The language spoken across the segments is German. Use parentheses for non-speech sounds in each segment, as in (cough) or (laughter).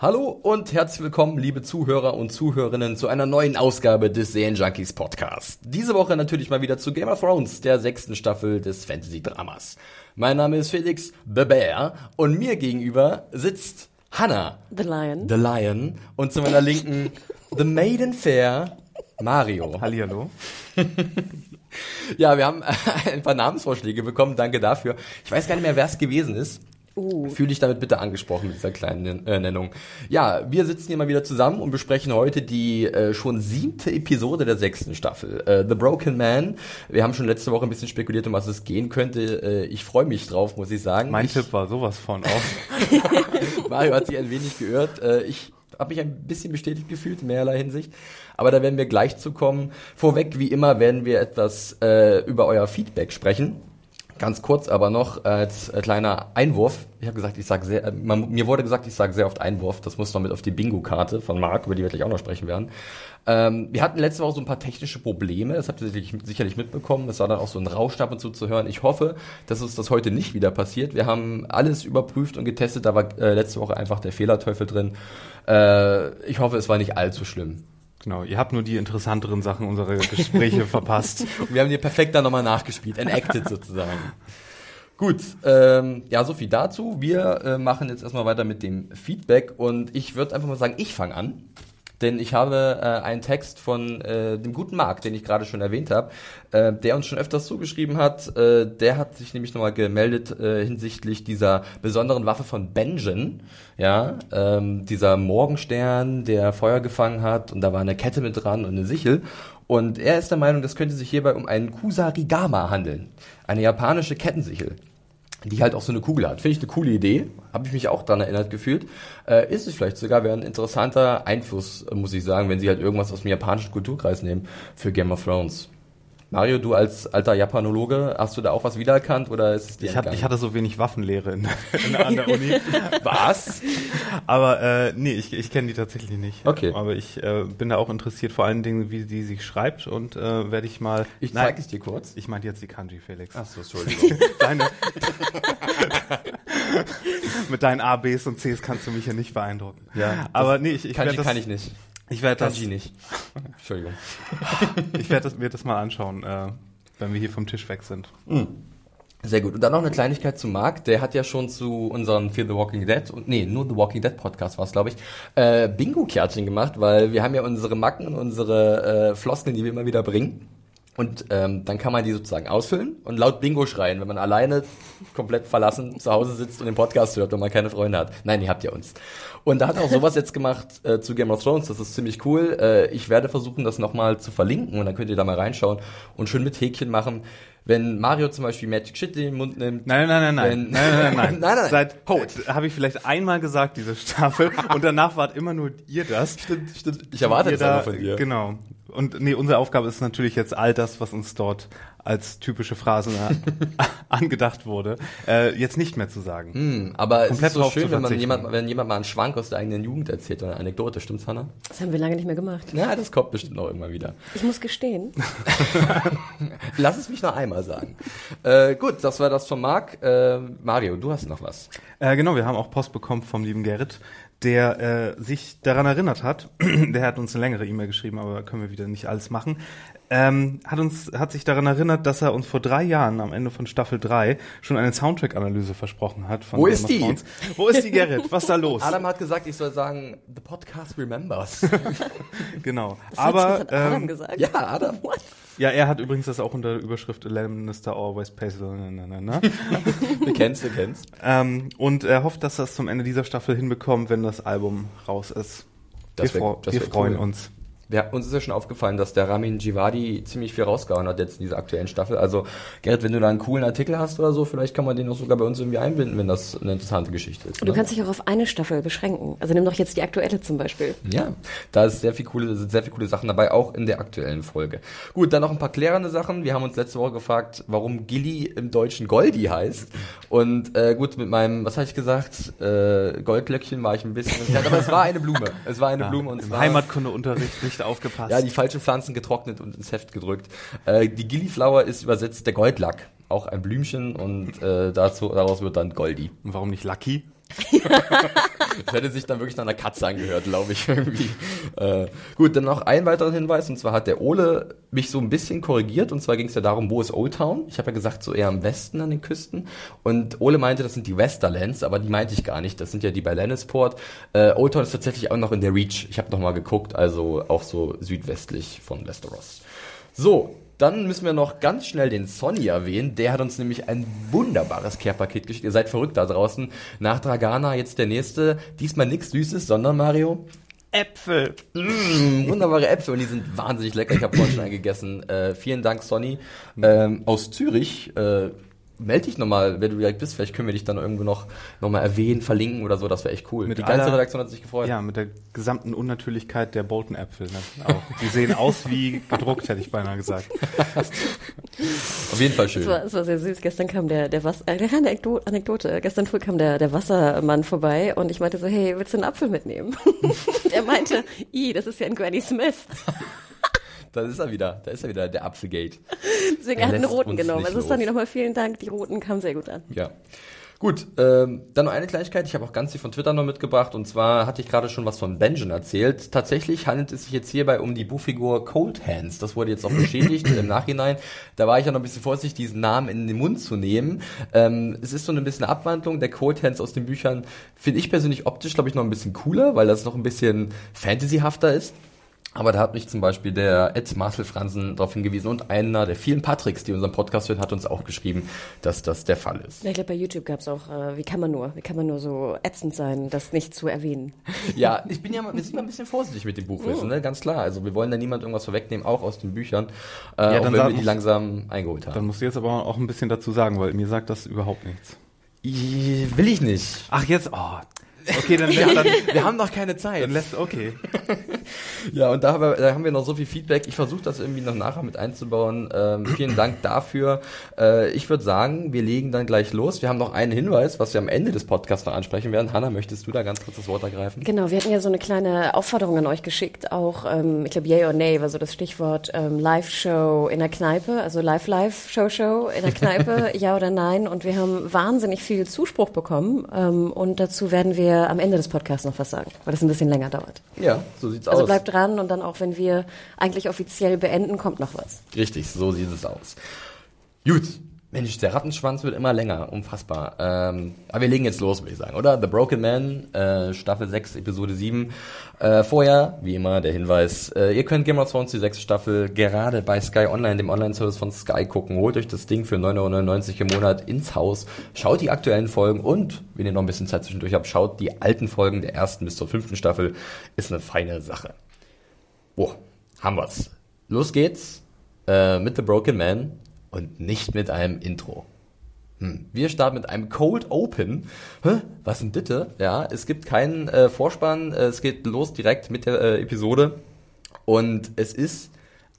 Hallo und herzlich willkommen, liebe Zuhörer und Zuhörerinnen, zu einer neuen Ausgabe des Junkies Podcast. Diese Woche natürlich mal wieder zu Game of Thrones, der sechsten Staffel des Fantasy-Dramas. Mein Name ist Felix The Bear und mir gegenüber sitzt Hannah. The Lion. The Lion. Und zu meiner Linken The Maiden Fair, Mario. Hallihallo. (laughs) Ja, wir haben (laughs) ein paar Namensvorschläge bekommen, danke dafür. Ich weiß gar nicht mehr, wer es gewesen ist. Uh. Fühl dich damit bitte angesprochen mit dieser kleinen äh, Nennung. Ja, wir sitzen hier mal wieder zusammen und besprechen heute die äh, schon siebte Episode der sechsten Staffel. Äh, The Broken Man. Wir haben schon letzte Woche ein bisschen spekuliert, um was es gehen könnte. Äh, ich freue mich drauf, muss ich sagen. Mein ich, Tipp war sowas von auf. (laughs) Mario hat sich ein wenig geirrt. Äh, ich habe mich ein bisschen bestätigt gefühlt, in mehrerlei Hinsicht. Aber da werden wir gleich zu kommen. Vorweg, wie immer, werden wir etwas äh, über euer Feedback sprechen. Ganz kurz aber noch als äh, kleiner Einwurf. Ich habe gesagt, ich sage sehr, äh, man, mir wurde gesagt, ich sage sehr oft Einwurf. Das muss noch mit auf die Bingo-Karte von Marc, über die wir gleich auch noch sprechen werden. Ähm, wir hatten letzte Woche so ein paar technische Probleme. Das habt ihr sicherlich, mitbekommen. Es war dann auch so ein Rausch ab und zu zu hören. Ich hoffe, dass uns das heute nicht wieder passiert. Wir haben alles überprüft und getestet. Da war äh, letzte Woche einfach der Fehlerteufel drin. Äh, ich hoffe, es war nicht allzu schlimm. Genau, ihr habt nur die interessanteren Sachen unserer Gespräche (laughs) verpasst. Und wir haben die perfekt dann nochmal nachgespielt, enacted sozusagen. Gut, ähm, ja, so viel dazu. Wir äh, machen jetzt erstmal weiter mit dem Feedback und ich würde einfach mal sagen, ich fange an. Denn ich habe äh, einen Text von äh, dem guten Marc, den ich gerade schon erwähnt habe, äh, der uns schon öfters zugeschrieben hat. Äh, der hat sich nämlich nochmal gemeldet äh, hinsichtlich dieser besonderen Waffe von Benjen. Ja, ähm, dieser Morgenstern, der Feuer gefangen hat und da war eine Kette mit dran und eine Sichel. Und er ist der Meinung, das könnte sich hierbei um einen Kusarigama handeln. Eine japanische Kettensichel die halt auch so eine Kugel hat. Finde ich eine coole Idee. Habe ich mich auch daran erinnert gefühlt. Äh, ist es vielleicht sogar, wäre ein interessanter Einfluss, äh, muss ich sagen, wenn sie halt irgendwas aus dem japanischen Kulturkreis nehmen für Game of Thrones. Mario, du als alter Japanologe, hast du da auch was wiedererkannt oder ist es dir Ich, hat, ich hatte so wenig Waffenlehre in, in, an der Uni. (laughs) was? Aber äh, nee, ich, ich kenne die tatsächlich nicht. Okay. Aber ich äh, bin da auch interessiert, vor allen Dingen, wie die sich schreibt und äh, werde ich mal. Ich zeige es dir kurz. Ich meinte jetzt die Kanji, Felix. Ach so, (laughs) Entschuldigung. Deine, (laughs) mit deinen A, Bs und Cs kannst du mich ja nicht beeindrucken. Ja, aber nee, ich, ich Kanji das, kann ich nicht. Ich werde das, nicht. (laughs) Entschuldigung. (laughs) ich werde das, werd das mal anschauen, äh, wenn wir hier vom Tisch weg sind. Sehr gut. Und dann noch eine Kleinigkeit zu Marc. Der hat ja schon zu unserem Fear the Walking Dead, und nee, nur The Walking Dead Podcast war es, glaube ich, äh, Bingo-Kärtchen gemacht, weil wir haben ja unsere Macken und unsere äh, Floskeln, die wir immer wieder bringen. Und ähm, dann kann man die sozusagen ausfüllen und laut Bingo schreien, wenn man alleine komplett verlassen zu Hause sitzt und den Podcast hört und man keine Freunde hat. Nein, ihr habt ja uns. Und da hat er auch sowas jetzt gemacht äh, zu Game of Thrones. Das ist ziemlich cool. Äh, ich werde versuchen, das nochmal zu verlinken und dann könnt ihr da mal reinschauen und schön mit Häkchen machen. Wenn Mario zum Beispiel Magic Shit in den Mund nimmt. Nein, nein, nein, nein. Nein, nein, nein, nein. (laughs) Nein, nein. Seit äh, habe ich vielleicht einmal gesagt, diese Staffel, und danach wart immer nur ihr das. Stimmt, stimmt. Ich erwarte das da- von dir. Genau. Und nee, unsere Aufgabe ist natürlich jetzt all das, was uns dort als typische Phrasen (laughs) angedacht wurde, äh, jetzt nicht mehr zu sagen. Hm, aber es Komplett ist so schön, wenn man jemand, wenn jemand mal einen Schwank aus der eigenen Jugend erzählt oder eine Anekdote, stimmt's, Hannah? Das haben wir lange nicht mehr gemacht. Ja, das kommt bestimmt noch irgendwann wieder. Ich muss gestehen. (laughs) Lass es mich noch einmal sagen. äh, gut, das war das von Marc. Äh, Mario, du hast noch was. Äh, genau, wir haben auch Post bekommen vom lieben Gerrit, der äh, sich daran erinnert hat. (clears throat) der hat uns eine längere E-Mail geschrieben, aber können wir wieder nicht alles machen. Ähm, hat uns hat sich daran erinnert, dass er uns vor drei Jahren am Ende von Staffel 3 schon eine Soundtrack-Analyse versprochen hat. Von Wo Game ist of die? Thrones. Wo ist die, Gerrit? Was ist da los? Adam hat gesagt, ich soll sagen, the podcast remembers. (laughs) Genau. Das Aber hat Adam ähm, gesagt. ja, Adam. What? Ja, er hat übrigens das auch unter der Überschrift Lannister always pays. (laughs) Du kennst, du kennst. ähm, und er hofft, dass er es zum Ende dieser Staffel hinbekommt, wenn das Album raus ist. Das wir wär- das wir freuen cool. uns. Wir, uns ist ja schon aufgefallen, dass der Ramin Djawadi ziemlich viel rausgehauen hat jetzt in dieser aktuellen Staffel. Also, Gerrit, wenn du da einen coolen Artikel hast oder so, vielleicht kann man den auch sogar bei uns irgendwie einbinden, wenn das eine interessante Geschichte ist. Und du ne? kannst dich auch auf eine Staffel beschränken. Also nimm doch jetzt die aktuelle zum Beispiel. Ja, da ist sehr viel coole, sind sehr viele coole Sachen dabei, auch in der aktuellen Folge. Gut, dann noch ein paar klärende Sachen. Wir haben uns letzte Woche gefragt, warum Gilly im Deutschen Goldi heißt. Und äh, gut, mit meinem, was habe ich gesagt, äh, Goldlöckchen war ich ein bisschen aber es war eine Blume. Es war eine Ja, Blume und Im zwar, Heimatkundeunterricht nicht aufgepasst. ja, die falschen Pflanzen getrocknet und ins Heft gedrückt. Äh, die Gillyflower ist übersetzt der Goldlack. Auch ein Blümchen und äh, dazu, daraus wird dann Goldi. Und warum nicht Lucky? (laughs) Das hätte sich dann wirklich nach einer Katze angehört, glaube ich, irgendwie. Äh, gut, dann noch ein weiterer Hinweis, und zwar hat der Ole mich so ein bisschen korrigiert, und zwar ging es ja darum, wo ist Old Town? Ich habe ja gesagt, so eher am Westen an den Küsten. Und Ole meinte, das sind die Westerlands, aber die meinte ich gar nicht. Das sind ja die bei Lannisport. Äh, Old Town ist tatsächlich auch noch in der Reach. Ich habe nochmal geguckt, also auch so südwestlich von Westeros. So, dann müssen wir noch ganz schnell den Sonny erwähnen. Der hat uns nämlich ein wunderbares Care-Paket geschickt. Ihr seid verrückt da draußen. Nach Dragana jetzt der nächste. Diesmal nichts Süßes, sondern Mario. Äpfel. Mm, wunderbare Äpfel und die sind wahnsinnig lecker. Ich habe vorhin schon einen gegessen. Äh, vielen Dank, Sonny. Ähm, aus Zürich. Äh, meld dich nochmal, wer du direkt bist. Vielleicht können wir dich dann irgendwo noch, noch mal erwähnen, verlinken oder so. Das wäre echt cool. Mit die ganze aller- Redaktion hat sich gefreut. Ja, mit der gesamten Unnatürlichkeit der Bolton-Äpfel. Ne? Auch. Die sehen aus wie gedruckt, hätte ich beinahe gesagt. (laughs) Auf jeden Fall schön. Es war, es war sehr süß. Gestern kam der, der was, eine Anekdote, Anekdote. Gestern früh kam der, der Wassermann vorbei und ich meinte so, hey, willst du einen Apfel mitnehmen? (laughs) der meinte, i, das ist ja ein Granny Smith. Da ist er wieder. Da ist er wieder, der Apfelgate. Deswegen Er hat lässt roten genommen. Also Sunny, nochmal vielen Dank. Die roten kamen sehr gut an. Ja. Gut, ähm, dann noch eine Kleinigkeit. Ich habe auch ganz viel von Twitter noch mitgebracht. Und zwar hatte ich gerade schon was von Benjamin erzählt. Tatsächlich handelt es sich jetzt hierbei um die Buchfigur Cold Hands. Das wurde jetzt auch bestätigt (coughs) im Nachhinein. Da war ich ja noch ein bisschen vorsichtig, diesen Namen in den Mund zu nehmen. Ähm, es ist so ein bisschen eine Abwandlung. Der Cold Hands aus den Büchern finde ich persönlich optisch, glaube ich, noch ein bisschen cooler, weil das noch ein bisschen fantasyhafter ist. Aber da hat mich zum Beispiel der Ed Marcel Fransen darauf hingewiesen und einer der vielen Patricks, die unseren Podcast hören, hat uns auch geschrieben, dass das der Fall ist. Ja, ich glaube, bei YouTube gab es auch, äh, wie kann man nur, wie kann man nur so ätzend sein, das nicht zu erwähnen. Ja, ich bin ja mal, wir sind mal ein bisschen vorsichtig mit dem Buchwissen, ne? ganz klar. Also wir wollen da niemand irgendwas vorwegnehmen, auch aus den Büchern, äh, Ja, auch dann wenn wir die langsam eingeholt haben. Dann musst du jetzt aber auch ein bisschen dazu sagen, weil mir sagt das überhaupt nichts. Will ich nicht. Ach, jetzt, oh. Okay, dann, lässt, dann, Wir haben noch keine Zeit. dann lässt, okay. (laughs) Ja, und da haben wir, da haben wir noch so viel Feedback. Ich versuche das irgendwie noch nachher mit einzubauen. Ähm, vielen Dank dafür. Äh, ich würde sagen, wir legen dann gleich los. Wir haben noch einen Hinweis, was wir am Ende des Podcasts noch ansprechen werden. Hanna, möchtest du da ganz kurz das Wort ergreifen? Genau, wir hatten ja so eine kleine Aufforderung an euch geschickt, auch, ähm, ich glaube, Yay or Nay war so das Stichwort, ähm, Live-Show in der Kneipe, also Live-Live-Show-Show in der Kneipe, (laughs) ja oder nein. Und wir haben wahnsinnig viel Zuspruch bekommen ähm, und dazu werden wir am Ende des Podcasts noch was sagen, weil das ein bisschen länger dauert. Ja, so sieht's Also aus. bleibt dran und dann auch, wenn wir eigentlich offiziell beenden, kommt noch was. Richtig, so sieht es aus. Gut. Mensch, der Rattenschwanz wird immer länger, unfassbar. Ähm, aber wir legen jetzt los, würde ich sagen, oder? The Broken Man, äh, Staffel 6, Episode 7. Äh, vorher, wie immer, der Hinweis, äh, ihr könnt Game of Thrones, die sechste Staffel, gerade bei Sky Online, dem Online-Service von Sky, gucken. Holt euch das Ding für 9,99 Euro im Monat ins Haus. Schaut die aktuellen Folgen und, wenn ihr noch ein bisschen Zeit zwischendurch habt, schaut die alten Folgen der ersten bis zur fünften Staffel. Ist eine feine Sache. Boah, haben wir's. Los geht's äh, mit The Broken Man und nicht mit einem Intro. Hm. Wir starten mit einem Cold Open. Hä? Was denn bitte? Ja, es gibt keinen äh, Vorspann. Äh, Es geht los direkt mit der äh, Episode. Und es ist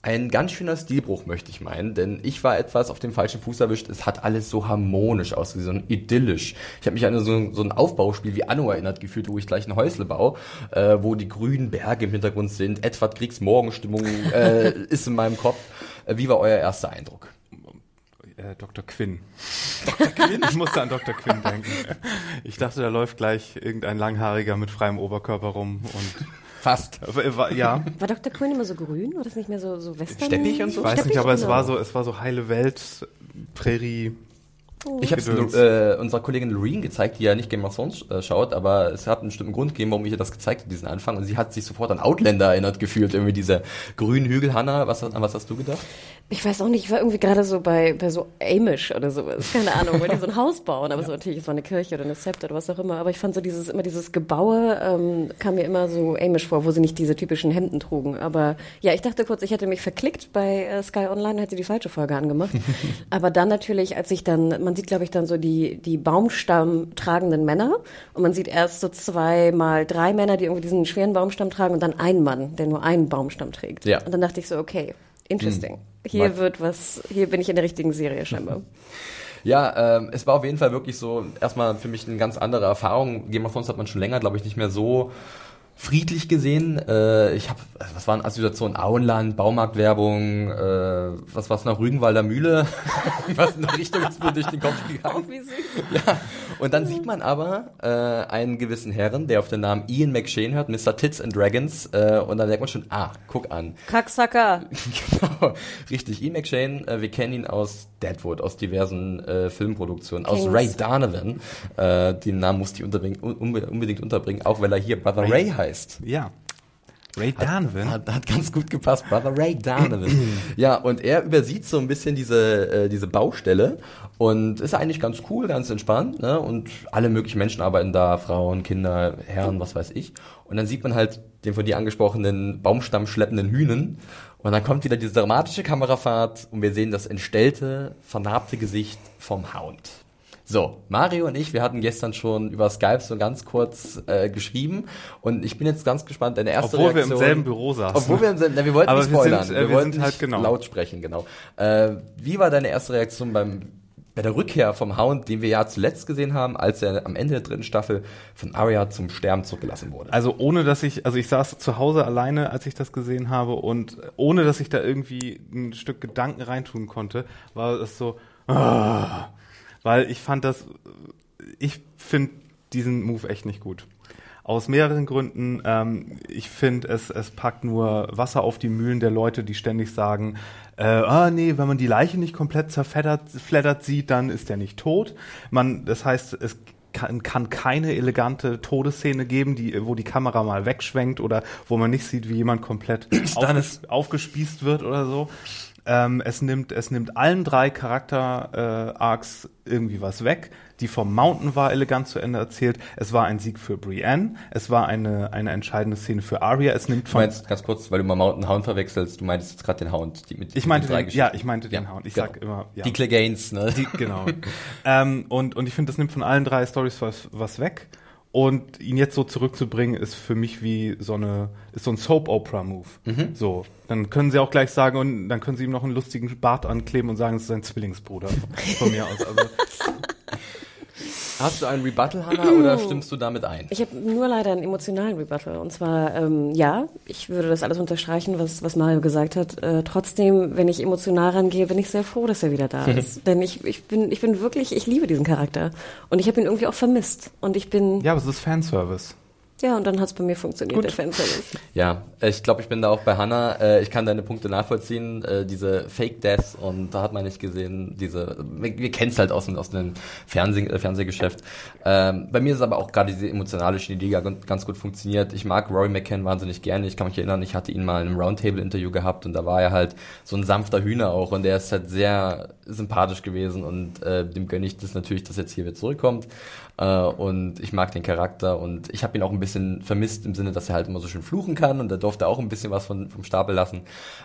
ein ganz schöner Stilbruch, möchte ich meinen, denn ich war etwas auf dem falschen Fuß erwischt. Es hat alles so harmonisch ausgesehen, so idyllisch. Ich habe mich an so, so ein Aufbauspiel wie Anno erinnert gefühlt, wo ich gleich ein Häusle baue, äh, wo die grünen Berge im Hintergrund sind. Edward Kriegs Morgenstimmung äh, (laughs) ist in meinem Kopf. Äh, wie war euer erster Eindruck? Äh, Dr. Quinn. Dr. Quinn? Ich musste an Dr. Quinn denken. Ich dachte, da läuft gleich irgendein Langhaariger mit freiem Oberkörper rum und Fast. war- ja, War Dr. Quinn immer so grün? War das nicht mehr so, so western? Steppig und so? ich weiß nicht, Steppig, aber es genau. war so, es war so heile Welt, Prärie. Ich habe Gedöns. äh, unserer Kollegin Loreen gezeigt, die ja nicht Game of Thrones äh, schaut, aber es hat einen bestimmten Grund gegeben, warum ich ihr das gezeigt habe, diesen Anfang. Und sie hat sich sofort an Outlander erinnert gefühlt, irgendwie dieser grünen Hügel. Hanna, was, an was hast du gedacht? Ich weiß auch nicht, ich war irgendwie gerade so bei, bei so Amish oder sowas. Keine Ahnung, weil die so ein (laughs) Haus bauen. Aber so natürlich, es war eine Kirche oder eine Sept oder was auch immer. Aber ich fand so dieses, immer dieses Gebaue, ähm, kam mir immer so Amish vor, wo sie nicht diese typischen Hemden trugen. Aber ja, ich dachte kurz, ich hätte mich verklickt bei äh, Sky Online, hätte die falsche Folge angemacht. (laughs) Aber dann natürlich, als ich dann, man sieht, glaube ich, dann so die, die Baumstamm tragenden Männer. Und man sieht erst so zwei mal drei Männer, die irgendwie diesen schweren Baumstamm tragen und dann ein Mann, der nur einen Baumstamm trägt. Ja. Und dann dachte ich so, okay, interesting. Hier wird was, hier bin ich in der richtigen Serie scheinbar. (laughs) Ja, ähm, es war auf jeden Fall wirklich so erstmal für mich eine ganz andere Erfahrung. Game of Thrones hat man schon länger, glaube ich, nicht mehr so friedlich gesehen. Äh, ich habe, was waren Assoziationen? Auenland, Baumarktwerbung, äh, was war's noch? Rügenwalder Mühle. (laughs) was in der Richtung ist mir durch den Kopf (laughs) gegangen. wie süß. Ja, und dann sieht man aber äh, einen gewissen Herren, der auf den Namen Ian McShane hört, Mr. Tits and Dragons, äh, und dann merkt man schon, ah, guck an. Kacksacker. (laughs) genau, richtig. Ian McShane, äh, wir kennen ihn aus Deadwood, aus diversen äh, Filmproduktionen, aus Kings. Ray Donovan. Äh, den Namen musste ich unbedingt unterbringen, auch weil er hier Brother Ray, heißt. Ja. Ray Donovan. Hat, hat ganz gut gepasst, Brother Ray Donovan. (clears throat) ja, und er übersieht so ein bisschen diese, äh, diese Baustelle und ist eigentlich ganz cool, ganz entspannt, ne? Und alle möglichen Menschen arbeiten da, Frauen, Kinder, Herren, was weiß ich. Und dann sieht man halt den von dir angesprochenen Baumstamm schleppenden Hühnen. Und dann kommt wieder diese dramatische Kamerafahrt und wir sehen das entstellte, vernarbte Gesicht vom Hound. So, Mario und ich, wir hatten gestern schon über Skype so ganz kurz äh, geschrieben und ich bin jetzt ganz gespannt, deine erste Obwohl wir im Reaktion. selben Büro saßen. Obwohl wir im selben, na, wir wollten Aber nicht wir spoilern, sind, äh, wir, wir wollten halt nicht genau. laut sprechen, genau. Äh, wie war deine erste Reaktion beim bei der Rückkehr vom Hound, den wir ja zuletzt gesehen haben, als er am Ende der dritten Staffel von Arya zum Sterben zurückgelassen wurde? Also ohne dass ich, also ich saß zu Hause alleine, als ich das gesehen habe und ohne dass ich da irgendwie ein Stück Gedanken reintun konnte, war es so, ah, weil ich fand das, ich finde diesen Move echt nicht gut. Aus mehreren Gründen. Ähm, ich finde, es, es packt nur Wasser auf die Mühlen der Leute, die ständig sagen, äh, ah nee, wenn man die Leiche nicht komplett zerfleddert fleddert sieht, dann ist er nicht tot. Man, das heißt, es kann, kann keine elegante Todesszene geben, die, wo die Kamera mal wegschwenkt oder wo man nicht sieht, wie jemand komplett (clears throat) aufges aufgespießt wird oder so. Ähm, es nimmt, es nimmt allen drei Charakter-Arcs irgendwie was weg. Die vom Mountain war elegant zu Ende erzählt. Es war ein Sieg für Brienne. Es war eine, eine entscheidende Szene für Arya. Es nimmt Du von, meinst ganz kurz, weil du mal Mountain Hound verwechselst, du meintest jetzt gerade den Hound. Die, mit, ich meinte den, ja, ich meinte den Ja, Hound. Ich genau. sag immer, ja. Die Cleganes, ne? Die, Genau. (laughs) ähm, und, und ich finde, das nimmt von allen drei Stories was, was weg. Und ihn jetzt so zurückzubringen, ist für mich wie so eine, ist so ein Soap-Opera-Move. Mhm. So. Dann können sie auch gleich sagen, und dann können sie ihm noch einen lustigen Bart ankleben und sagen, es ist sein Zwillingsbruder (laughs) von mir aus. Also, Hast du einen Rebuttal, Hannah, oder (clears throat) stimmst du damit ein? Ich habe nur leider einen emotionalen Rebuttal. Und zwar, ähm, ja, ich würde das alles unterstreichen, was, was Mario gesagt hat. Äh, trotzdem, wenn ich emotional rangehe, bin ich sehr froh, dass er wieder da (laughs) ist. Denn ich, ich, bin, ich bin wirklich, ich liebe diesen Charakter. Und ich habe ihn irgendwie auch vermisst. Und ich bin, ja, ja, aber es ist Fanservice. Und dann hat es bei mir funktioniert, der Fanservice. Ja, ich glaube, ich bin da auch bei Hannah. Äh, Ich kann deine Punkte nachvollziehen. Äh, Diese Fake Deaths und da hat man nicht gesehen, diese, wir, wir kennen es halt aus dem, aus dem Fernseh, äh, Fernsehgeschäft. Ähm, bei mir ist aber auch gerade diese emotionale Schiene, die ja ganz gut funktioniert. Ich mag Rory McCann wahnsinnig gerne. Ich kann mich erinnern, ich hatte ihn mal in einem Roundtable-Interview gehabt und da war er halt so ein sanfter Hühner auch und der ist halt sehr sympathisch gewesen und äh, dem gönne ich das natürlich, dass er jetzt hier wieder zurückkommt. Äh, und ich mag den Charakter und ich habe ihn auch ein bisschen vermisst im Sinne, dass er halt immer so schön fluchen kann und er durfte auch ein bisschen was von, vom Stapel lassen.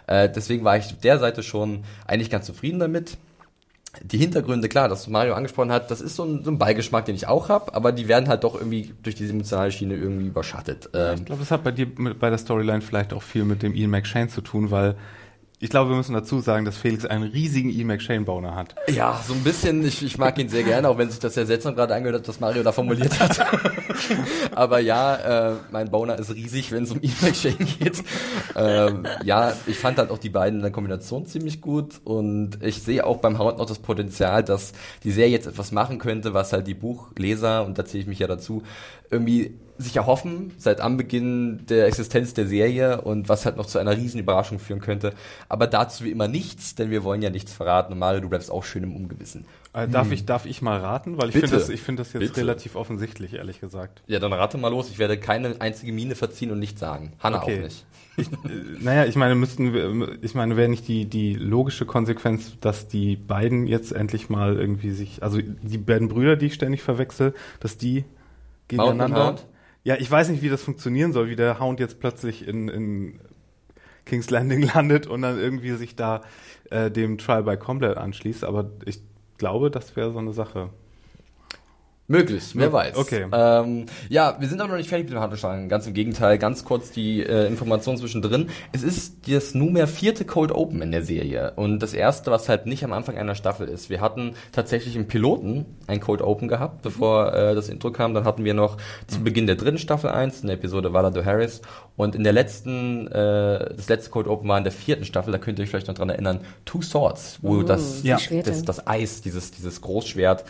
Äh, deswegen war ich auf der Seite schon eigentlich ganz zufrieden damit. Die Hintergründe, klar, das Mario angesprochen hat, das ist so ein, so ein Beigeschmack, den ich auch habe, aber die werden halt doch irgendwie durch diese emotionale Schiene irgendwie überschattet. Ähm, Ich glaube, das hat bei dir mit, bei der Storyline vielleicht auch viel mit dem Ian McShane zu tun, weil ich glaube, wir müssen dazu sagen, dass Felix einen riesigen Ian McShane-Boner hat. Ja, so ein bisschen. Ich, ich mag ihn sehr gerne, auch wenn sich das sehr seltsam gerade angehört hat, was Mario da formuliert hat. (laughs) Aber ja, äh, mein Boner ist riesig, wenn es um Ian McShane geht. Ähm, ja, ich fand halt auch die beiden in der Kombination ziemlich gut und ich sehe auch beim Hound noch das Potenzial, dass die Serie jetzt etwas machen könnte, was halt die Buchleser, und da zähle ich mich ja dazu, irgendwie sich erhoffen seit Anbeginn der Existenz der Serie und was halt noch zu einer riesen Überraschung führen könnte. Aber dazu wie immer nichts, denn wir wollen ja nichts verraten. Und Mario, du bleibst auch schön im Ungewissen. Äh, darf, ich, darf ich mal raten? Weil ich finde das, ich find das jetzt Bitte. relativ offensichtlich, ehrlich gesagt. Ja, dann rate mal los. Ich werde keine einzige Miene verziehen und nichts sagen. Hanna Okay. auch nicht. (laughs) Ich, äh, naja, ich meine, müssten wir, ich meine, wäre nicht die, die logische Konsequenz, dass die beiden jetzt endlich mal irgendwie sich, also die beiden Brüder, die ich ständig verwechsel, dass die gegeneinander. Hound? Ja, ich weiß nicht, wie das funktionieren soll, wie der Hound jetzt plötzlich in, in King's Landing (laughs) landet und dann irgendwie sich da äh, dem Trial by Combat anschließt, aber ich glaube, das wäre so eine Sache. Möglich, wer weiß. Okay. Ähm, ja, wir sind auch noch nicht fertig mit dem Hartenstein. Ganz im Gegenteil, ganz kurz die äh, Information zwischendrin. Es ist das nunmehr vierte Cold Open in der Serie. Und das erste, was halt nicht am Anfang einer Staffel ist. Wir hatten tatsächlich im Piloten ein Cold Open gehabt, bevor äh, das Intro kam. Dann hatten wir noch zu Beginn der dritten Staffel eins, in der Episode Valado Harris. Und in der letzten, äh, das letzte Cold Open war in der vierten Staffel, da könnt ihr euch vielleicht noch dran erinnern, Two Swords, wo das, die Ja. Das, das Eis, dieses, dieses Großschwert,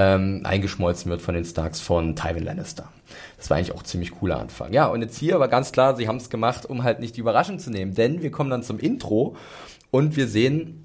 ähm, eingeschmolzen wird von den Starks von Tywin Lannister. Das war eigentlich auch ein ziemlich cooler Anfang. Ja, und jetzt hier aber ganz klar, sie haben es gemacht, um halt nicht die Überraschung zu nehmen, denn wir kommen dann zum Intro und wir sehen,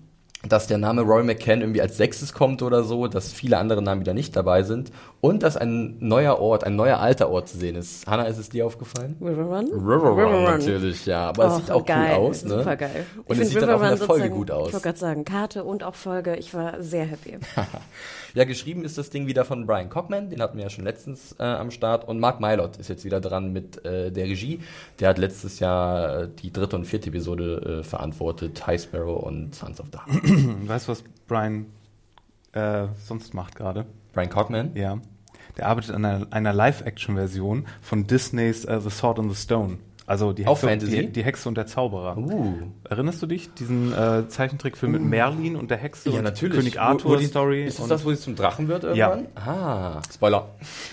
dass der Name Roy McCann irgendwie als sechstes kommt oder so, dass viele andere Namen wieder nicht dabei sind und dass ein neuer Ort, ein neuer alter Ort zu sehen ist. Hanna, ist es dir aufgefallen? River Run? River Run, natürlich, ja. Aber es Oh, sieht auch geil. cool aus, ne? Super geil. Und Ich es sieht dann auch in der River Run Folge sozusagen- gut aus. Ich wollte gerade sagen, Karte und auch Folge, ich war sehr happy. (laughs) Ja, geschrieben ist das Ding wieder von Brian Cockman, den hatten wir ja schon letztens äh, am Start. Und Mark Mylott ist jetzt wieder dran mit äh, der Regie. Der hat letztes Jahr äh, die dritte und vierte Episode äh, verantwortet, High Sparrow und Sons of Dark. (clears throat) Weißt du, was Brian äh, sonst macht gerade? Brian Cockman? Ja. Der arbeitet an einer, einer Live-Action-Version von Disneys äh, The Sword and the Stone. Also die Hexe, die, die Hexe und der Zauberer. Uh. Erinnerst du dich? Diesen äh, Zeichentrickfilm mit Merlin und der Hexe Ja, und natürlich. König Wo- Arthur wo die, Story. Ist das und das, wo sie zum Drachen wird irgendwann? Ah, Spoiler.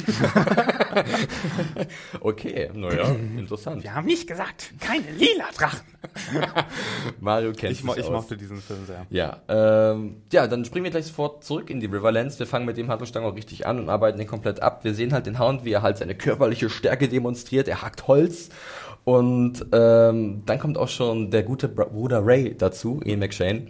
(laughs) okay, naja, interessant. Wir haben nicht gesagt, keine lila Drachen. (laughs) Mario kennt Ich, mo sich ich aus. mochte diesen Film sehr. Ja, ähm, ja, dann springen wir gleich sofort zurück in die Riverlands. Wir fangen mit dem Handlungsstrang auch richtig an und arbeiten den komplett ab. Wir sehen halt den Hound, wie er halt seine körperliche Stärke demonstriert. Er hackt Holz. Und ähm, dann kommt auch schon der gute Br Bruder Ray dazu, Ian McShane.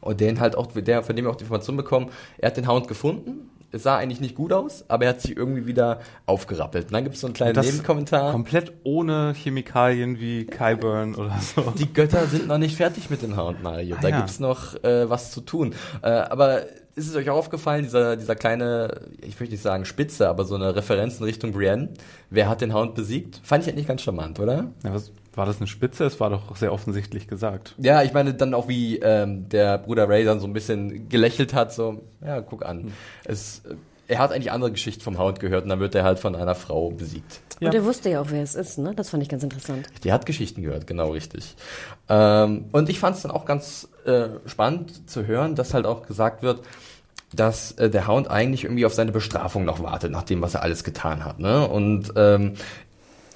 Und den halt auch, der, von dem wir auch die Information bekommen, er hat den Hound gefunden. Es sah eigentlich nicht gut aus, aber er hat sich irgendwie wieder aufgerappelt. Und dann gibt es so einen kleinen Das Nebenkommentar. Komplett ohne Chemikalien wie Kyburn oder so. Die Götter sind noch nicht fertig mit dem Hound Mario. Ah, da ja. gibt's noch äh, was zu tun. Äh, aber ist es euch auch aufgefallen, dieser, dieser kleine, ich möchte nicht sagen Spitze, aber so eine Referenz in Richtung Brienne? Wer hat den Hound besiegt? Fand ich eigentlich ganz charmant, oder? Ja, was, war das eine Spitze? Es war doch sehr offensichtlich gesagt. Ja, ich meine dann auch wie ähm, der Bruder Ray dann so ein bisschen gelächelt hat, so, ja, guck Hm. an. Es, äh, er hat eigentlich andere Geschichten vom Hound gehört und dann wird er halt von einer Frau besiegt. Ja. Und er wusste ja auch, wer es ist, ne? Das fand ich ganz interessant. Die hat Geschichten gehört, genau richtig. Ähm, und ich fand es dann auch ganz äh, spannend zu hören, dass halt auch gesagt wird, dass äh, der Hound eigentlich irgendwie auf seine Bestrafung noch wartet, nach dem, was er alles getan hat. Ne? Und ähm,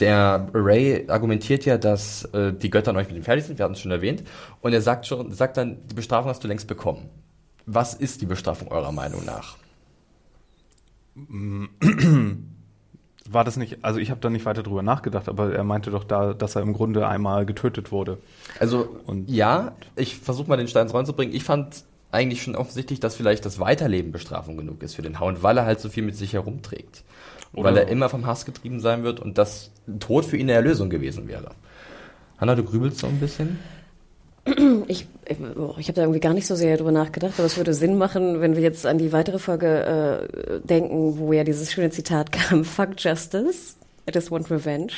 der Ray argumentiert ja, dass äh, die Götter noch nicht mit ihm fertig sind, wir hatten es schon erwähnt. Und er sagt schon, sagt dann, die Bestrafung hast du längst bekommen. Was ist die Bestrafung eurer Meinung nach? (clears throat) War das nicht, also ich habe da nicht weiter drüber nachgedacht, aber er meinte doch da, dass er im Grunde einmal getötet wurde. Also Und- ja, ich versuche mal den Stein ins Rollen zu bringen. Ich fand eigentlich schon offensichtlich, dass vielleicht das Weiterleben Bestrafung genug ist für den Hound, weil er halt so viel mit sich herumträgt. Oder- weil er immer vom Hass getrieben sein wird und das Tod für ihn eine Erlösung gewesen wäre. Hanna, du grübelst so ein bisschen? Ich, ich, ich habe da irgendwie gar nicht so sehr drüber nachgedacht, aber es würde Sinn machen, wenn wir jetzt an die weitere Folge äh, denken, wo ja dieses schöne Zitat kam, (laughs) Fuck Justice, I just want revenge.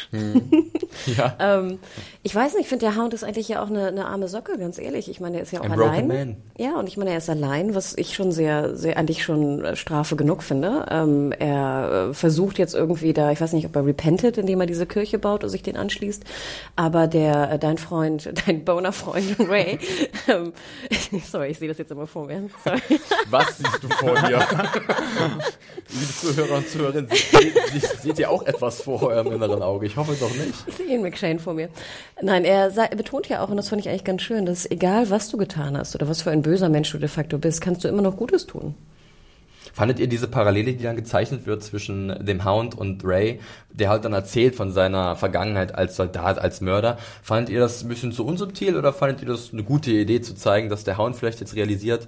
Ja. (laughs) Ähm, ich weiß nicht, ich finde, der Hound ist eigentlich ja auch eine, eine arme Socke, ganz ehrlich. Ich meine, er ist ja auch Ein allein. broken man. Ja, und ich meine, er ist allein, was ich schon sehr, sehr eigentlich schon äh, Strafe genug finde. Ähm, er äh, versucht jetzt irgendwie da, ich weiß nicht, ob er repentet, indem er diese Kirche baut und sich den anschließt. Aber der, äh, dein Freund, (laughs) dein Boner-Freund Ray, (laughs) ähm, sorry, ich sehe das jetzt immer vor mir. Sorry. Was siehst du vor dir? Liebe Zuhörer und Zuhörerinnen, seht, seht ihr auch etwas vor eurem inneren Auge? Ich hoffe doch nicht. Ich sehe Ian McShane vor mir. Nein, er, er betont ja auch, und das fand ich eigentlich ganz schön, dass egal was du getan hast oder was für ein böser Mensch du de facto bist, kannst du immer noch Gutes tun. Fandet ihr diese Parallele, die dann gezeichnet wird zwischen dem Hound und Ray, der halt dann erzählt von seiner Vergangenheit als Soldat, als Mörder, fandet ihr das ein bisschen zu unsubtil oder fandet ihr das eine gute Idee zu zeigen, dass der Hound vielleicht jetzt realisiert,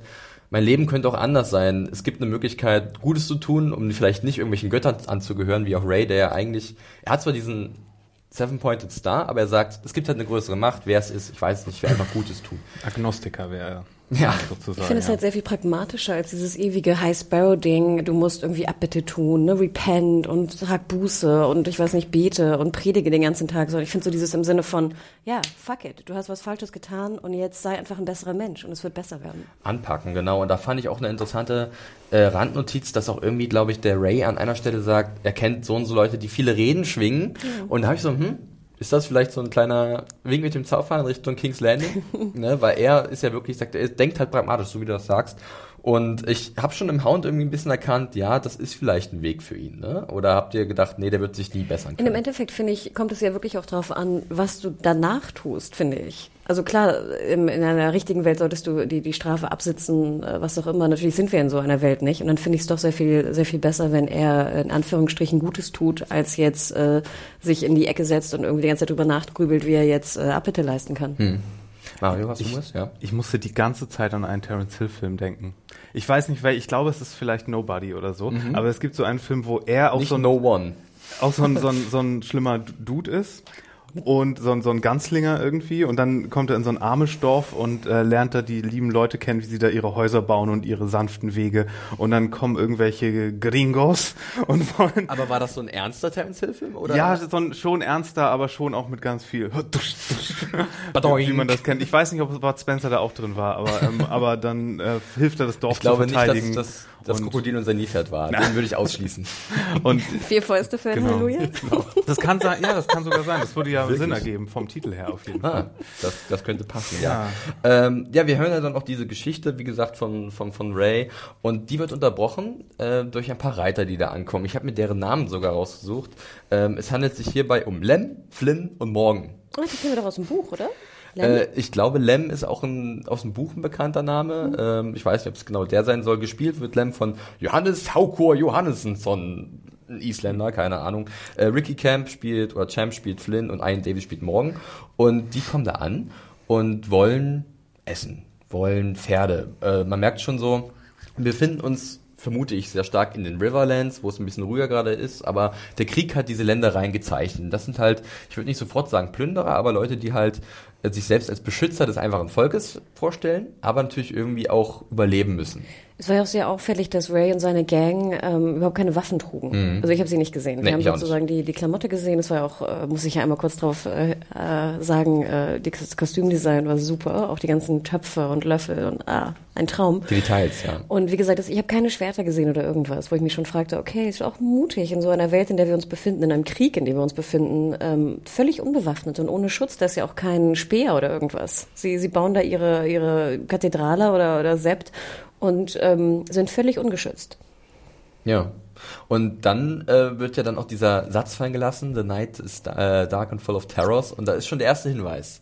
mein Leben könnte auch anders sein. Es gibt eine Möglichkeit, Gutes zu tun, um vielleicht nicht irgendwelchen Göttern anzugehören, wie auch Ray, der ja eigentlich, er hat zwar diesen Seven-Pointed Star, aber er sagt, es gibt halt eine größere Macht, wer es ist, ich weiß nicht, wer einfach Gutes tut. Agnostiker wäre er. Ja. sozusagen. Ich finde es ja. halt sehr viel pragmatischer als dieses ewige High Sparrow Ding. Du musst irgendwie Abbitte tun, ne, repent und trag Buße und ich weiß nicht bete und predige den ganzen Tag. Sondern ich finde so dieses im Sinne von, ja, fuck it, du hast was Falsches getan und jetzt sei einfach ein besserer Mensch und es wird besser werden. Anpacken, genau. Und da fand ich auch eine interessante äh, Randnotiz, dass auch irgendwie, glaube ich, der Ray an einer Stelle sagt, er kennt so und so Leute, die viele Reden schwingen. Und da habe ich so, hm, ist das vielleicht so ein kleiner Wink mit dem Zaunfall in Richtung King's Landing? (laughs) ne? Weil er ist ja wirklich, sagt, er denkt halt pragmatisch, so wie du das sagst. Und ich habe schon im Hound irgendwie ein bisschen erkannt, ja, das ist vielleicht ein Weg für ihn. Ne? Oder habt ihr gedacht, nee, der wird sich nie bessern In können? dem Endeffekt, finde ich, kommt es ja wirklich auch darauf an, was du danach tust, finde ich. Also klar, im, in einer richtigen Welt solltest du die, die Strafe absitzen, äh, was auch immer. Natürlich sind wir in so einer Welt nicht. Und dann finde ich es doch sehr viel, sehr viel besser, wenn er in Anführungsstrichen Gutes tut, als jetzt äh, sich in die Ecke setzt und irgendwie die ganze Zeit drüber nachgrübelt, wie er jetzt äh, Abbitte leisten kann. Mario, hast du was? Ja. Ich musste die ganze Zeit an einen Terence Hill Film denken. Ich weiß nicht, weil ich glaube, es ist vielleicht Nobody oder so, aber es gibt so einen Film, wo er auch Nicht so ein, No One. auch so ein, so ein, so ein schlimmer Dude ist und so ein, so ein Ganzlinger irgendwie und dann kommt er in so ein Amish-Dorf und äh, lernt da die lieben Leute kennen, wie sie da ihre Häuser bauen und ihre sanften Wege und dann kommen irgendwelche Gringos (laughs) und wollen Aber war das so ein ernster Terence Hill-Film? Oder? ja, so ein, schon ernster, aber schon auch mit ganz viel, (laughs) wie man das kennt. Ich weiß nicht, ob Bud Spencer da auch drin war, aber, ähm, aber dann äh, hilft er das Dorf ich zu nicht, dass verteidigen. Das, und, Krokodil unser Nilpferd war. Den würde ich ausschließen. (laughs) und Vier Fäuste für Genau. Halleluja. das kann sein, ja, das kann sogar sein. Das würde ja Wirklich? Sinn ergeben vom Titel her auf jeden Fall. Ah, das, das könnte passen, ja. Ja. Ähm, ja, wir hören ja dann auch diese Geschichte, wie gesagt, von, von, von Ray. Und die wird unterbrochen äh, durch ein paar Reiter, die da ankommen. Ich habe mir deren Namen sogar rausgesucht. Ähm, es handelt sich hierbei um Lem, Flynn und Morgan. Oh, die kennen wir doch aus dem Buch, oder? Äh, ich glaube, Lem ist auch ein, aus dem Buch ein bekannter Name. Ähm, ich weiß nicht, ob es genau der sein soll. Gespielt wird Lem von Johannes Haukor Johannessen, von ein Isländer, keine Ahnung. Äh, Ricky Camp spielt, oder Champ spielt Flynn und Ian Davis spielt Morgan. Und die kommen da an und wollen essen, wollen Pferde. Äh, man merkt schon so, wir befinden uns vermute ich sehr stark in den Riverlands, wo es ein bisschen ruhiger gerade ist, aber der Krieg hat diese Ländereien gezeichnet. Das sind halt, ich würde nicht sofort sagen Plünderer, aber Leute, die halt sich selbst als Beschützer des einfachen Volkes vorstellen, aber natürlich irgendwie auch überleben müssen. Es war ja auch sehr auffällig, dass Ray und seine Gang ähm, überhaupt keine Waffen trugen. Also ich habe sie nicht gesehen. Nee, Wir haben sozusagen die, die Klamotte gesehen. Es war ja auch, äh, muss ich ja einmal kurz drauf äh, äh, sagen, äh, die- das Kostümdesign war super. Auch die ganzen Töpfe und Löffel und ah, ein Traum. Die Details, ja. Und wie gesagt, das- ich habe keine Schwerter gesehen oder irgendwas, wo ich mich schon fragte, okay, ist auch mutig in so einer Welt, in der wir uns befinden, in einem Krieg, in dem wir uns befinden, ähm, völlig unbewaffnet und ohne Schutz. Da ist ja auch kein Speer oder irgendwas. Sie, sie bauen da ihre, ihre Kathedrale oder, oder Sept und ähm, sind völlig ungeschützt. Ja. Und dann äh, wird ja dann auch dieser Satz fallen gelassen, The night is äh, dark and full of terrors. Und da ist schon der erste Hinweis.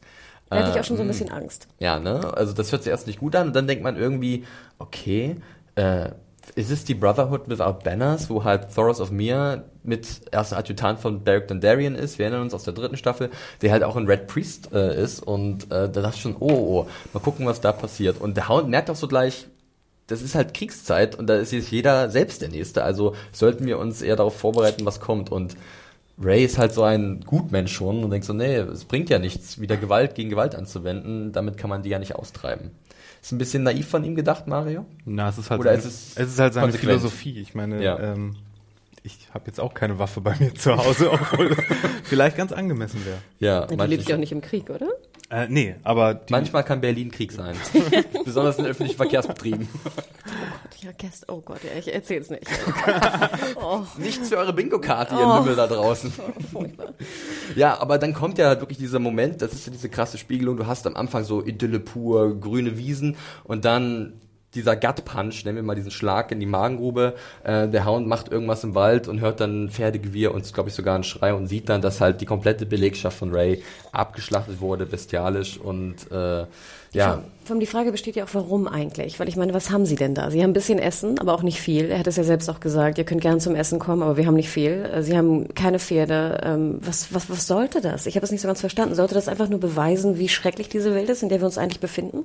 Da hatte ich Äh, auch schon so ein bisschen Angst. Ja, ne? Also das hört sich erst nicht gut an und dann denkt man irgendwie, okay, äh, ist es die Brotherhood Without Banners, wo halt Thoros of Mir mit erster Adjutant von Beric Dondarrion ist, wir erinnern uns aus der dritten Staffel, der halt auch ein Red Priest äh, ist und äh, da dachte ich schon, oh, oh, mal gucken, was da passiert. Und der Hound merkt auch so gleich, das ist halt Kriegszeit und da ist jetzt jeder selbst der Nächste, also sollten wir uns eher darauf vorbereiten, was kommt und Ray ist halt so ein Gutmensch schon und denkt so, nee, es bringt ja nichts, wieder Gewalt gegen Gewalt anzuwenden, damit kann man die ja nicht austreiben. Ist ein bisschen naiv von ihm gedacht, Mario? Na, es ist halt, Oder seine, ist es es ist halt seine konsequent? Philosophie. Ich meine, Ja. ähm, ich habe jetzt auch keine Waffe bei mir zu Hause, (laughs) obwohl das vielleicht ganz angememen wäre. Ja, Du manche- lebst ja auch nicht im Krieg, oder? Äh, nee, aber die, manchmal kann Berlin Krieg sein. (laughs) Besonders in öffentlichen Verkehrsbetrieben. Ja, oh Gott, ja, ich erzähl's nicht. (laughs) Nichts für eure Bingo-Karte, ihr Lümmel da draußen. (laughs) Ja, aber dann kommt ja wirklich dieser Moment, das ist ja diese krasse Spiegelung, du hast am Anfang so Idylle pur, grüne Wiesen und dann dieser Gut Punch, nennen wir mal diesen Schlag in die Magengrube. Äh, der Hound macht irgendwas im Wald und hört dann Pferdegewirr und glaube ich sogar einen Schrei und sieht dann, dass halt die komplette Belegschaft von Ray abgeschlachtet wurde, bestialisch und äh, ja. Von die Frage besteht ja auch, warum eigentlich? Weil ich meine, was haben Sie denn da? Sie haben ein bisschen Essen, aber auch nicht viel. Er hat es ja selbst auch gesagt, ihr könnt gern zum Essen kommen, aber wir haben nicht viel. Äh, Sie haben keine Pferde. Ähm, was, was, was sollte das? Ich habe es nicht so ganz verstanden. Sollte das einfach nur beweisen, wie schrecklich diese Welt ist, in der wir uns eigentlich befinden?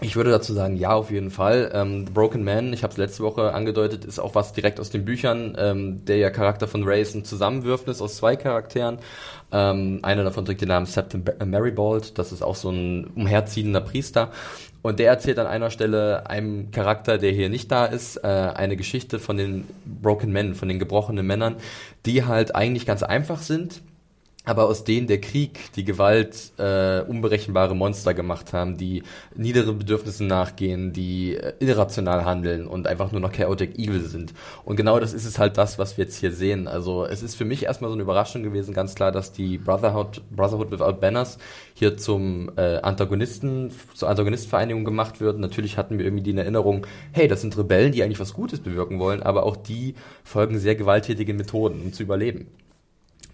Ich würde dazu sagen, ja, auf jeden Fall. Ähm, The Broken Man, ich habe es letzte Woche angedeutet, ist auch was direkt aus den Büchern. Ähm, der ja Charakter von Ray ist ein Zusammenwürfnis aus zwei Charakteren. Ähm, einer davon trägt den Namen Septim Maribald, das ist auch so ein umherziehender Priester. Und der erzählt an einer Stelle einem Charakter, der hier nicht da ist, äh, eine Geschichte von den Broken Men, von den gebrochenen Männern, die halt eigentlich ganz einfach sind aber aus denen der Krieg, die Gewalt äh, unberechenbare Monster gemacht haben, die niedere Bedürfnisse nachgehen, die äh, irrational handeln und einfach nur noch chaotic evil sind. Und genau das ist es halt das, was wir jetzt hier sehen. Also es ist für mich erstmal so eine Überraschung gewesen, ganz klar, dass die Brotherhood, Brotherhood Without Banners hier zum äh, Antagonisten, zur Antagonistenvereinigung gemacht wird. Natürlich hatten wir irgendwie die Erinnerung, hey, das sind Rebellen, die eigentlich was Gutes bewirken wollen, aber auch die folgen sehr gewalttätigen Methoden, um zu überleben.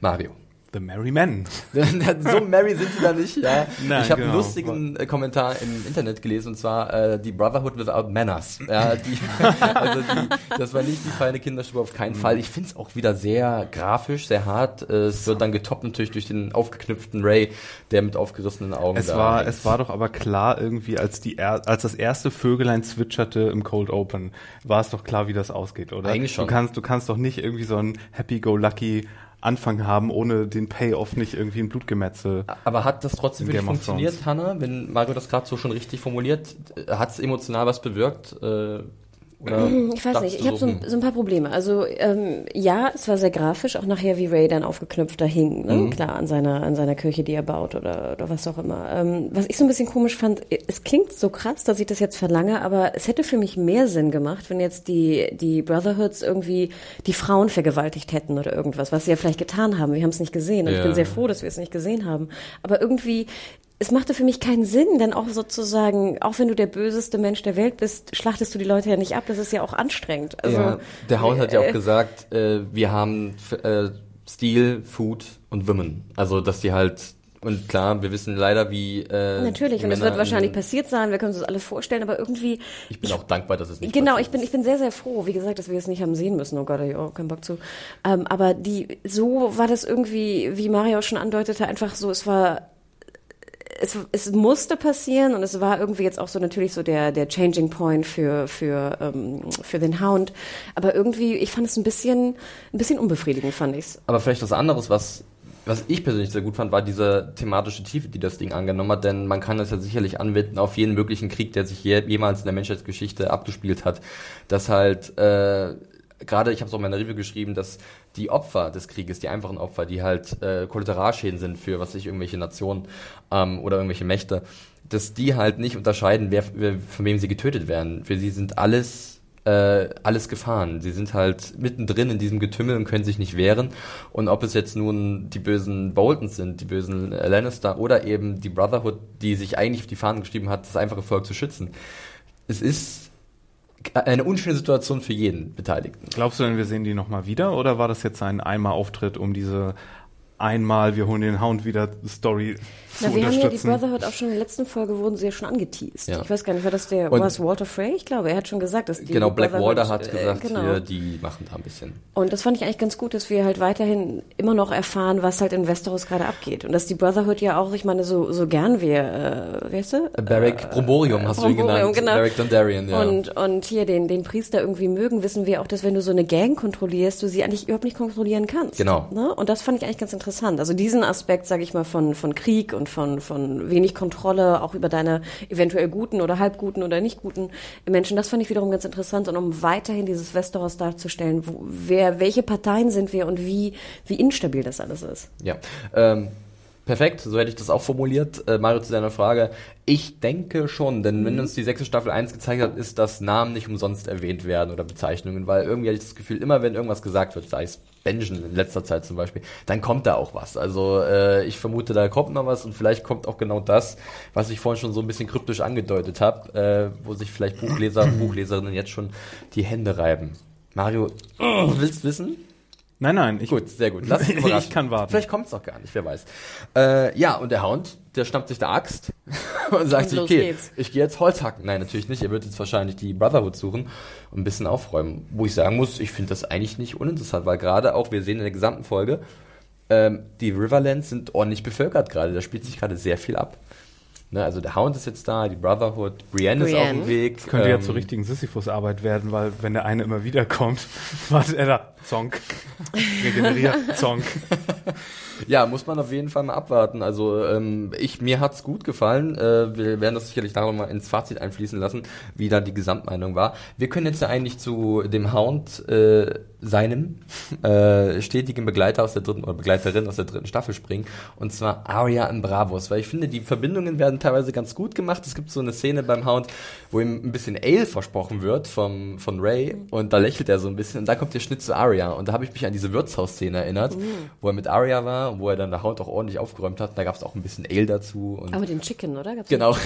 Mario. The Merry Men. (laughs) so merry sind sie da nicht, ja. Nein, ich habe genau. einen lustigen äh, Kommentar im Internet gelesen, und zwar äh, die Brotherhood Without Manners. Ja, die, (laughs) also die, das war nicht die feine Kinderstube, auf keinen Fall. Ich finde es auch wieder sehr grafisch, sehr hart. Es wird dann getoppt natürlich durch den aufgeknüpften Ray, der mit aufgerissenen Augen Es da war, hängt. es war doch aber klar irgendwie, als die er, als das erste Vögelein zwitscherte im Cold Open, war es doch klar, wie das ausgeht, oder? Eigentlich schon. Du kannst, du kannst doch nicht irgendwie so ein Happy-Go-Lucky Anfang haben, ohne den Payoff nicht irgendwie ein Blutgemetzel. Aber hat das trotzdem wirklich funktioniert, Hanna? Wenn Mario das gerade so schon richtig formuliert, hat es emotional was bewirkt? Äh, oder (clears throat) Ich weiß nicht, ich habe so, ein- so ein paar Probleme. Also ähm, ja, es war sehr grafisch, auch nachher wie Ray dann aufgeknüpft da hing, ne? Mhm. klar, an seiner, an seiner Kirche, die er baut oder, oder was auch immer. Ähm, was ich so ein bisschen komisch fand, es klingt so krass, dass ich das jetzt verlange, aber es hätte für mich mehr Sinn gemacht, wenn jetzt die, die Brotherhoods irgendwie die Frauen vergewaltigt hätten oder irgendwas, was sie ja vielleicht getan haben. Wir haben es nicht gesehen und ich Ja. bin sehr froh, dass wir es nicht gesehen haben. Aber irgendwie es machte für mich keinen Sinn, denn auch sozusagen, auch wenn du der böseste Mensch der Welt bist, schlachtest du die Leute ja nicht ab. Das ist ja auch anstrengend. Also, ja, der Hound hat ja auch äh, gesagt, äh, wir haben äh, Stil, Food und Women. Also, dass die halt, und klar, wir wissen leider, wie. Äh, Natürlich, und es wird wahrscheinlich in- passiert sein, wir können uns das alle vorstellen, aber irgendwie. Ich bin auch dankbar, dass es nicht Genau, ich bin, ich bin sehr, sehr froh, wie gesagt, dass wir es nicht haben sehen müssen. Oh Gott, ich auch keinen Bock zu. Ähm, aber die, so war das irgendwie, wie Mario schon andeutete, einfach so, es war, es, es musste passieren und es war irgendwie jetzt auch so natürlich so der, der Changing Point für, für, ähm, für den Hound. Aber irgendwie, ich fand es ein bisschen, ein bisschen unbefriedigend, fand ich's. Aber vielleicht was anderes, was, was ich persönlich sehr gut fand, war diese thematische Tiefe, die das Ding angenommen hat, denn man kann das ja sicherlich anwenden auf jeden möglichen Krieg, der sich je, jemals in der Menschheitsgeschichte abgespielt hat, dass halt, äh, gerade, ich habe es auch in meiner Review geschrieben, dass die Opfer des Krieges, die einfachen Opfer, die halt äh, Kollateralschäden sind für, was ich, irgendwelche Nationen ähm, oder irgendwelche Mächte, dass die halt nicht unterscheiden, wer, wer von wem sie getötet werden. Für sie sind alles äh, alles Gefahren. Sie sind halt mittendrin in diesem Getümmel und können sich nicht wehren. Und ob es jetzt nun die bösen Boltons sind, die bösen Lannister oder eben die Brotherhood, die sich eigentlich auf die Fahnen geschrieben hat, das einfache Volk zu schützen. Es ist eine unschöne Situation für jeden Beteiligten. Glaubst du denn, wir sehen die nochmal wieder oder war das jetzt ein Einmal-Auftritt, um diese einmal, wir holen den Hound wieder Story zu Na, wir haben ja die? Brotherhood auch schon in der letzten Folge wurden sie ja schon angeteased. Ja. Ich weiß gar nicht, war das der, Und- war es Walter Frey? Ich glaube, er hat schon gesagt, dass die genau, Blackwater Brotherhood, hat äh, gesagt, genau. hier, die machen da ein bisschen. Und das fand ich eigentlich ganz gut, dass wir halt weiterhin immer noch erfahren, was halt in Westeros gerade abgeht. Und dass die Brotherhood ja auch, ich meine, so, so gern wir, äh, weißt du? Barrack Bromborium hast du ihn Bromborium, genannt. genau. Barrack Dondarrion, ja. Und, und hier den, den Priester irgendwie mögen, wissen wir auch, dass wenn du so eine Gang kontrollierst, du sie eigentlich überhaupt nicht kontrollieren kannst. Genau. Ne? Und das fand ich eigentlich ganz interessant. Also diesen Aspekt, sage ich mal, von, von Krieg und von, von wenig Kontrolle, auch über deine eventuell guten oder halbguten oder nicht guten Menschen, das fand ich wiederum ganz interessant. Und um weiterhin dieses Westeros darzustellen, wo, wer, welche Parteien sind wir und wie, wie instabil das alles ist. Ja, ähm, Perfekt, so hätte ich das auch formuliert. Äh, Mario, zu deiner Frage. Ich denke schon, denn wenn uns die sechste Staffel 1 gezeigt hat, ist, dass Namen nicht umsonst erwähnt werden oder Bezeichnungen, weil irgendwie hatte ich das Gefühl, immer wenn irgendwas gesagt wird, sei es Benjen in letzter Zeit zum Beispiel, dann kommt da auch was. Also äh, ich vermute, da kommt noch was und vielleicht kommt auch genau das, was ich vorhin schon so ein bisschen kryptisch angedeutet habe, äh, wo sich vielleicht Buchleser und (clears throat) Buchleserinnen jetzt schon die Hände reiben. Mario, willst wissen? Nein, nein, ich, Gut, sehr gut. Lass (laughs) dich überraschen. ich kann warten. Vielleicht kommt's noch gar nicht, wer weiß. Äh, ja, und der Hound, der schnappt sich der Axt (laughs) und sagt Und sich, okay, geht's. ich gehe jetzt Holz hacken. Nein, natürlich nicht. Er wird jetzt wahrscheinlich die Brotherhood suchen und ein bisschen aufräumen. Wo ich sagen muss, ich finde das eigentlich nicht uninteressant, weil gerade auch, wir sehen in der gesamten Folge, ähm, die Riverlands sind ordentlich bevölkert gerade. Da spielt sich gerade sehr viel ab. Ne, also der Hound ist jetzt da, die Brotherhood, Brienne, ist auf Brienne. dem Weg. Das könnte ähm, ja zur richtigen Sisyphus-Arbeit werden, weil wenn der eine immer wieder kommt, (laughs) wartet er da, Zonk, regeneriert, Zonk. Ja, muss man auf jeden Fall mal abwarten. Also ähm, ich mir hat's gut gefallen. Äh, wir werden das sicherlich nachher mal ins Fazit einfließen lassen, wie da die Gesamtmeinung war. Wir können jetzt ja eigentlich zu dem Hound äh, seinem (laughs) äh, stetigen Begleiter aus der dritten oder Begleiterin aus der dritten Staffel springen und zwar Arya in Bravos, weil ich finde die Verbindungen werden teilweise ganz gut gemacht. Es gibt so eine Szene beim Hound, wo ihm ein bisschen Ale versprochen wird vom von Ray und da lächelt er so ein bisschen und da kommt der Schnitt zu Arya und da habe ich mich an diese Wirtshausszene erinnert, wo er mit Arya war und wo er dann der Hound auch ordentlich aufgeräumt hat. Da gab es auch ein bisschen Ale dazu und Aber den Chicken, oder? Gab's genau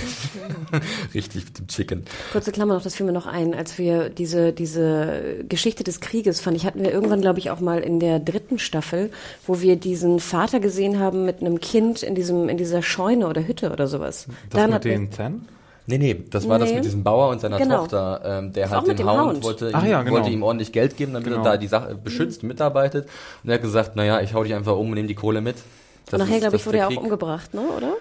(laughs) richtig mit dem Chicken. Kurze Klammer noch, das fiel mir noch ein, als wir diese, diese Geschichte des Krieges fand ich, hatten wir irgendwann, glaube ich, auch mal in der dritten Staffel, wo wir diesen Vater gesehen haben mit einem Kind in diesem, in dieser Scheune oder Hütte oder sowas. Das Dann mit den Zen? Nee, nee, das war das Nee. mit diesem Bauer und seiner Genau. Tochter. Ähm, der Das mit den dem Hound, Hound. wollte, ihm, ja, genau. wollte ihm ordentlich Geld geben, damit Genau. er da die Sache beschützt, mitarbeitet. Und er hat gesagt, naja, ich hau dich einfach um und nehme die Kohle mit. Das Und nachher, glaube das ich, wurde er auch umgebracht, ne, oder?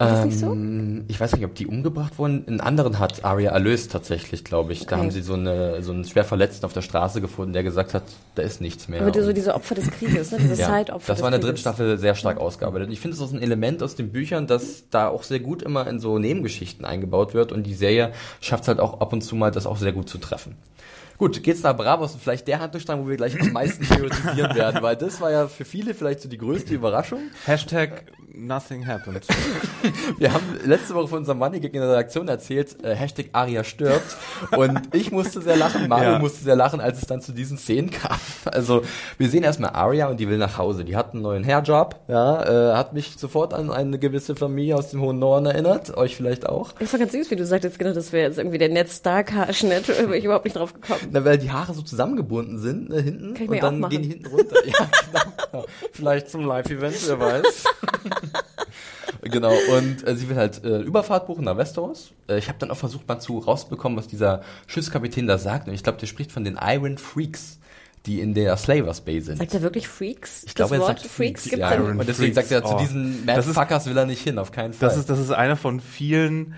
Nicht so? Ähm, Ich weiß nicht, ob die umgebracht wurden. Einen anderen hat Arya erlöst tatsächlich, glaube ich. Da Okay. haben sie so, eine, so einen schwer Verletzten auf der Straße gefunden, der gesagt hat, da ist nichts mehr. Aber so diese Opfer des Krieges, ne? diese ja, Zeitopfer das war in der dritten. Staffel sehr stark ausgearbeitet. Ich finde, es ist ein Element aus den Büchern, das da auch sehr gut immer in so Nebengeschichten eingebaut wird und die Serie schafft es halt auch ab und zu mal, das auch sehr gut zu treffen. Gut, geht's nach Bravos und vielleicht der Handlungsstrang, wo wir gleich am meisten theoretisieren (laughs) werden, weil das war ja für viele vielleicht so die größte Überraschung. Hashtag nothing happened. (laughs) Wir haben letzte Woche von unserem Money in der Redaktion erzählt, äh, Hashtag Aria stirbt. Und ich musste sehr lachen, Mario Ja. musste sehr lachen, als es dann zu diesen Szenen kam. Also wir sehen erstmal Aria und die will nach Hause. Die hat einen neuen Hairjob, ja, äh, hat mich sofort an eine gewisse Familie aus dem hohen Norden erinnert, euch vielleicht auch. Das war ganz süß, wie du sagtest, genau, das wäre jetzt irgendwie der Ned Stark-Haarschnitt, (laughs) bin ich überhaupt nicht drauf gekommen. Na, weil die Haare so zusammengebunden sind, ne, hinten. Kann ich und dann gehen die hinten runter. (laughs) ja, genau. Vielleicht zum Live-Event, wer weiß. (laughs) genau, und äh, sie will halt äh, Überfahrt buchen nach Westeros. Äh, ich habe dann auch versucht, mal zu rauszubekommen, was dieser Schiffskapitän da sagt. Und ich glaube, der spricht von den Iron Freaks, die in der Slavers Bay sind. Sagt er wirklich Freaks? ich glaube, das er Wort sagt Freaks Freaks. gibt's ja, und deswegen Freaks. sagt er, zu Oh. diesen Das ist- Madfuckers will er nicht hin, auf keinen Fall. Das ist, das ist einer von vielen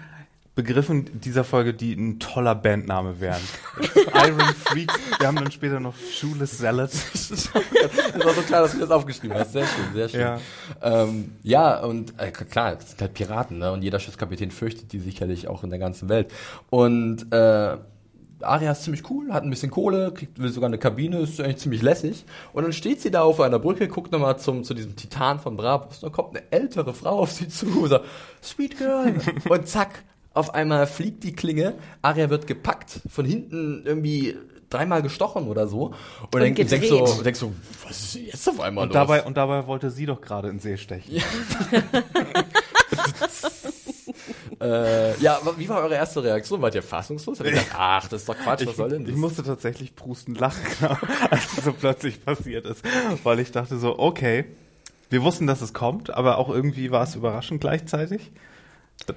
Begriffen dieser Folge, die ein toller Bandname wären. (laughs) Iron Freaks, wir haben dann später noch Shoeless Salad. (laughs) das war so klar, dass du das aufgeschrieben hast. Sehr schön, sehr schön. Ja. Ähm, ja, und äh, klar, das sind halt Piraten, ne? Und jeder Schiffskapitän fürchtet die sicherlich auch in der ganzen Welt. Und äh, Aria ist ziemlich cool, hat ein bisschen Kohle, kriegt will sogar eine Kabine, ist eigentlich ziemlich lässig. Und dann steht sie da auf einer Brücke, guckt nochmal zum zu diesem Titan von Bravos, und dann kommt eine ältere Frau auf sie zu und sagt, Sweet Girl. (laughs) und zack, auf einmal fliegt die Klinge, Aria wird gepackt, von hinten irgendwie dreimal gestochen oder so. Und, denk, denkst so, denkst so, was ist jetzt auf einmal Und los? dabei, und dabei wollte sie doch gerade in See stechen. (laughs) Äh, ja, wie war eure erste Reaktion? Wart ihr fassungslos? Habt ihr gedacht, (laughs) ach, das ist doch Quatsch, was soll denn Ich das? musste tatsächlich prusten lachen, (laughs) genau, als es so plötzlich passiert ist. Weil ich dachte so, okay, wir wussten, dass es kommt, aber auch irgendwie war es überraschend gleichzeitig.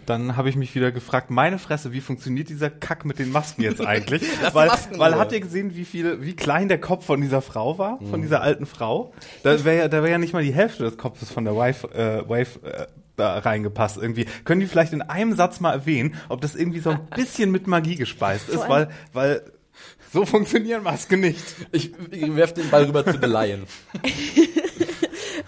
Dann habe ich mich wieder gefragt, meine Fresse, wie funktioniert dieser Kack mit den Masken jetzt (laughs) eigentlich? Weil, weil habt ihr gesehen, wie viel, wie klein der Kopf von dieser Frau war, Mhm. von dieser alten Frau? Da wäre ja, da wäre ja nicht mal die Hälfte des Kopfes von der Wife, äh, Wife äh, da reingepasst irgendwie. Können die vielleicht in einem Satz mal erwähnen, ob das irgendwie so ein (laughs) bisschen mit Magie gespeist ist, weil, weil so funktionieren Masken nicht. Ich, ich werf den Ball rüber zu The Lion. (laughs)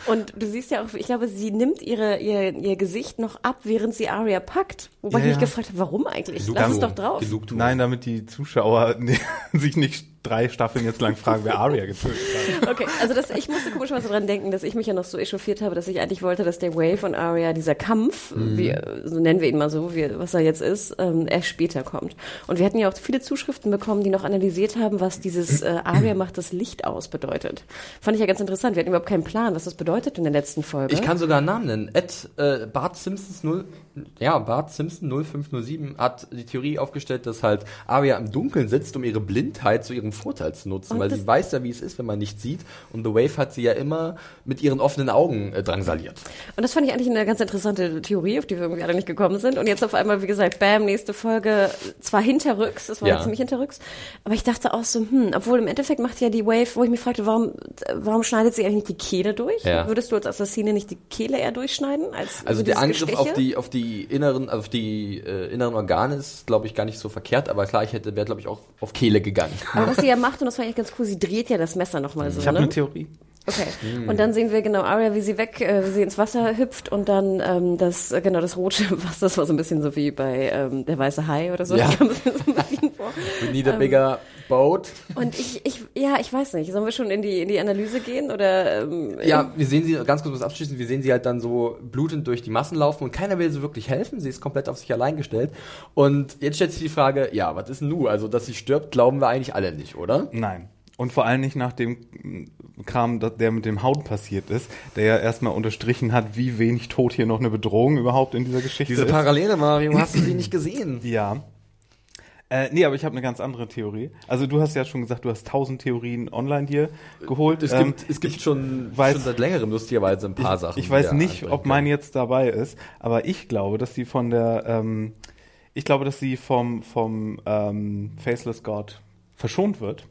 Und du siehst ja auch, ich glaube, sie nimmt ihre, ihr, ihr Gesicht noch ab, während sie Aria packt. Wobei Ja, ich mich ja. gefragt habe, warum eigentlich? Lass es doch drauf. Nein, damit die Zuschauer (laughs) sich nicht drei Staffeln jetzt lang fragen, wer Arya getötet hat. Okay, also das, ich musste komischerweise dran denken, dass ich mich ja noch so echauffiert habe, dass ich eigentlich wollte, dass der Wave und Arya, dieser Kampf, Mhm. wie, so nennen wir ihn mal so, wie, was er jetzt ist, ähm, erst später kommt. Und wir hatten ja auch viele Zuschriften bekommen, die noch analysiert haben, was dieses äh, Arya macht das Licht aus bedeutet. Fand ich ja ganz interessant. Wir hatten überhaupt keinen Plan, was das bedeutet in der letzten Folge. Ich kann sogar einen Namen nennen. Ed, äh, Bart Simpsons 0, ja, Bart Simpson 0507 hat die Theorie aufgestellt, dass halt Arya im Dunkeln sitzt, um ihre Blindheit zu ihrem Vorteil zu nutzen, Und weil sie weiß ja, wie es ist, wenn man nicht sieht. Und The Wave hat sie ja immer mit ihren offenen Augen äh, drangsaliert. Und das fand ich eigentlich eine ganz interessante Theorie, auf die wir irgendwie alle nicht gekommen sind. Und jetzt auf einmal, wie gesagt, bam, nächste Folge, zwar hinterrücks, das war Ja. ziemlich hinterrücks, aber ich dachte auch so, hm, obwohl im Endeffekt macht ja die Wave, wo ich mich fragte, warum, warum schneidet sie eigentlich nicht die Kehle durch? Ja. Würdest du als Assassine nicht die Kehle eher durchschneiden? Als Also so der Angriff auf die, auf die inneren, auf die äh, inneren Organe ist, glaube ich, gar nicht so verkehrt, aber klar, ich hätte, wäre, glaube ich, auch auf Kehle gegangen. Aber was sie ja macht, und das fand ich ganz cool, sie dreht ja das Messer nochmal so, Ich habe ne? eine Theorie. Okay. Hm. Und dann sehen wir genau Arya, wie sie weg, äh, wie sie ins Wasser hüpft und dann ähm, das, äh, genau, das rote (laughs) Wasser, das war so ein bisschen so wie bei ähm, der weiße Hai oder so. Ja. So ein bisschen vor. We need a bigger boat. Und ich, ich, ja, ich weiß nicht. Sollen wir schon in die, in die Analyse gehen oder? Ähm, Ja, wir sehen sie, ganz kurz was abschließen, wir sehen sie halt dann so blutend durch die Massen laufen und keiner will sie wirklich helfen, sie ist komplett auf sich allein gestellt. Und jetzt stellt sich die Frage, ja, was ist denn nu? Also, dass sie stirbt, glauben wir eigentlich alle nicht, oder? Nein. Und vor allem nicht nach dem Kram, der mit dem Haut passiert ist, der ja erstmal unterstrichen hat, wie wenig Tod hier noch eine Bedrohung überhaupt in dieser Geschichte ist. Parallele, Mario, hast du sie (clears throat) nicht gesehen? Ja. Äh, nee, aber ich habe eine ganz andere Theorie. Also du hast ja schon gesagt, du hast tausend Theorien online dir geholt. Es Ähm, gibt, es gibt schon, weiß- schon seit längerem lustigerweise ein paar ich, Sachen. Ich weiß nicht, ob meine jetzt dabei ist, aber ich glaube, dass sie von der, ähm, ich glaube, dass sie vom, vom ähm, Faceless God verschont wird.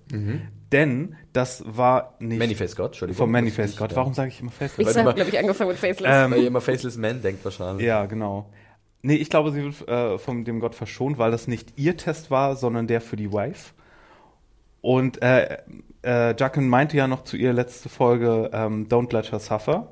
Denn das war nicht Manifest God, Entschuldigung. vom Manifest God. Warum sage ich immer ich Faceless? du habe, glaube ich, angefangen mit Faceless. Ähm, Weil ihr immer Faceless Man denkt wahrscheinlich. Ja, genau. Nee, ich glaube, sie wird äh, von dem Gott verschont, weil das nicht ihr Test war, sondern der für die Wife. Und äh, äh, Jacqueline meinte ja noch zu ihr letzte Folge, ähm, don't let her suffer.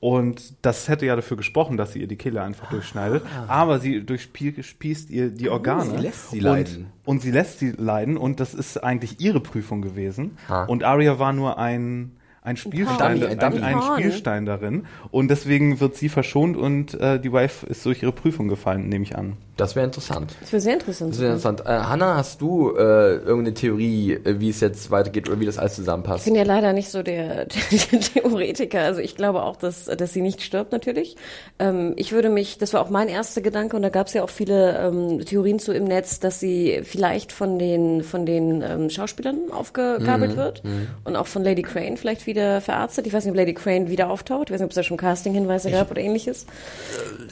Und das hätte ja dafür gesprochen, dass sie ihr die Kehle einfach durchschneidet. Aber sie durchspießt ihr die Organe. sie lässt sie und, leiden. Und sie lässt sie leiden. Und das ist eigentlich ihre Prüfung gewesen. Ha. Und Arya war nur ein, ein Spielstein, ein, ein Dummy. ein Pawn. Spielstein darin. Und deswegen wird sie verschont und äh, die Wife ist durch ihre Prüfung gefallen, nehme ich an. Das wäre interessant. Das wäre sehr interessant. Das wäre interessant. Äh, Hanna, hast du äh, irgendeine Theorie, äh, wie es jetzt weitergeht oder wie das alles Ich zusammenpasst? bin ja leider nicht so der, (laughs) der Theoretiker. Also ich glaube auch, dass, dass sie nicht stirbt natürlich. Ähm, ich würde mich, das war auch mein erster Gedanke und da gab es ja auch viele ähm, Theorien zu im Netz, dass sie vielleicht von den von den ähm, Schauspielern aufgegabelt wird und auch von Lady Crane vielleicht wieder verarztet. Ich weiß nicht, ob Lady Crane wieder auftaucht. Ich weiß nicht, ob es da schon Casting-Hinweise gab oder ähnliches.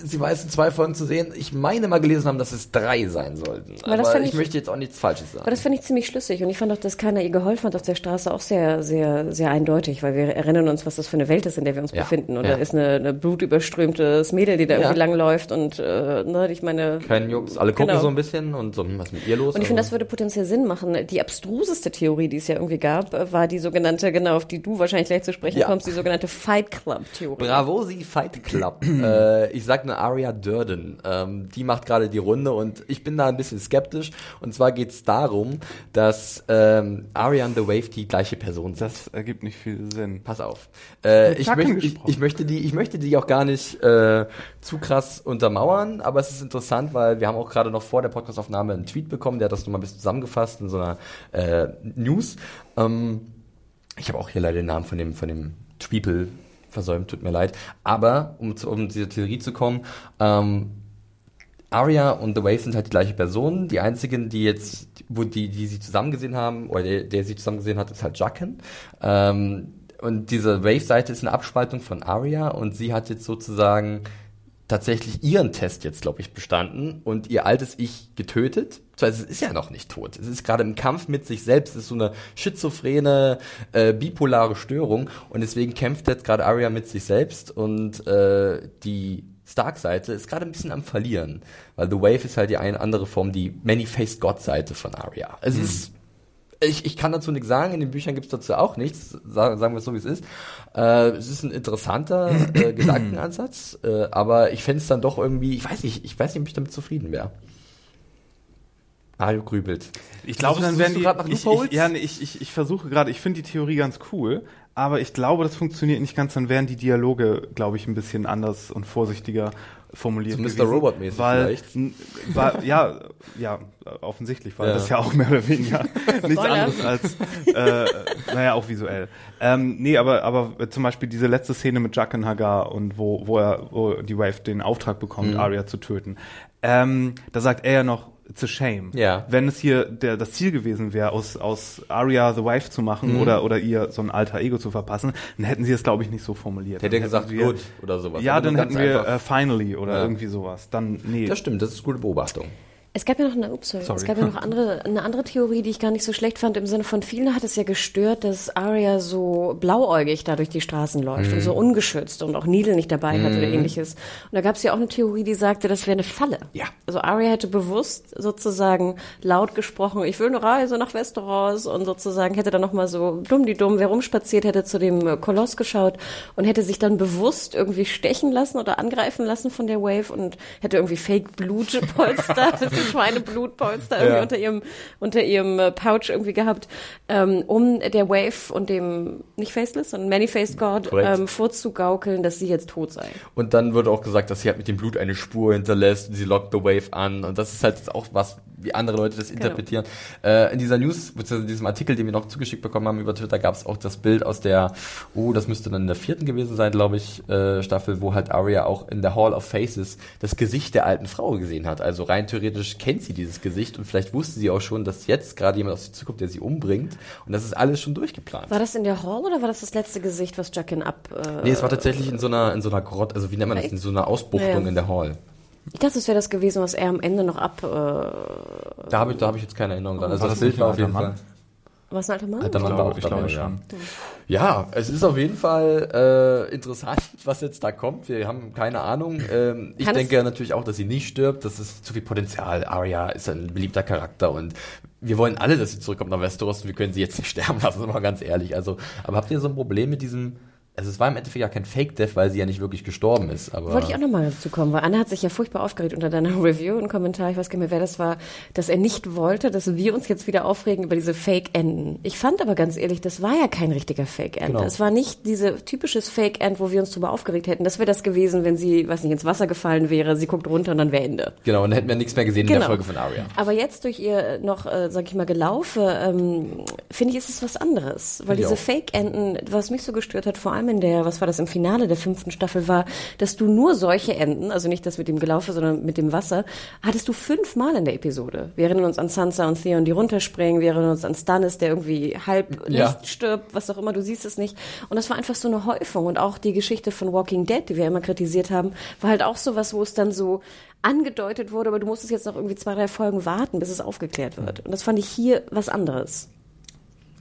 Sie weiß in zwei Folgen zu sehen. Ich meine mal gelesen haben, dass es drei sein sollten. Aber das Aber fand ich, ich- möchte jetzt auch nichts Falsches sagen. Aber das finde ich ziemlich schlüssig und ich fand auch, dass keiner ihr geholfen hat auf der Straße auch sehr, sehr, sehr eindeutig, weil wir erinnern uns, was das für eine Welt ist, in der wir uns Ja, befinden. Und ja. da ist eine, eine blutüberströmtes Mädel, die da Ja. irgendwie langläuft und äh, ne, ich meine. Kein Jux. Alle gucken Genau. so ein bisschen und so, was mit ihr los? Und ich finde, das würde potenziell Sinn machen. Die abstruseste Theorie, die es ja irgendwie gab, äh, war die sogenannte, genau, auf die du wahrscheinlich gleich zu sprechen Ja. kommst, die sogenannte Fight Club Theorie. Bravo, sie Fight Club. äh, ich sag eine Aria Durden. Ähm, die macht gerade die Runde und ich bin da ein bisschen skeptisch. Und zwar geht es darum, dass ähm, Aria und The Wave die gleiche Person sind. Das ergibt nicht viel Sinn. Pass auf. Äh, ich, möchte, ich, ich, möchte die, ich möchte die auch gar nicht äh, zu krass untermauern, aber es ist interessant, weil wir haben auch gerade noch vor der Podcastaufnahme einen Tweet bekommen, der hat das nochmal ein bisschen zusammengefasst in so einer äh, News. Ähm, ich habe auch hier leider den Namen von dem, von dem Tweeple versäumt, tut mir leid. Aber um zu um diese Theorie zu kommen, ähm, Arya und The Wave sind halt die gleiche Person. Die einzigen, die jetzt, wo die, die sie zusammen gesehen haben, oder der, der sie zusammen gesehen hat, ist halt Jaqen. Ähm, und diese Wave-Seite ist eine Abspaltung von Arya und sie hat jetzt sozusagen tatsächlich ihren Test jetzt, glaube ich, bestanden und ihr altes Ich getötet. Zwar, es ist ja noch nicht tot. Es ist gerade im Kampf mit sich selbst. Es ist so eine schizophrene, äh, bipolare Störung und deswegen kämpft jetzt gerade Arya mit sich selbst und äh, die Stark-Seite ist gerade ein bisschen am Verlieren, weil The Wave ist halt die eine andere Form, die Many-Faced God-Seite von Arya. Es ist ich, ich kann dazu nichts sagen, in den Büchern gibt's dazu auch nichts, sagen, sagen wir es so, wie es ist. Äh, es ist ein interessanter äh, (clears throat) Gedankenansatz, äh, aber ich fände es dann doch irgendwie, ich weiß nicht, ich weiß nicht, ob ich damit zufrieden wäre. Mario grübelt. Ich glaube, dann werden die. ich, ich, ja, nee, ich, ich, ich versuche gerade, ich finde die Theorie ganz cool, aber ich glaube, das funktioniert nicht ganz. Dann wären die Dialoge, glaube ich, ein bisschen anders und vorsichtiger formuliert. So Mr. gewesen, Robot-mäßig weil, vielleicht. Weil, ja, ja, offensichtlich, weil Ja. das ja auch mehr oder weniger (laughs) nichts Spoiler. anderes als, äh, naja, auch visuell. Ähm, nee, aber, aber zum Beispiel diese letzte Szene mit Jack und Hagar und wo, wo er, wo die Wave den Auftrag bekommt, Mhm. Arya zu töten. Ähm, da sagt er ja noch, it's a shame. Ja. Wenn es hier der, das Ziel gewesen wäre, aus, aus Arya the Wife zu machen Mhm. oder, oder ihr so ein alter Ego zu verpassen, dann hätten sie es, glaube ich, nicht so formuliert. Hätte er Dann gesagt, wir- gut oder sowas. Ja, Aber dann nur hätten wir äh, finally oder Ja. irgendwie sowas. Dann, nee. Das stimmt, das ist eine gute Beobachtung. Es gab ja noch eine, ups, sorry. Sorry. Es gab ja noch (laughs) andere, eine andere Theorie, die ich gar nicht so schlecht fand. Im Sinne von vielen hat es ja gestört, dass Arya so blauäugig da durch die Straßen läuft und so Mhm. ungeschützt und auch Needle nicht dabei hat oder ähnliches. Und da gab es ja auch eine Theorie, die sagte, das wäre eine Falle. Ja. Also Arya hätte bewusst sozusagen laut gesprochen, ich will eine Reise nach Westeros und sozusagen hätte dann nochmal so dumm die dumm herumspaziert, hätte zu dem äh, Koloss geschaut und hätte sich dann bewusst irgendwie stechen lassen oder angreifen lassen von der Wave und hätte irgendwie Fake Blutpolster, (laughs) das ist (laughs) Schweineblutpolster irgendwie Ja. unter ihrem unter ihrem äh, Pouch irgendwie gehabt, ähm, um der Wave und dem nicht Faceless, sondern Many-Faced God ähm, vorzugaukeln, dass sie jetzt tot sei. Und dann wurde auch gesagt, dass sie halt mit dem Blut eine Spur hinterlässt, sie lockt the wave an. Und das ist halt jetzt auch was, wie andere Leute das interpretieren. Äh, in dieser News, beziehungsweise in diesem Artikel, den wir noch zugeschickt bekommen haben über Twitter, gab es auch das Bild aus der, oh, das müsste dann in der vierten gewesen sein, glaube ich, äh, Staffel, wo halt Arya auch in der Hall of Faces das Gesicht der alten Frau gesehen hat. Also rein theoretisch kennt sie dieses Gesicht und vielleicht wusste sie auch schon, dass jetzt gerade jemand auf sie zukommt, der sie umbringt. Und das ist alles schon durchgeplant. War das in der Hall oder war das das letzte Gesicht, was Jackin ab? Äh, Nee, es war tatsächlich in so einer, in so einer Grotte, also wie nennt man das, in so einer Ausbuchtung ja. in der Hall. Ich dachte, es wäre das gewesen, was er am Ende noch ab. Äh, Da habe ich, da habe ich jetzt keine Erinnerung dran. Also War das, das Bild war auf jeden Fall. Mann? was ein alter Mann? Alter Mann Ich war glaube- auch ich dabei, glaube ja. Ja, es ist auf jeden Fall äh, interessant, (laughs) was jetzt da kommt. Wir haben keine Ahnung. Ähm, ich es- denke natürlich auch, dass sie nicht stirbt. Das ist zu viel Potenzial. Arya ist ein beliebter Charakter und wir wollen alle, dass sie zurückkommt nach Westeros und wir können sie jetzt nicht (laughs) sterben lassen, sind wir mal ganz ehrlich. Also, aber habt ihr so ein Problem mit diesem? Also es war im Endeffekt ja kein Fake-Death, weil sie ja nicht wirklich gestorben ist. Aber Wollte ich auch nochmal dazu kommen, weil Anna hat sich ja furchtbar aufgeregt unter deiner (laughs) Review und Kommentar, ich weiß gar nicht mehr, wer das war, dass er nicht wollte, dass wir uns jetzt wieder aufregen über diese Fake-Enden. Ich fand aber ganz ehrlich, das war ja kein richtiger Fake-End. Genau. Es war nicht diese typisches Fake-End, wo wir uns drüber aufgeregt hätten. Das wäre das gewesen, wenn sie, weiß nicht, ins Wasser gefallen wäre, sie guckt runter und dann wäre Ende. genau, und dann hätten wir nichts mehr gesehen in Genau. der Folge von Arya. Aber jetzt durch ihr noch, äh, sag ich mal, Gelaufe, ähm, finde ich, ist es was anderes. Weil ich diese auch. Fake-Enden, was mich so gestört hat, vor allem in der, was war das, im Finale der fünften Staffel, war, dass du nur solche Enden, also nicht das mit dem Gelaufe, sondern mit dem Wasser, hattest du fünfmal in der Episode. Wir erinnern uns an Sansa und Theon, die runterspringen, wir erinnern uns an Stannis, der irgendwie halb Ja. Licht stirbt, was auch immer, du siehst es nicht. Und das war einfach so eine Häufung. Und auch die Geschichte von Walking Dead, die wir immer kritisiert haben, war halt auch sowas, wo es dann so angedeutet wurde, aber du musstest jetzt noch irgendwie zwei, drei Folgen warten, bis es aufgeklärt wird. Und das fand ich hier was anderes.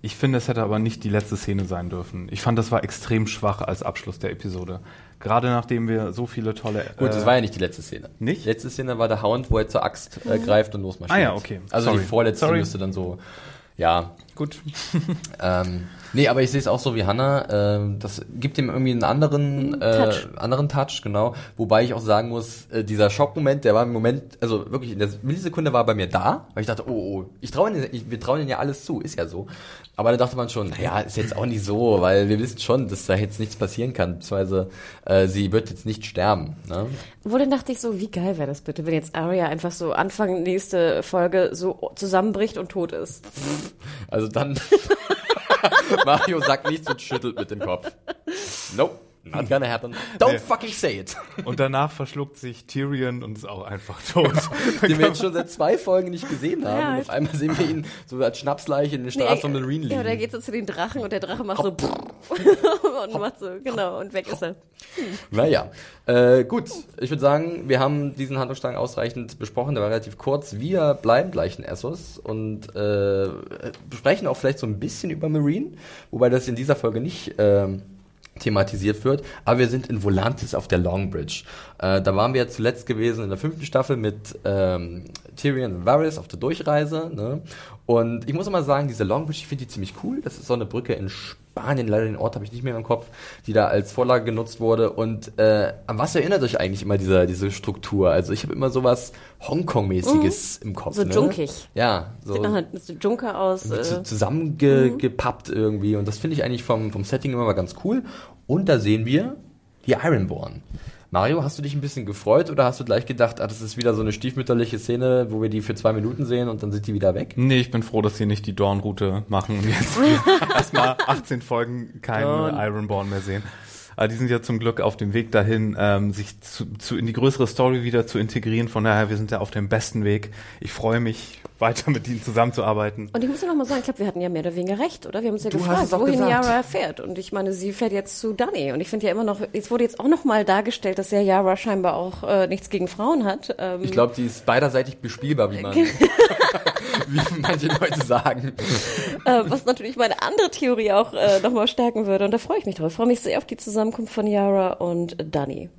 Ich finde, es hätte aber nicht die letzte Szene sein dürfen. Ich fand, das war extrem schwach als Abschluss der Episode. Gerade nachdem wir so viele tolle. Gut, äh, das war ja nicht die letzte Szene. nicht? Die letzte Szene war der Hound, wo er zur Axt äh, greift und losmarschiert. Ah ja, okay. Also Sorry. die vorletzte Sorry. müsste dann so, ja. gut. (laughs) Ähm, nee, aber ich sehe es auch so wie Hannah. Ähm, das gibt ihm irgendwie einen anderen, äh, Touch. anderen Touch, genau. Wobei ich auch sagen muss, äh, dieser Schockmoment, der war im Moment, also wirklich in der Millisekunde war bei mir da, weil ich dachte, oh, oh, ich traue ich, wir trauen ihnen ja alles zu, ist ja so. Aber da dachte man schon, naja, ist jetzt auch nicht so, weil wir wissen schon, dass da jetzt nichts passieren kann, beziehungsweise äh, sie wird jetzt nicht sterben. Ne? Wo dann dachte ich so, wie geil wäre das bitte, wenn jetzt Arya einfach so Anfang nächste Folge so zusammenbricht und tot ist. Also dann (laughs) Mario sagt nichts und schüttelt mit dem Kopf. Nope, not gonna happen. Don't Nee. fucking say it. Und danach verschluckt sich Tyrion und ist auch einfach tot. (laughs) Den wir jetzt schon seit zwei Folgen nicht gesehen haben. Ja. Und auf einmal sehen wir ihn so als Schnapsleiche in den Straßen von Marine liegen. Ja, der geht so zu den Drachen und der Drache macht so (laughs) und macht so, genau, und weg ist er. Naja, äh, gut. Ich würde sagen, wir haben diesen Handlungsstrang ausreichend besprochen. Der war relativ kurz. Wir bleiben gleich in Essos und äh, besprechen auch vielleicht so ein bisschen über Marine, wobei das in dieser Folge nicht ähm, thematisiert wird. Aber wir sind in Volantis auf der Longbridge. Äh, da waren wir ja zuletzt gewesen in der fünften Staffel mit ähm, Tyrion und Varys auf der Durchreise. Ne? Und ich muss immer sagen, diese Longbridge, ich finde die ziemlich cool. Das ist so eine Brücke in Spanien, leider den Ort habe ich nicht mehr im Kopf, die da als Vorlage genutzt wurde. Und äh, an was erinnert euch eigentlich immer dieser, diese Struktur? Also ich habe immer sowas Hongkong-mäßiges im Kopf. Mhm. So ne? junkig. Ja, so Sieht nach einer so Junker aus. Äh, zusammengepappt irgendwie. Und das finde ich eigentlich vom, vom Setting immer mal ganz cool. Und da sehen wir die Ironborn. Mario, hast du dich ein bisschen gefreut oder hast du gleich gedacht, ah, das ist wieder so eine stiefmütterliche Szene, wo wir die für zwei Minuten sehen und dann sind die wieder weg? Nee, ich bin froh, dass sie nicht die Dorn-Route machen und jetzt (laughs) erstmal 18 Folgen keine Dorn. Ironborn mehr sehen. Aber die sind ja zum Glück auf dem Weg dahin, ähm, sich zu, zu in die größere Story wieder zu integrieren. Von daher, wir sind ja auf dem besten Weg. Ich freue mich, (laughs) weiter mit ihnen zusammenzuarbeiten. und ich muss ja noch mal sagen, ich glaube, wir hatten ja mehr oder weniger recht, oder? Wir haben uns ja Du gefragt, wohin gesagt. Yara fährt. Und ich meine, sie fährt jetzt zu Danny. Und ich finde ja immer noch, jetzt wurde jetzt auch noch mal dargestellt, dass ja Yara scheinbar auch äh, nichts gegen Frauen hat. Ähm, Ich glaube, die ist beiderseitig bespielbar, wie man, (laughs) wie manche Leute sagen. äh, was natürlich meine andere Theorie auch äh, nochmal stärken würde. Und da freue ich mich drauf. Ich freue mich sehr auf die Zusammenkunft von Yara und Danny.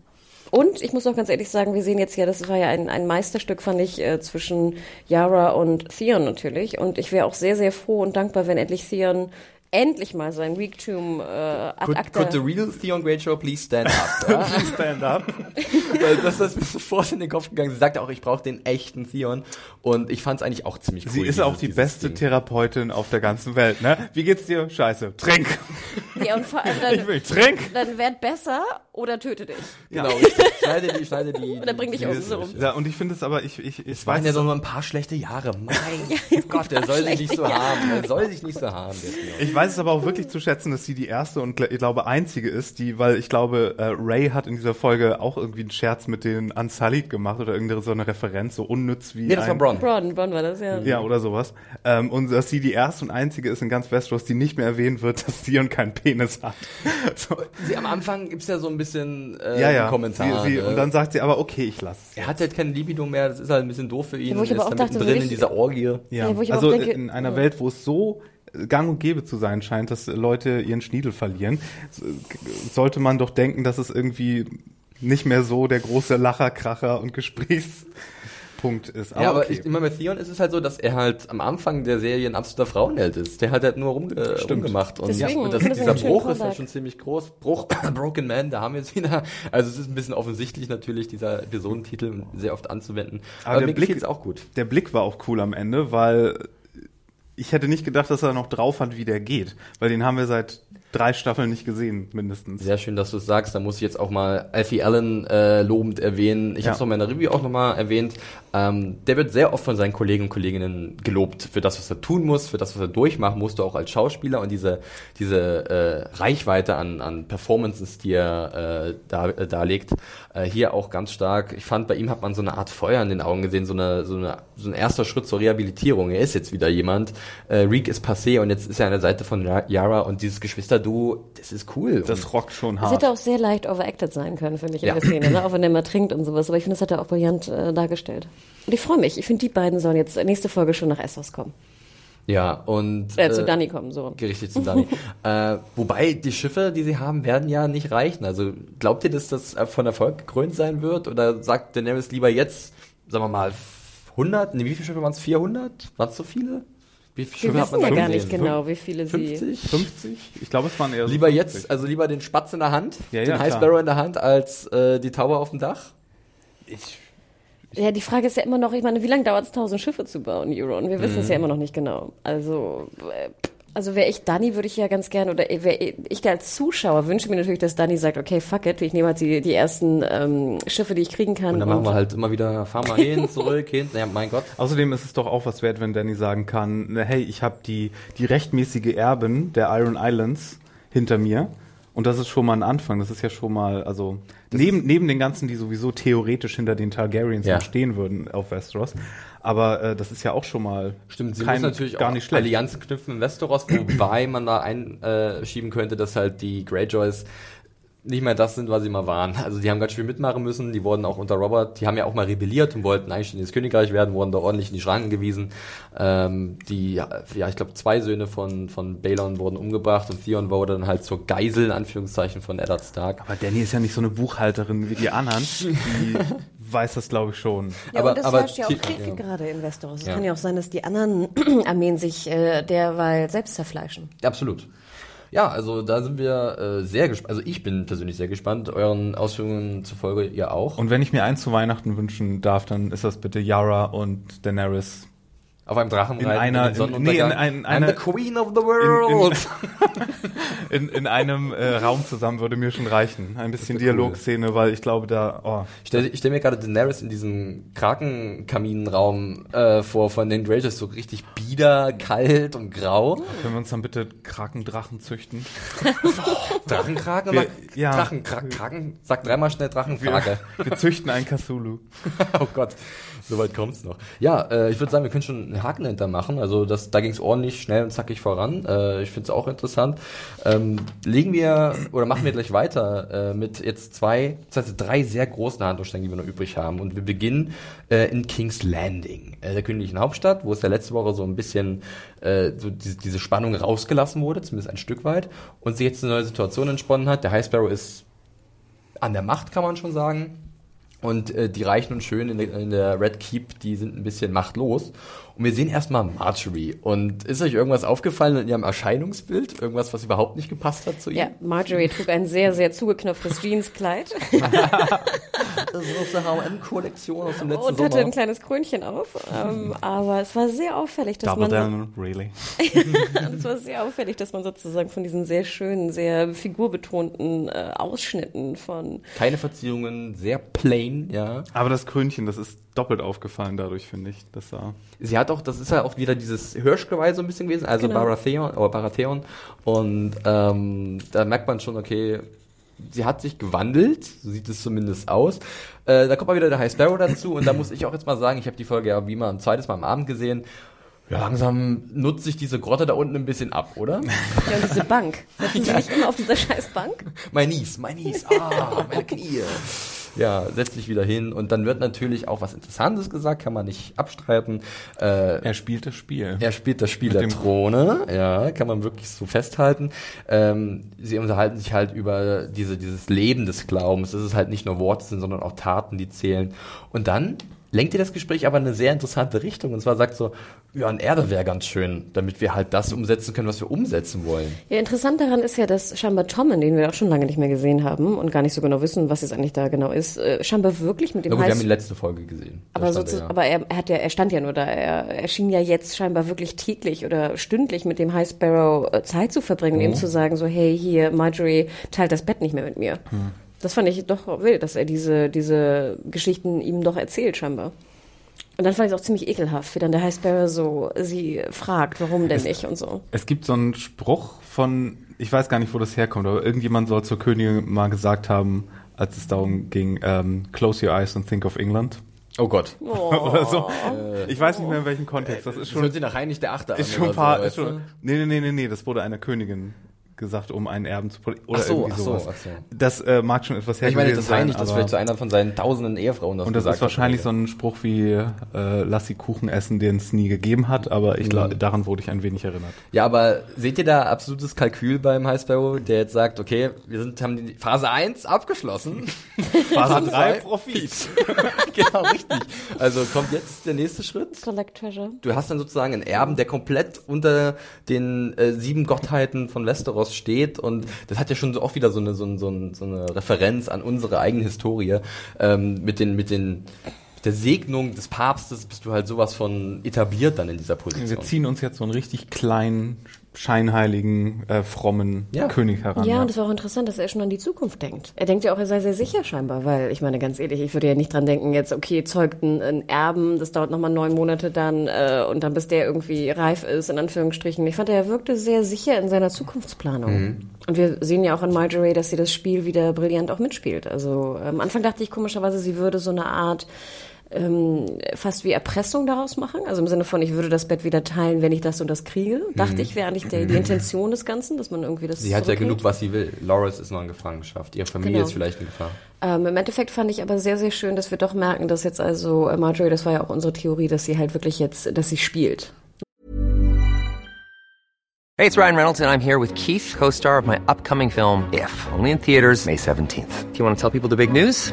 Und ich muss auch ganz ehrlich sagen, wir sehen jetzt ja, das war ja ein, ein Meisterstück, fand ich, äh, zwischen Yara und Theon natürlich. Und ich wäre auch sehr, sehr froh und dankbar, wenn endlich Theon endlich mal sein Weaktum äh, ad Could, acta... could the real Theon Greyjoy please stand up? (laughs) Ja? Stand up. (laughs) Weil das ist mir sofort in den Kopf gegangen. Sie sagte auch, ich brauche den echten Theon. Und ich fand es eigentlich auch ziemlich cool. Sie ist dieses- auch die beste Ding. Therapeutin auf der ganzen Welt, ne? Wie geht's dir? Scheiße. Trink. ja, und vor allem (laughs) Ich dann, will Trink. dann werd besser oder töte dich. Genau. Schneide die, schneide die. Oder bring dich um, so rum. Ja, und ich finde es aber, ich, ich, ich Es waren weiß ja doch nur ein paar schlechte Jahre. Mein Gott, der soll sich nicht so haben. Der soll sich nicht so haben. Ich weiß es aber auch wirklich zu schätzen, dass sie die erste und ich glaube einzige ist, die, weil ich glaube, äh, Ray hat in dieser Folge auch irgendwie einen Scherz mit den Unsullied gemacht oder irgendeine so eine Referenz, so unnütz wie. Nee, das war ein- Bronn. Bronn, Bronn war das, ja. Ja, oder sowas. Ähm, und dass sie die erste und einzige ist in ganz Westeros, die nicht mehr erwähnt wird, (laughs) dass Theon keinen Penis hat. (laughs) So. Sie, am Anfang gibt's ja so ein bisschen äh, Ja, ja. Kommentar. Sie, sie, ne? und dann sagt sie aber, okay, ich lass es. er hat halt keine Libido mehr, das ist halt ein bisschen doof für ihn. Ja, wo ich er aber ist auch da dachte, so mittendrin in dieser Orgie. Ja, Ja, wo ich also auch denke- in einer Welt, wo es so gang und gäbe zu sein scheint, dass Leute ihren Schniedel verlieren, sollte man doch denken, dass es irgendwie nicht mehr so der große Lacher, Kracher und Gesprächspunkt ist. ja, aber okay. ich, immer mit Theon ist es halt so, dass er halt am Anfang der Serie ein absoluter Frauenheld ist. Der hat halt nur rum, äh, rumgemacht. Und, Deswegen, und das, dieser Bruch ist halt Callback. schon ziemlich groß. Bruch, (clears throat) Broken Man, da haben wir jetzt wieder. Also es ist ein bisschen offensichtlich natürlich, dieser Episodentitel sehr oft anzuwenden. Aber, der mir Blick- gefällt's auch gut. der Blick war auch cool am Ende, weil ich hätte nicht gedacht, dass er noch drauf hat, wie der geht, weil den haben wir seit drei Staffeln nicht gesehen, mindestens. Sehr schön, dass du es sagst. Da muss ich jetzt auch mal Alfie Allen äh, lobend erwähnen. Ich Ja. habe es auch in meiner Review auch nochmal erwähnt. Ähm, der wird sehr oft von seinen Kollegen und Kolleginnen gelobt für das, was er tun muss, für das, was er durchmachen musste, auch als Schauspieler und diese diese äh, Reichweite an, an Performances, die er äh, da, äh, darlegt, äh, hier auch ganz stark. Ich fand, bei ihm hat man so eine Art Feuer in den Augen gesehen, so eine so eine so ein erster Schritt zur Rehabilitierung. Er ist jetzt wieder jemand. Äh, Reek ist passé und jetzt ist er an der Seite von Ra- Yara und dieses Geschwisterduo, das ist cool. Und Das rockt schon Es hart. hätte auch sehr leicht overacted sein können, finde ich, in Ja. der Szene, ne? (laughs) auch wenn er mal trinkt und sowas. Aber ich finde, das hat er auch brillant äh, dargestellt. Und ich freue mich. Ich finde, die beiden sollen jetzt nächste Folge schon nach Essos kommen. Ja, und Äh, zu äh, Dani kommen, so. gerichtet zu Dani. (laughs) äh, wobei die Schiffe, die sie haben, werden ja nicht reichen. Also glaubt ihr, dass das von Erfolg gekrönt sein wird? Oder sagt Daenerys lieber jetzt, sagen wir mal, 100? Nee, wie viele Schiffe waren es? 400? Waren es so viele? Wie viele Wir Schiffe wissen ja gar nicht genau, wie viele sie... 50? 50? Ich glaube, es waren eher so Lieber 50. jetzt, also lieber den Spatz in der Hand, Ja, den ja, High klar. Sparrow in der Hand, als äh, die Taube auf dem Dach? Ich, Ja, die Frage ist ja immer noch, ich meine, wie lange dauert es, tausend Schiffe zu bauen, Euron? Wir wissen es ja immer noch nicht genau. Also, also wäre ich Dani, würde ich ja ganz gerne, oder wäre ich als Zuschauer wünsche mir natürlich, dass Dani sagt, okay, fuck it, ich nehme halt die, die ersten ähm, Schiffe, die ich kriegen kann. Und dann machen wir halt immer wieder, fahren wir hin, (laughs) zurück, hin. Ja, mein Gott. Außerdem ist es doch auch was wert, wenn Danny sagen kann, hey, ich habe die, die rechtmäßige Erbin der Iron Islands hinter mir. Und das ist schon mal ein Anfang. Das ist ja schon mal, also neben, neben den ganzen, die sowieso theoretisch hinter den Targaryens Ja. stehen würden auf Westeros. Aber äh, das ist ja auch schon mal Stimmt, sie kein, natürlich gar auch nicht schlecht. Allianzen knüpfen in Westeros, wobei man da einschieben könnte, dass halt die Greyjoys nicht mehr das sind, was sie mal waren. Also die haben ganz schön mitmachen müssen, die wurden auch unter Robert, die haben ja auch mal rebelliert und wollten eigentlich ins Königreich werden, wurden da ordentlich in die Schranken gewiesen. Ähm, die, ja, ich glaube, zwei Söhne von, von Balon wurden umgebracht und Theon wurde dann halt zur Geisel, in Anführungszeichen, von Eddard Stark. Aber Danny ist ja nicht so eine Buchhalterin wie die anderen, die (laughs) weiß das, glaube ich, schon. Ja, Aber- und es aber herrscht ja auch Krieg ja. gerade in Westeros. Es Ja. kann ja auch sein, dass die anderen (clears throat) Armeen sich äh, derweil selbst zerfleischen. Absolut. Ja, also da sind wir äh, sehr gespannt. Also ich bin persönlich sehr gespannt. Euren Ausführungen zufolge ihr auch. Und wenn ich mir eins zu Weihnachten wünschen darf, dann ist das bitte Yara und Daenerys Auf einem Drachen In einer- in- nee, in ein- I'm einer- the queen of the world. (laughs) in, in einem äh, Raum zusammen würde mir schon reichen. Ein bisschen wär cool. Dialogszene, weil ich glaube, da, oh, Ich stelle stell mir gerade Daenerys in diesem Krakenkaminenraum äh, vor von den Greyjoys so richtig bieder, kalt und grau. können wir uns dann bitte Krakendrachen züchten? Drachenkraken Wir- ja. Drachen, Kraken, sag dreimal schnell Drachenfrage. Wir züchten einen Cthulhu. (laughs) oh Gott, soweit kommt's noch. Ja, äh, ich würde sagen, wir können schon einen Haken hinter machen. Also das, da ging's ordentlich schnell und zackig voran. Äh, ich finde es auch interessant. Ähm, legen wir oder machen wir gleich weiter äh, mit jetzt zwei, das heißt drei sehr großen Handlungsstränge, die wir noch übrig haben. Und wir beginnen äh, in King's Landing, äh, der königlichen Hauptstadt, wo es ja letzte Woche so ein bisschen äh, so diese, diese Spannung rausgelassen wurde, zumindest ein Stück weit, und sich jetzt eine neue Situation entsponnen hat. Der High Sparrow ist an der Macht, kann man schon sagen. Und äh, die Reichen und Schönen in in der Red Keep, die sind ein bisschen machtlos. Und wir sehen erstmal Marjorie. Und ist euch irgendwas aufgefallen in ihrem Erscheinungsbild? Irgendwas, was überhaupt nicht gepasst hat zu ihr? Ja, Marjorie trug ein sehr, sehr zugeknöpftes Jeanskleid (laughs) Das ist aus der H&M-Kollektion aus dem letzten und hatte ein Sommer. kleines Krönchen auf. Ähm, aber es war sehr auffällig, dass Double man down, really? (laughs) es war sehr auffällig, dass man sozusagen von diesen sehr schönen, sehr figurbetonten äh, Ausschnitten von Keine Verzierungen, sehr plain, ja. Aber das Krönchen, das ist doppelt aufgefallen dadurch, finde ich. Das sah. Sie hat auch, das ist ja auch wieder dieses Hirschgeweih so ein bisschen gewesen, also Genau. Baratheon, oder Baratheon. Und ähm, da merkt man schon, okay, sie hat sich gewandelt, so sieht es zumindest aus. Äh, da kommt mal wieder der High Sparrow dazu und da muss ich auch jetzt mal sagen, ich habe die Folge ja wie immer ein zweites Mal am Abend gesehen. Ja, langsam nutzt sich diese Grotte da unten ein bisschen ab, oder? ja, und diese Bank. Setzen Sie nicht immer auf dieser scheiß Bank? mein Nies, mein Nies, ah, meine Knie. Ja, setzt sich wieder hin und dann wird natürlich auch was Interessantes gesagt, kann man nicht abstreiten. Äh, Er spielt das Spiel. Er spielt das Spiel Mit der Throne, ja, kann man wirklich so festhalten. Ähm, sie unterhalten sich halt über diese, dieses Leben des Glaubens. Es ist halt nicht nur Worte sind, sondern auch Taten, die zählen. Und dann lenkt ihr das Gespräch aber in eine sehr interessante Richtung. Und zwar sagt so, ja, ein Erbe wäre ganz schön, damit wir halt das umsetzen können, was wir umsetzen wollen. Ja, interessant daran ist ja, dass scheinbar Tommen, den wir auch schon lange nicht mehr gesehen haben und gar nicht so genau wissen, was jetzt eigentlich da genau ist, äh, scheinbar wirklich mit dem gut, wir haben die letzte Folge gesehen. Aber, so, er, ja. aber er, er hat ja, er stand ja nur da. Er erschien ja jetzt scheinbar wirklich täglich oder stündlich mit dem High Sparrow äh, Zeit zu verbringen, Mhm. ihm zu sagen, so, hey, hier, Marjorie, teilt das Bett nicht mehr mit mir. Mhm. Das fand ich doch wild, dass er diese, diese Geschichten ihm doch erzählt, scheinbar. Und dann fand ich es auch ziemlich ekelhaft, wie dann der High Sparrow so sie fragt, warum denn nicht und so. Es gibt so einen Spruch von, ich weiß gar nicht, wo das herkommt, aber irgendjemand soll zur Königin mal gesagt haben, als es darum ging, ähm, close your eyes and think of England. oh Gott. (laughs) Oder so. Ich weiß nicht mehr in welchem Kontext. Das ist Das schon, hört sich nach Heinrich der Achte an. ist schon ein paar, so, ist schon, nee, nee, nee, nee, nee, das wurde einer Königin gesagt, um einen Erben zu oder Ach so, irgendwie ach so, sowas. ach so. Das äh, mag schon etwas her Ich meine, das sein, das aber- vielleicht zu einer von seinen tausenden Ehefrauen das Und das ist wahrscheinlich hat. so ein Spruch wie, äh, lass sie Kuchen essen, den es nie gegeben hat, aber ich Mhm. daran wurde ich ein wenig erinnert. Ja, aber seht ihr da absolutes Kalkül beim High Sparrow, der jetzt sagt, okay, wir sind, haben die Phase 1 abgeschlossen. (laughs) Phase drei, Profit. (laughs) genau, richtig. Also kommt jetzt der nächste Schritt. Collect Treasure. Du hast dann sozusagen einen Erben, der komplett unter den äh, sieben Gottheiten von Westeros steht und das hat ja schon so auch wieder so eine, so, ein- so, ein- so eine Referenz an unsere eigene Historie ähm, mit den, mit den der Segnung des Papstes bist du halt sowas von etabliert dann in dieser Position. Wir ziehen uns jetzt so einen richtig kleinen, scheinheiligen, äh, frommen Ja. König heran. Ja, und es war auch interessant, dass er schon an die Zukunft denkt. Er denkt ja auch, er sei sehr sicher scheinbar, weil ich meine, ganz ehrlich, ich würde ja nicht dran denken, jetzt, okay, zeugt ein, ein Erben, das dauert nochmal neun Monate dann äh, und dann bis der irgendwie reif ist, in Anführungsstrichen. Ich fand, er wirkte sehr sicher in seiner Zukunftsplanung. Und wir sehen ja auch an Marjorie, dass sie das Spiel wieder brillant auch mitspielt. Also am Anfang dachte ich komischerweise, sie würde so eine Art ähm, fast wie Erpressung daraus machen. Also im Sinne von, ich würde das Bett wieder teilen, wenn ich das und das kriege. Dachte ich, wäre eigentlich der, die Intention des Ganzen, dass man irgendwie das Sie hat ja genug, was sie will. Loris ist noch in Gefangenschaft. Ihre Familie Genau. ist vielleicht in Gefahr. Ähm, Im Endeffekt fand ich aber sehr, sehr schön, dass wir doch merken, dass jetzt also äh, Marjorie, das war ja auch unsere Theorie, dass sie halt wirklich jetzt, dass sie spielt. Hey, it's Ryan Reynolds, and I'm here with Keith, co star of my upcoming film, If, only in theaters, May 17th. Do you want to tell people the big news?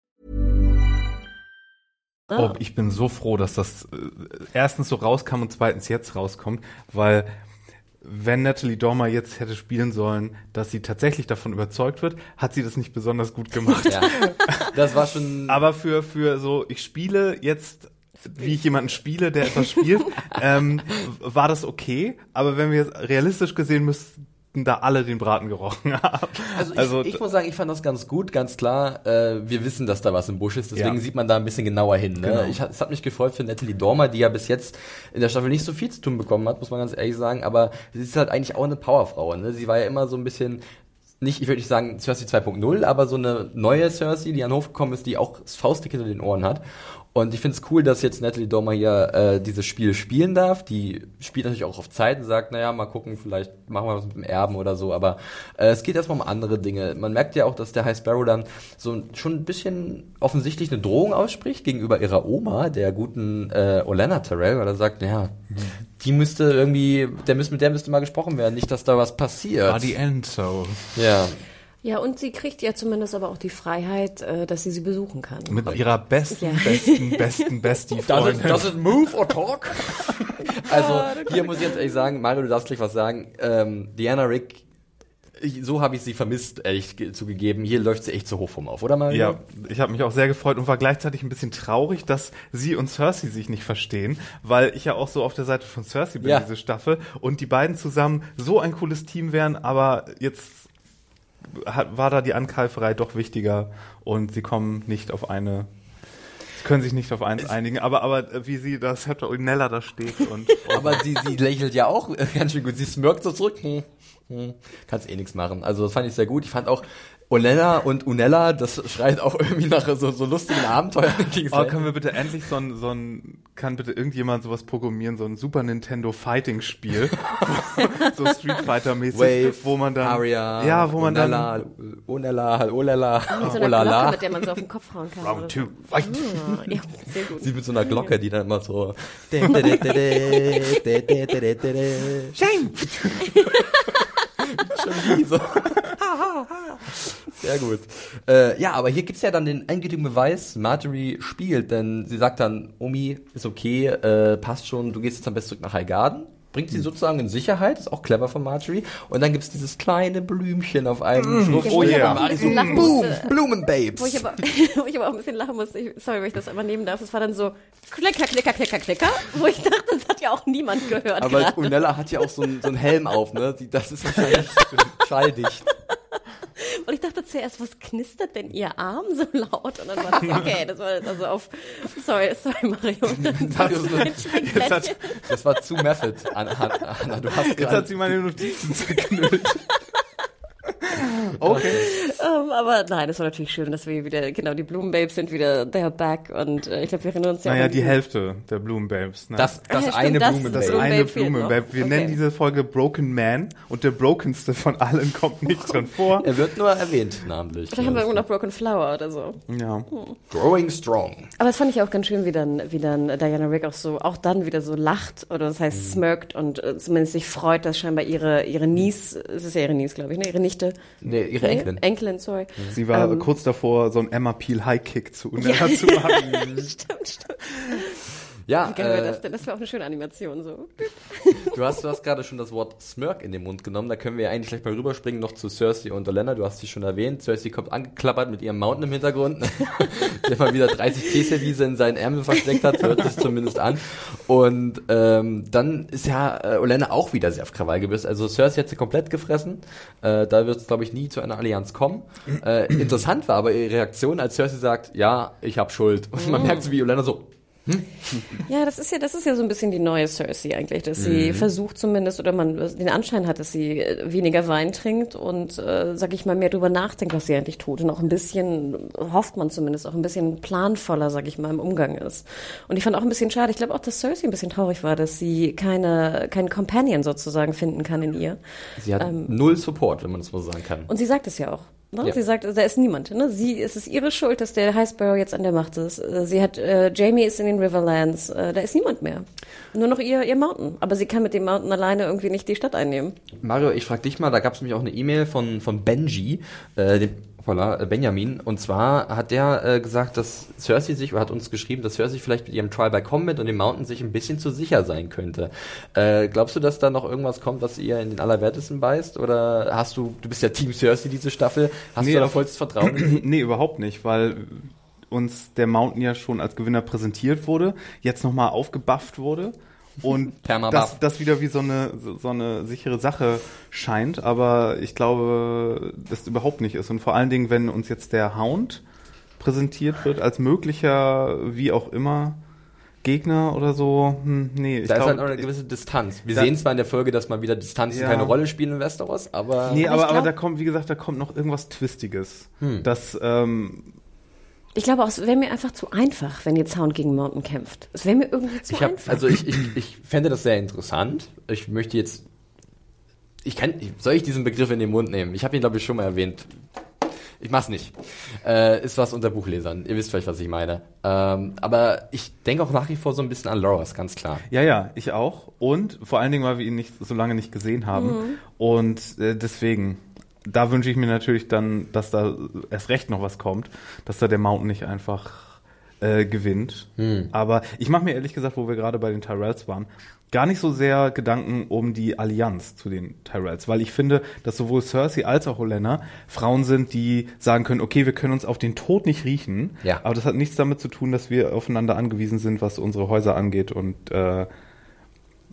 Oh, ich bin so froh, dass das äh, erstens so rauskam und zweitens jetzt rauskommt, weil wenn Natalie Dormer jetzt hätte spielen sollen, dass sie tatsächlich davon überzeugt wird, hat sie das nicht besonders gut gemacht. Ja. Das war schon. (laughs) Aber für, für so, ich spiele jetzt, wie ich jemanden spiele, der etwas spielt, (laughs) ähm, war das okay. Aber wenn wir jetzt realistisch gesehen müssten, da alle den Braten gerochen (laughs) haben. Also ich, ich muss sagen, ich fand das ganz gut, ganz klar. Äh, wir wissen, dass da was im Busch ist, deswegen Ja. sieht man da ein bisschen genauer hin. Ne? Genau. Ich, es hat mich gefreut für Natalie Dormer, die ja bis jetzt in der Staffel nicht so viel zu tun bekommen hat, muss man ganz ehrlich sagen. Aber sie ist halt eigentlich auch eine Powerfrau. Ne? Sie war ja immer so ein bisschen nicht, ich würde nicht sagen Cersei 2.0, aber so eine neue Cersei, die an den Hof gekommen ist, die auch das Faustdick hinter den Ohren hat. Und ich finde es cool, dass jetzt Natalie Dormer hier äh, dieses Spiel spielen darf. Die spielt natürlich auch auf Zeit und sagt, naja, mal gucken, vielleicht machen wir was mit dem Erben oder so. Aber äh, es geht erstmal um andere Dinge. Man merkt ja auch, dass der High Sparrow dann so schon ein bisschen offensichtlich eine Drohung ausspricht gegenüber ihrer Oma, der guten äh, Olenna Terrell, weil er sagt, naja, die müsste irgendwie, der müsste, mit der müsste mal gesprochen werden, nicht, dass da was passiert. die End so. ja. Ja, und sie kriegt ja zumindest aber auch die Freiheit, äh, dass sie sie besuchen kann. Mit ihrer besten, Ja. besten, (laughs) besten Bestie-Freundin. it move or talk? (laughs) also, hier muss ich jetzt ehrlich sagen, Mario, du darfst gleich was sagen. Ähm, Diana Rick, ich, so habe ich sie vermisst, ehrlich ge- zugegeben. Hier läuft sie echt zu hoch vom auf, oder Mario? Ja, ich habe mich auch sehr gefreut und war gleichzeitig ein bisschen traurig, dass sie und Cersei sich nicht verstehen, weil ich ja auch so auf der Seite von Cersei bin, Ja. diese Staffel, und die beiden zusammen so ein cooles Team wären, aber jetzt hat, war da die Ankeiferei doch wichtiger und sie kommen nicht auf eine, sie können sich nicht auf eins einigen, aber, aber äh, wie sie da Scepter Unella da steht und, (laughs) Aber sie, sie lächelt ja auch (laughs) ganz schön gut. Sie smirkt so zurück. Hm, hm, kannst eh nichts machen. Also das fand ich sehr gut. Ich fand auch Olenna und Unella, das schreit auch irgendwie nach so, so lustigen Abenteuern. (laughs) Oh, können wir bitte endlich so ein, so ein, kann bitte irgendjemand sowas programmieren, so ein Super Nintendo Fighting Spiel, (laughs) so Street Fighter mäßig, Wave, wo man dann, Aria, ja, wo man Unella, dann, Unella, Olala, Mit so einer Olala. Glocke, mit der man so auf den Kopf hauen kann. Round so. two, fight. Ah, ja, sehr gut. Sie mit so einer Glocke, die dann immer so. (laughs) Shame! Schon wie so. (laughs) Sehr gut. Äh, ja, aber hier gibt's ja dann den endgültigen Beweis, Marjorie spielt, denn sie sagt dann, Omi, ist okay, äh, passt schon, du gehst jetzt am besten zurück nach Highgarden. Bringt sie sozusagen in Sicherheit, ist auch clever von Marjorie. Und dann gibt's dieses kleine Blümchen auf einem Schnuff. Ja, wo ich yeah. Boom. Blumenbabes. Wo ich, aber, (laughs) wo ich aber auch ein bisschen lachen musste, ich, sorry, wenn ich das einmal nehmen darf, es war dann so Klicker, Klicker, Klicker, Klicker, wo ich dachte, das hat ja auch niemand gehört aber gerade. Unella hat ja auch so einen so einen Helm auf, ne? Die, das ist wahrscheinlich (laughs) schalldicht. Und ich dachte zuerst, was knistert denn ihr Arm so laut? Und dann war das okay, das war also auf, sorry, sorry Mario. Mario, Ein Schminkplättchen. Das war zu Method, Anna. Anna du hast Jetzt hat sie meine Notizen zerknüllt. (laughs) okay. Ähm, aber nein, es war natürlich schön, dass wir wieder, genau, die Blumenbabes sind wieder, they're back und äh, ich glaube, wir erinnern uns ja Naja, die Hälfte der Blumenbabes. Ne? das, das Ah, ja, eine stimmt, das- Blumenbabe. das Blumenbabe eine. Blumenbabe. Wir Okay. nennen diese Folge Broken Man und der brokenste von allen kommt nicht drin vor. Er wird nur erwähnt, namentlich. Vielleicht haben wir irgendwo noch Broken Flower oder so. Ja. Growing Strong. Aber das fand ich auch ganz schön, wie dann, wie dann Diana Rick auch so, auch dann wieder so lacht oder das heißt smirkt und äh, zumindest sich freut, dass scheinbar ihre, ihre Niece, es ist ja ihre Niece, glaube ich, ne? Ihre Nichte. Nee, ihre Enkelin. Enkelin, sorry. Sie war Ähm, kurz davor, so ein Emma Peel High Kick zu (laughs) Unella (laughs) zu machen. Stimmt, stimmt. Ja, Wie geil wäre äh, das denn? Das wäre auch eine schöne Animation, so. du hast, du hast gerade schon das Wort Smirk in den Mund genommen. Da können wir ja eigentlich gleich mal rüberspringen noch zu Cersei und Olenna. Du hast sie schon erwähnt. Cersei kommt angeklappert mit ihrem Mountain im Hintergrund, (laughs) der mal wieder 30 Teeservice in seinen Ärmel versteckt hat, hört sich zumindest an. Und ähm, dann ist ja äh, Olenna auch wieder sehr auf Krawall gebürstet. Also Cersei hat sie komplett gefressen. Äh, da wird es, glaube ich, nie zu einer Allianz kommen. Äh, interessant war aber ihre Reaktion, als Cersei sagt, ja, ich habe Schuld. Und man merkt so, wie Olenna so, Ja, das ist ja, das ist ja so ein bisschen die neue Cersei eigentlich, dass sie versucht zumindest oder man den Anschein hat, dass sie äh, weniger Wein trinkt und, äh, sag ich mal, mehr drüber nachdenkt, was sie eigentlich tut und auch ein bisschen, hofft man zumindest, auch ein bisschen planvoller, sag ich mal, im Umgang ist. Und ich fand auch ein bisschen schade, ich glaube auch, dass Cersei ein bisschen traurig war, dass sie keine, keinen Companion sozusagen finden kann in ihr. Sie hat null Support, wenn man das so sagen kann. Und sie sagt es ja auch. Ne? Ja. Sie sagt, da ist niemand. Ne? Sie, es ist ihre Schuld, dass der High Sparrow jetzt an der Macht ist. Äh, Sie hat, äh, Jamie ist in den Riverlands. Äh, da ist niemand mehr. Nur noch ihr, ihr Mountain. Aber sie kann mit dem Mountain alleine irgendwie nicht die Stadt einnehmen. Mario, ich frage dich mal, da gab es nämlich auch eine E-Mail von, von Benji, äh, dem hoppala, äh, Benjamin, und zwar hat der äh, gesagt, dass Cersei sich, oder hat uns geschrieben, dass Cersei vielleicht mit ihrem Trial by Combat und dem Mountain sich ein bisschen zu sicher sein könnte. Äh, glaubst du, dass da noch irgendwas kommt, was ihr in den Allerwertesten beißt? Oder hast du, du bist ja Team Cersei diese Staffel, hast Nee, du da vollstes Vertrauen? (clears throat) nee, überhaupt nicht, weil uns der Mountain ja schon als Gewinner präsentiert wurde, jetzt nochmal aufgebufft wurde und (laughs) das, das wieder wie so eine, so, eine sichere Sache scheint, aber ich glaube, das überhaupt nicht ist. Und vor allen Dingen, wenn uns jetzt der Hound präsentiert wird als möglicher, wie auch immer, Gegner oder so, hm, nee, ich Da ist glaube, halt noch eine gewisse Distanz. Wir sehen zwar in der Folge, dass mal wieder Distanzen Ja. keine Rolle spielen in Westeros, aber Nee, Aber aber, glaub- da kommt, wie gesagt, da kommt noch irgendwas Twistiges. Hm. Das, ähm, Ich glaube auch, es wäre mir einfach zu einfach, wenn jetzt Hound gegen Mountain kämpft. Es wäre mir irgendwie zu Ich hab, einfach. also ich, ich, ich fände das sehr interessant. Ich möchte jetzt, ich kann, soll ich diesen Begriff in den Mund nehmen? Ich habe ihn glaube ich schon mal erwähnt. Ich mach's nicht. Äh, ist was unter Buchlesern. Ihr wisst vielleicht, was ich meine. Ähm, aber ich denke auch nach wie vor so ein bisschen an Loras, ganz klar. Ja, ja, ich auch. Und vor allen Dingen, weil wir ihn nicht so lange nicht gesehen haben. Und äh, deswegen, da wünsche ich mir natürlich dann, dass da erst recht noch was kommt, dass da der Mountain nicht einfach äh, gewinnt. Aber ich mache mir ehrlich gesagt, wo wir gerade bei den Tyrells waren, gar nicht so sehr Gedanken um die Allianz zu den Tyrells, weil ich finde, dass sowohl Cersei als auch Olenna Frauen sind, die sagen können, okay, wir können uns auf den Tod nicht riechen, Ja. aber das hat nichts damit zu tun, dass wir aufeinander angewiesen sind, was unsere Häuser angeht und äh,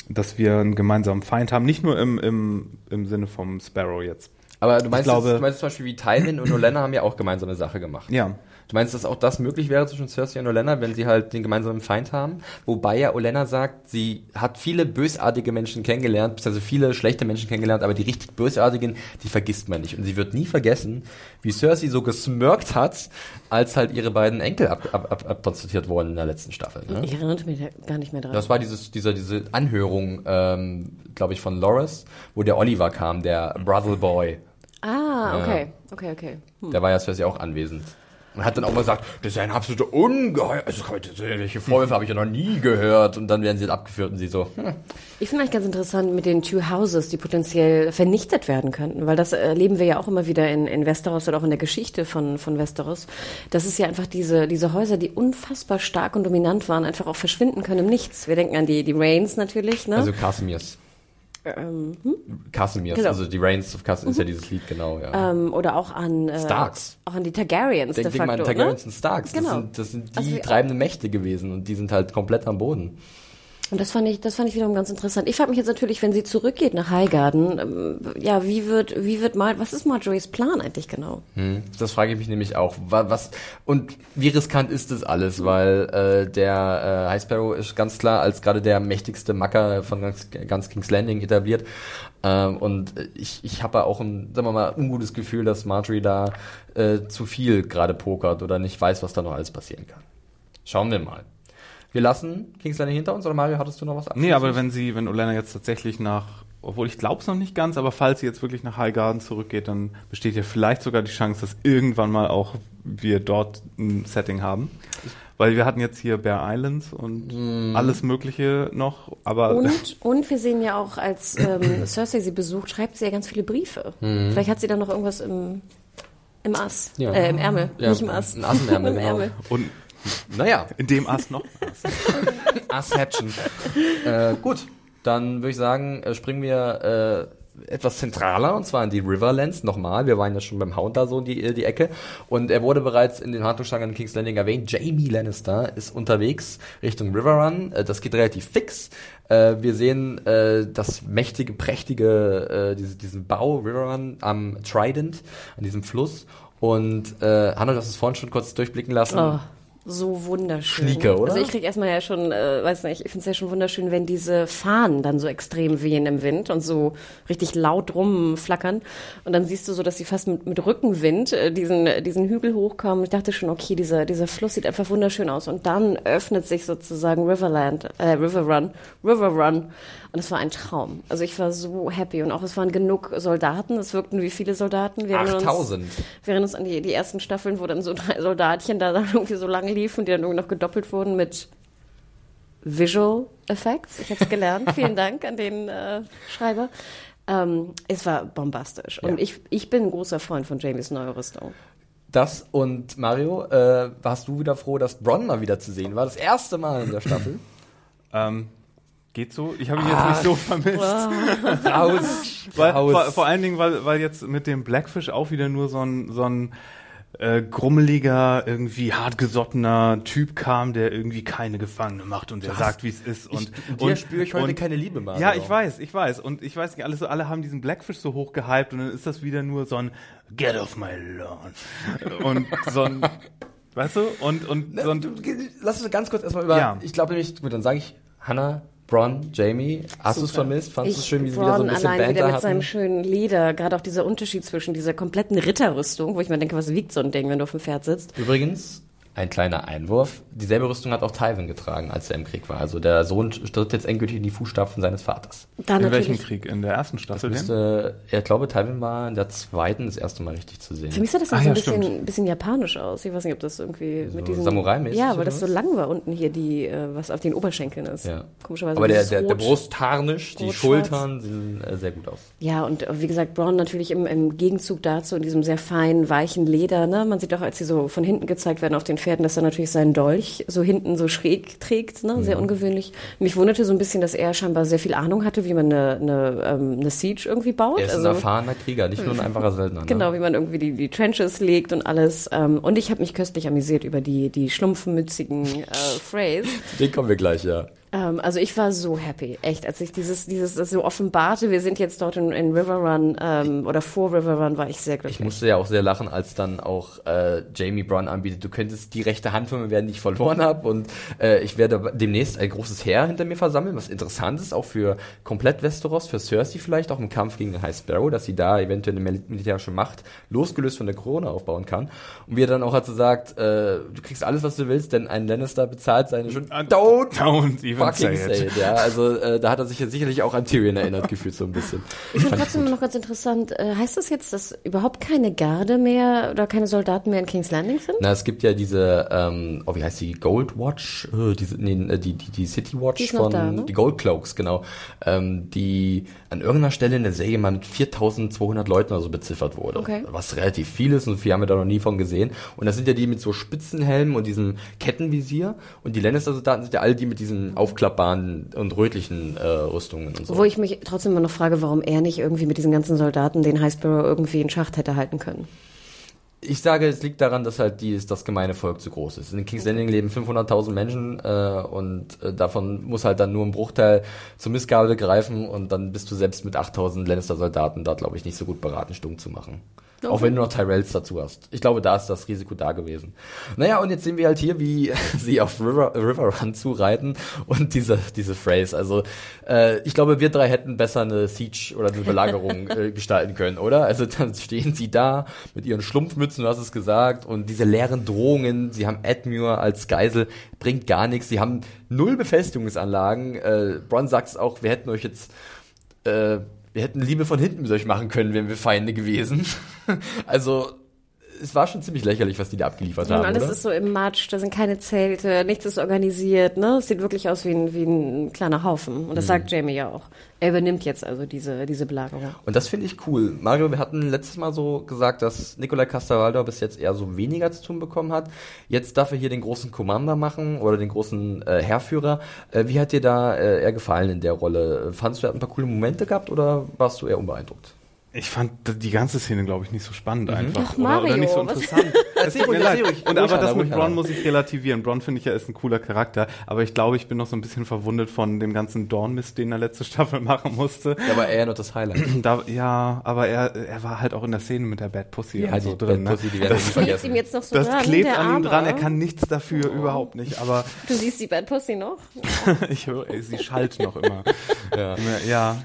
dass wir einen gemeinsamen Feind haben, nicht nur im, im, im Sinne vom Sparrow jetzt. Aber du meinst, glaube- jetzt, du meinst zum Beispiel, wie Tywin und Olenna haben ja auch gemeinsame Sache gemacht. Ja. Du meinst, dass auch das möglich wäre zwischen Cersei und Olenna, wenn sie halt den gemeinsamen Feind haben? Wobei ja Olenna sagt, sie hat viele bösartige Menschen kennengelernt, also viele schlechte Menschen kennengelernt, aber die richtig bösartigen, die vergisst man nicht. Und sie wird nie vergessen, wie Cersei so gesmirkt hat, als halt ihre beiden Enkel ab, ab, ab, abtransportiert wurden in der letzten Staffel. Ne? ich erinnere mich gar nicht mehr dran. Das war dieses, dieser, diese Anhörung, ähm, glaube ich, von Loris, wo der Oliver kam, der Brother Boy. Ah, okay, okay, okay. Hm. Der war ja Cersei auch anwesend. Und hat dann auch mal gesagt, das ist ja ein absoluter Ungeheuer. Also, solche Vorwürfe habe ich ja noch nie gehört. Und dann werden sie halt abgeführt und sie so, hm, Ich finde eigentlich ganz interessant mit den Two Houses, die potenziell vernichtet werden könnten, weil das erleben wir ja auch immer wieder in, in Westeros oder auch in der Geschichte von, von Westeros. Das ist ja einfach diese, diese Häuser, die unfassbar stark und dominant waren, einfach auch verschwinden können im Nichts. Wir denken an die, die Reigns natürlich, ne? also Casimirs. Ähm, hm? Casimirs, Genau. also die Reigns of Casimir ist ja dieses Lied, genau, ja. ähm, oder auch an äh, Starks. auch an die Targaryens Denk, de denk mal an facto. Targaryens ne? und Starks. Das, Genau. sind, das sind die Also treibenden Mächte gewesen und die sind halt komplett am Boden. Und das fand ich, das fand ich wiederum ganz interessant. Ich frage mich jetzt natürlich, wenn sie zurückgeht nach Highgarden, ähm, ja, wie wird, wie wird mal, was ist Marjorie's Plan eigentlich genau? Hm, Das frage ich mich nämlich auch. Wa- Was und wie riskant ist das alles? Weil äh, der äh, High Sparrow ist ganz klar als gerade der mächtigste Macker von ganz, ganz King's Landing etabliert. Ähm, und ich, ich habe auch ein, sagen wir mal, ungutes Gefühl, dass Marjorie da äh, zu viel gerade pokert oder nicht weiß, was da noch alles passieren kann. Schauen wir mal. Wir lassen King's Landing hinter uns oder Mario, hattest du noch was Nee, aber wenn sie, wenn Olenna jetzt tatsächlich nach, obwohl ich glaube es noch nicht ganz, aber falls sie jetzt wirklich nach Highgarden zurückgeht, dann besteht ja vielleicht sogar die Chance, dass irgendwann mal auch wir dort ein Setting haben. Weil wir hatten jetzt hier Bear Islands und alles Mögliche noch, aber Und, (laughs) und wir sehen ja auch, als ähm, (clears throat) Cersei sie besucht, schreibt sie ja ganz viele Briefe. Vielleicht hat sie da noch irgendwas im, im Ass, Ja. äh, im Ärmel, Ja, nicht im Ass. ein Ass im Ärmel, (laughs) genau. Ärmel. und Naja, in dem Ast noch. was. (laughs) Asshatchen. äh, gut, dann würde ich sagen, äh, springen wir äh, etwas zentraler, und zwar in die Riverlands nochmal. Wir waren ja schon beim Hound da so die, äh, die Ecke. Und er wurde bereits in den Handlungsstangen in King's Landing erwähnt. Jamie Lannister ist unterwegs Richtung Riverrun. Äh, das geht relativ fix. Äh, wir sehen äh, das mächtige, prächtige, äh, diese, diesen Bau Riverrun am Trident, an diesem Fluss. Und äh, Hanno, du hast es vorhin schon kurz durchblicken lassen. Oh. So wunderschön. Schnieke, oder? Also ich krieg erstmal ja schon, äh, weiß nicht, ich finde es ja schon wunderschön, wenn diese Fahnen dann so extrem wehen im Wind und so richtig laut rumflackern. Und dann siehst du so, dass sie fast mit, mit Rückenwind äh, diesen, diesen Hügel hochkommen. Ich dachte schon, okay, dieser, dieser Fluss sieht einfach wunderschön aus. Und dann öffnet sich sozusagen Riverland, äh, River Run, River Run. Und es war ein Traum. Also ich war so happy. Und auch es waren genug Soldaten. Es wirkten wie viele Soldaten. Wir erinnern uns- 8000. wir erinnern uns an die, die ersten Staffeln, wo dann so drei Soldatchen da dann (laughs) irgendwie so lange liefen, die dann irgendwie noch gedoppelt wurden mit Visual Effects. Ich habe es gelernt. (laughs) Vielen Dank an den äh, Schreiber. Ähm, es war bombastisch. Und Ja. ich, ich bin ein großer Freund von Jamies neue Rüstung. Das und Mario, äh, warst du wieder froh, dass Bronn mal wieder zu sehen war? Das erste Mal in der Staffel. Ähm, geht so? Ich habe ihn jetzt nicht so vermisst. Raus, (laughs) Weil, raus. vor, vor allen Dingen, weil, weil jetzt mit dem Blackfish auch wieder nur so ein, so ein äh, grummeliger, irgendwie hartgesottener Typ kam, der irgendwie keine Gefangene macht und der sagt, wie es ist. Und, ich, und dir spüre ich heute keine Liebe, Mario. Ja, ich weiß, ich weiß. Und ich weiß nicht, alle, so, alle haben diesen Blackfish so hoch gehypt und dann ist das wieder nur so ein Get off my lawn. und so ein, (laughs) weißt du? Und, und so ein, Lass uns ganz kurz erstmal über. Ja. Ich glaube nämlich, gut, dann sage ich Hannah, Bronn, Jamie. Hast du es vermisst? Fandest du es schön, wie sie wieder so ein bisschen allein wieder Banter mit seinem hatten? schönen Leder, gerade auch dieser Unterschied zwischen dieser kompletten Ritterrüstung, wo ich mir denke, was wiegt so ein Ding, wenn du auf dem Pferd sitzt, Übrigens, ein kleiner Einwurf. Dieselbe Rüstung hat auch Tywin getragen, als er im Krieg war. Also der Sohn tritt jetzt endgültig in die Fußstapfen seines Vaters. Dann in welchem. Krieg? In der ersten Staffel? Müsste, ich glaube, Tywin war in der zweiten das erste Mal richtig zu sehen. Für mich sah das Ah, so ein ja, bisschen, stimmt. bisschen japanisch aus. Ich weiß nicht, ob das irgendwie mit diesen Samurai-mäßig Ja, weil das so lang war unten hier die, äh, was auf den Oberschenkeln ist. Ja. Komischerweise. Aber der, der, der Brustharnisch, die. Schultern sehen äh, sehr gut aus. Ja, und äh, wie gesagt, Braun natürlich im, im Gegenzug dazu in diesem sehr feinen, weichen Leder. Ne? Man sieht auch, als sie so von hinten gezeigt werden auf den Pferden, dass er natürlich seinen Dolch so hinten so schräg trägt. Ne? Sehr ungewöhnlich. Mich wunderte so ein bisschen, dass er scheinbar sehr viel Ahnung hatte, wie man eine, eine, ähm, eine Siege irgendwie baut. Er ist ein erfahrener Krieger, nicht nur ein einfacher Söldner. Ne? Also Genau, wie man irgendwie die, die Trenches legt und alles. Ähm, und ich habe mich köstlich amüsiert über die, die schlumpfmützigen äh, Phrase. Den kommen wir gleich, ja. Ähm, also ich war so happy, echt, als ich dieses, dieses das so offenbarte, wir sind jetzt dort in, in River Run ähm, oder vor River Run, war ich sehr Ich glücklich. musste ja auch sehr lachen, als dann auch äh, Jamie Brown anbietet, du könntest die rechte Hand von mir werden, die ich verloren habe und äh, ich werde demnächst ein großes Heer hinter mir versammeln, was interessant ist, auch für komplett Westeros, für Cersei vielleicht, auch im Kampf gegen High Sparrow, dass sie da eventuell eine mil- militärische Macht losgelöst von der Krone aufbauen kann. Und wie er dann auch hat so sagt, äh, du kriegst alles, was du willst, denn ein Lannister bezahlt seine schon Don't Don't even fucking say say it. it. Ja, also äh, da hat er sich ja sicherlich auch an Tyrion erinnert gefühlt so ein bisschen. Ich finde Fand trotzdem noch ganz interessant, äh, heißt das jetzt, dass überhaupt keine Garde mehr oder keine Soldaten mehr in King's Landing sind? Na, es gibt ja diese, ähm, oh, wie heißt die, Gold Watch? Äh, diese, nee, äh, die, die, die City Watch Die von, da, ne? die Gold Cloaks, genau. Ähm, die an irgendeiner Stelle in der Serie mal mit 4200 Leuten oder so beziffert wurde. Okay. Was relativ viel ist und so viel haben wir da noch nie von gesehen. Und das sind ja die mit so Spitzenhelmen und diesem Kettenvisier. Und die Lannister-Soldaten sind ja alle die mit diesen aufklappbaren und rötlichen äh, Rüstungen und so. Wo ich mich trotzdem immer noch frage, warum er nicht irgendwie mit diesen ganzen Soldaten den High Sparrow irgendwie in Schacht hätte halten können. Ich sage, es liegt daran, dass halt die, das gemeine Volk zu groß ist. In King's Landing leben 500.000 Menschen äh, und äh, davon muss halt dann nur ein Bruchteil zur Missgabe greifen und dann bist du selbst mit 8.000 Lannister-Soldaten da, glaube ich, nicht so gut beraten, stumm zu machen. Auch wenn du noch Tyrells dazu hast. Ich glaube, da ist das Risiko da gewesen. Naja, und jetzt sehen wir halt hier, wie (laughs) sie auf River, River Run zureiten und diese, diese Phrase. Also, äh, ich glaube, wir drei hätten besser eine Siege oder eine Belagerung (laughs) äh, gestalten können, oder? Also, dann stehen sie da mit ihren Schlumpfmützen, du hast es gesagt, und diese leeren Drohungen. Sie haben Edmure als Geisel, bringt gar nichts. Sie haben null Befestigungsanlagen. Äh, Bronn sagt es auch, wir hätten euch jetzt äh, wir hätten Liebe von hinten mit euch machen können, wären wir Feinde gewesen. (laughs) also, es war schon ziemlich lächerlich, was die da abgeliefert Und haben, alles oder? ist so im Matsch, da sind keine Zelte, nichts ist organisiert, ne? Es sieht wirklich aus wie ein, wie ein kleiner Haufen. Und das Mhm. sagt Jamie ja auch. Er übernimmt jetzt also diese, diese Belagerung. Und das finde ich cool. Mario, wir hatten letztes Mal so gesagt, dass Nikolai Castavaldor bis jetzt eher so weniger zu tun bekommen hat. Jetzt darf er hier den großen Commander machen oder den großen äh, Heerführer. Äh, wie hat dir da äh, eher gefallen in der Rolle? Fandest du, er hat ein paar coole Momente gehabt oder warst du eher unbeeindruckt? Ich fand die ganze Szene, glaube ich, nicht so spannend einfach. Ach, oder, Mario, oder nicht so interessant. (laughs) es tut mir leid. Und aber das mit Bron muss ich relativieren. Bron finde ich ja ist ein cooler Charakter, aber ich glaube, ich bin noch so ein bisschen verwundet von dem ganzen Dornmist, den er letzte (laughs) Staffel machen musste. Da war er noch das Highlight. (clears throat) Da, ja, aber er, er war halt auch in der Szene mit der Bad Pussy Ja, und so die drin. Bad Pussy, die ne? werden wir das, Klebt vergessen. ihm jetzt noch so das dran, klebt an ihm dran, er kann nichts dafür, überhaupt nicht. Aber Du siehst die Bad Pussy noch? (laughs) ich höre, ey, sie schallt noch immer. Ja. Ja.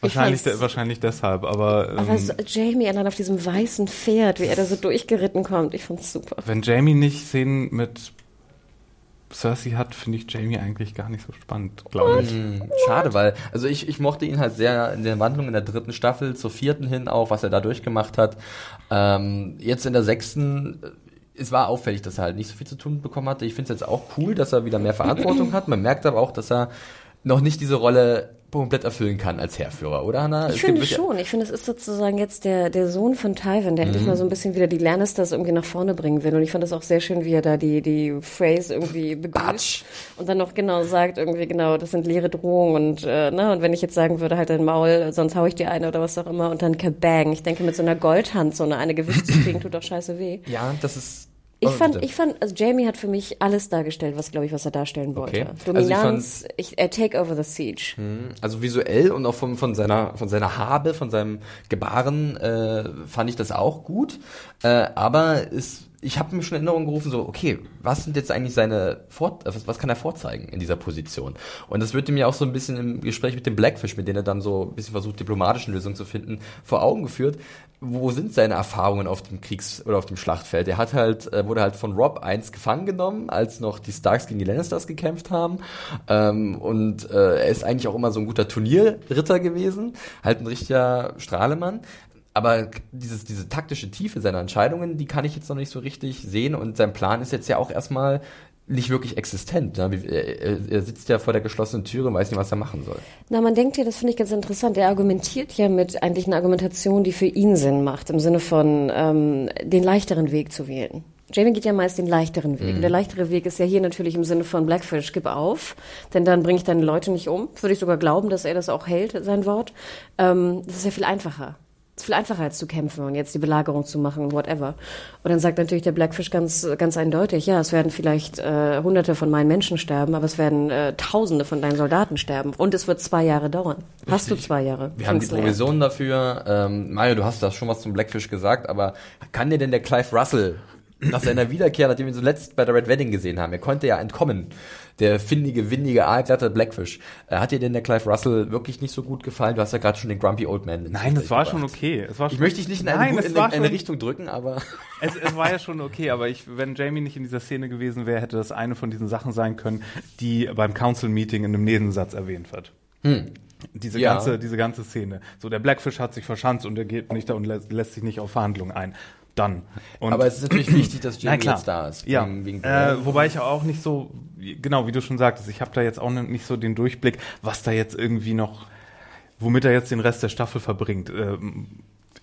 Wahrscheinlich, de, wahrscheinlich deshalb, aber, ähm, Aber so, Jamie allein auf diesem weißen Pferd, wie er da so durchgeritten kommt, ich fand's super. wenn Jamie nicht Szenen mit Cersei hat, finde ich Jamie eigentlich gar nicht so spannend, glaube ich. Hm, Schade, weil, also ich, ich mochte ihn halt sehr in der Wandlung in der dritten Staffel, zur vierten hin auch, was er da durchgemacht hat. Ähm, jetzt in der sechsten, äh, es war auffällig, dass er halt nicht so viel zu tun bekommen hatte. Ich finde es jetzt auch cool, dass er wieder mehr Verantwortung hat. Man merkt aber auch, dass er noch nicht diese Rolle komplett erfüllen kann als Heerführer, oder Hannah? Ich Es finde schon. Ich finde, es ist sozusagen jetzt der, der Sohn von Tywin, der Mhm. endlich mal so ein bisschen wieder die Lannisters irgendwie nach vorne bringen will. Und ich fand das auch sehr schön, wie er da die, die Phrase irgendwie (laughs) begrüßt. Und dann noch genau sagt, irgendwie genau, das sind leere Drohungen. Und, äh, ne, und wenn ich jetzt sagen würde, halt dein Maul, sonst hau ich dir eine oder was auch immer. Und dann kabang. Ich denke, mit so einer Goldhand so eine, eine Gewicht zu kriegen, (clears throat) tut doch scheiße weh. Ja, das ist. Ich Oh, fand, bitte. ich fand, also Jamie hat für mich alles dargestellt, was, glaube ich, was er darstellen wollte. Okay. Also ich Dominanz, ich, er take over the siege. Also visuell und auch von, von seiner von seiner Habe, von seinem Gebaren äh, fand ich das auch gut. Äh, aber es, ich habe mir schon in Erinnerung gerufen, so, okay, was sind jetzt eigentlich seine Vor äh, was, was kann er vorzeigen in dieser Position? Und das wird mir auch so ein bisschen im Gespräch mit dem Blackfish, mit dem er dann so ein bisschen versucht, diplomatischen Lösungen zu finden, vor Augen geführt. Wo sind seine Erfahrungen auf dem Kriegs- oder auf dem Schlachtfeld? Er hat halt, äh, wurde halt von Rob 1 gefangen genommen, als noch die Starks gegen die Lannisters gekämpft haben. Ähm, und äh, er ist eigentlich auch immer so ein guter Turnierritter gewesen, halt ein richtiger Strahlemann. Aber dieses, diese taktische Tiefe seiner Entscheidungen, die kann ich jetzt noch nicht so richtig sehen. Und sein Plan ist jetzt ja auch erstmal nicht wirklich existent. Ne? Er, sitzt ja vor der geschlossenen Türe und weiß nicht, was er machen soll. Na, man denkt ja, das finde ich ganz interessant. Er argumentiert ja mit eigentlich einer Argumentation, die für ihn Sinn macht, im Sinne von ähm, den leichteren Weg zu wählen. Jamie geht ja meist den leichteren Weg. Und der leichtere Weg ist ja hier natürlich im Sinne von Blackfish, gib auf, denn dann bringe ich deine Leute nicht um. Würde ich sogar glauben, dass er das auch hält, sein Wort. Ähm, das ist ja viel einfacher. Es ist viel einfacher als zu kämpfen und jetzt die Belagerung zu machen, whatever. Und dann sagt natürlich der Blackfish ganz, ganz eindeutig, ja, es werden vielleicht äh, hunderte von meinen Menschen sterben, aber es werden äh, tausende von deinen Soldaten sterben. Und es wird zwei Jahre dauern. Hast du zwei Jahre? Wir haben die. Provision dafür. Ähm, Mario, du hast da schon was zum Blackfish gesagt, aber kann dir denn der Clive Russell nach seiner Wiederkehr, nachdem wir ihn zuletzt bei der Red Wedding gesehen haben, er konnte ja entkommen, der findige, windige, aalglatte Blackfish. Äh, hat dir denn der Clive Russell wirklich nicht so gut gefallen? Du hast ja gerade schon den Grumpy Old Man. Nein, das war gebracht. schon okay. Es war Ich schon, möchte dich nicht in eine, Nein, in war eine, Richtung drücken, aber (laughs) Es, es war ja schon okay, aber ich, wenn Jamie nicht in dieser Szene gewesen wäre, hätte das eine von diesen Sachen sein können, die beim Council Meeting in einem Nebensatz erwähnt wird. Diese, Ja. ganze, diese ganze Szene. So, der Blackfish hat sich verschanzt und er geht nicht da und lässt, lässt sich nicht auf Verhandlungen ein. Dann. Und aber es ist natürlich wichtig, dass (clears throat) klar. jetzt da ist. Ja, wegen- wegen äh, wobei ich auch nicht so, genau wie du schon sagtest, ich habe da jetzt auch nicht so den Durchblick, was da jetzt irgendwie noch, womit er jetzt den Rest der Staffel verbringt. Ähm,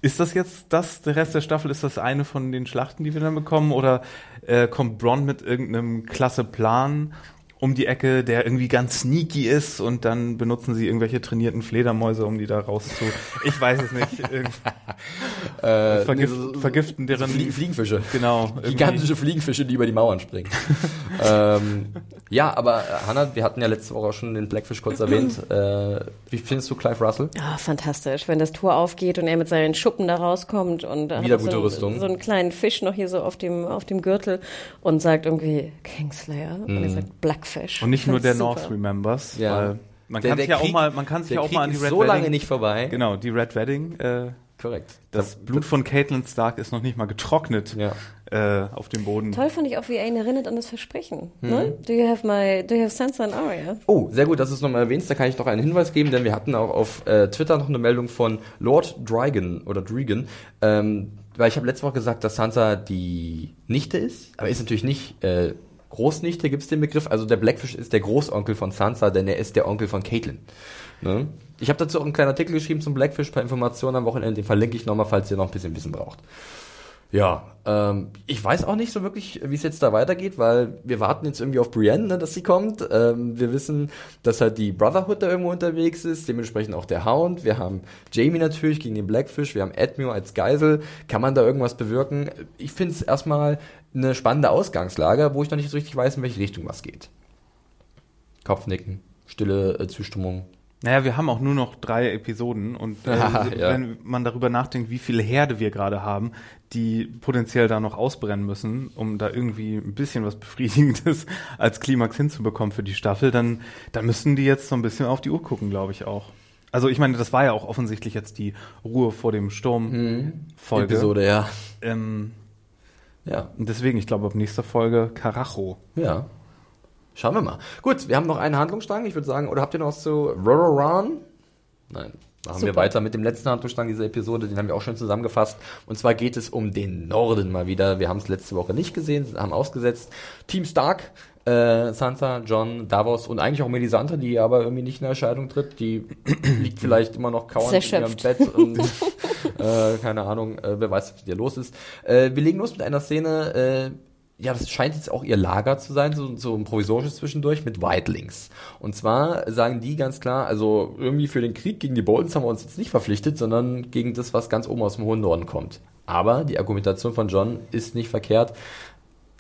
ist das jetzt das, der Rest der Staffel, ist das eine von den Schlachten, die wir dann bekommen? Oder äh, kommt Bronn mit irgendeinem klasse Plan um die Ecke, der irgendwie ganz sneaky ist und dann benutzen sie irgendwelche trainierten Fledermäuse, um die da raus zu. Ich weiß es nicht. (laughs) Äh, vergift, so- so- vergiften deren. Flie Fliegenfische. Genau. (laughs) irgendwie. Gigantische Fliegenfische, die über die Mauern springen. (laughs) ähm, ja, aber äh, Hannah, wir hatten ja letzte Woche auch schon den Blackfish kurz erwähnt. (clears throat) Äh, wie findest du Clive Russell? Ah, fantastisch, wenn das Tor aufgeht und er mit seinen Schuppen da rauskommt und da Wieder er gute so, Rüstung. so einen kleinen Fisch noch hier so auf dem auf dem Gürtel und sagt irgendwie Kingslayer und er sagt Blackfish. Und nicht Ich nur der super. North Remembers, Ja. weil man Der- kann sich ja auch mal, man kann sich ja auch Krieg mal an die ist Red so lange Wedding, nicht vorbei. genau, die Red Wedding, äh, Korrekt. das Blut von Caitlin Stark ist noch nicht mal getrocknet Ja. äh, auf dem Boden. Toll fand ich auch, wie er ihn erinnert an das Versprechen. Mhm. Ne? Do you have my, do you have Sansa and Arya? Oh, sehr gut, dass du es nochmal erwähnst. Da kann ich noch einen Hinweis geben, denn wir hatten auch auf äh, Twitter noch eine Meldung von Lord Dragon oder Dragon. Ähm, weil ich habe letzte Woche gesagt, dass Sansa die Nichte ist, aber ist natürlich nicht äh, Großnichte, gibt's den Begriff. Also der Blackfish ist der Großonkel von Sansa, denn er ist der Onkel von Caitlyn. Ne? Ich habe dazu auch einen kleinen Artikel geschrieben zum Blackfish, ein paar Informationen am Wochenende, den verlinke ich nochmal, falls ihr noch ein bisschen Wissen braucht. Ja, ähm, ich weiß auch nicht so wirklich, wie es jetzt da weitergeht, weil wir warten jetzt irgendwie auf Brienne, ne, dass sie kommt. Ähm, wir wissen, dass halt die Brotherhood da irgendwo unterwegs ist, dementsprechend auch der Hound. Wir haben Jamie natürlich gegen den Blackfish, wir haben Edmure als Geisel. Kann man da irgendwas bewirken? Ich finde es erstmal eine spannende Ausgangslage, wo ich noch nicht so richtig weiß, in welche Richtung was geht. Kopfnicken, stille äh, Zustimmung. Naja, wir haben auch nur noch drei Episoden und (laughs) äh, ja. wenn man darüber nachdenkt, wie viele Herde wir gerade haben, die potenziell da noch ausbrennen müssen, um da irgendwie ein bisschen was Befriedigendes (laughs) als Klimax hinzubekommen für die Staffel, dann, dann müssten die jetzt so ein bisschen auf die Uhr gucken, glaube ich auch. Also ich meine, das war ja auch offensichtlich jetzt die Ruhe vor dem Sturm Folge. Episode, ja. Ähm, Ja. und deswegen, ich glaube, ab nächster Folge Karacho. Ja. Schauen wir mal. Gut, wir haben noch einen Handlungsstrang. Ich würde sagen, oder habt ihr noch was zu Rororan? Nein. Machen wir Super. weiter mit dem letzten Handlungsstrang dieser Episode. Den haben wir auch schon zusammengefasst. Und zwar geht es um den Norden mal wieder. Wir haben es letzte Woche nicht gesehen, haben ausgesetzt. Team Stark, äh, Sansa, John, Davos und eigentlich auch Melisandre, die aber irgendwie nicht in Erscheinung tritt. Die (clears throat) liegt vielleicht immer noch kauernd in ihrem. Bett und (laughs) äh, keine Ahnung, äh, wer weiß, was mit ihr los ist. Äh, wir legen los mit einer Szene, äh, ja, das scheint jetzt auch ihr Lager zu sein, so, so ein provisorisches zwischendurch mit Whitelings. Und zwar sagen die ganz klar, also irgendwie für den Krieg gegen die Boltons haben wir uns jetzt nicht verpflichtet, sondern gegen das, was ganz oben aus dem hohen Norden kommt. Aber die Argumentation von John ist nicht verkehrt.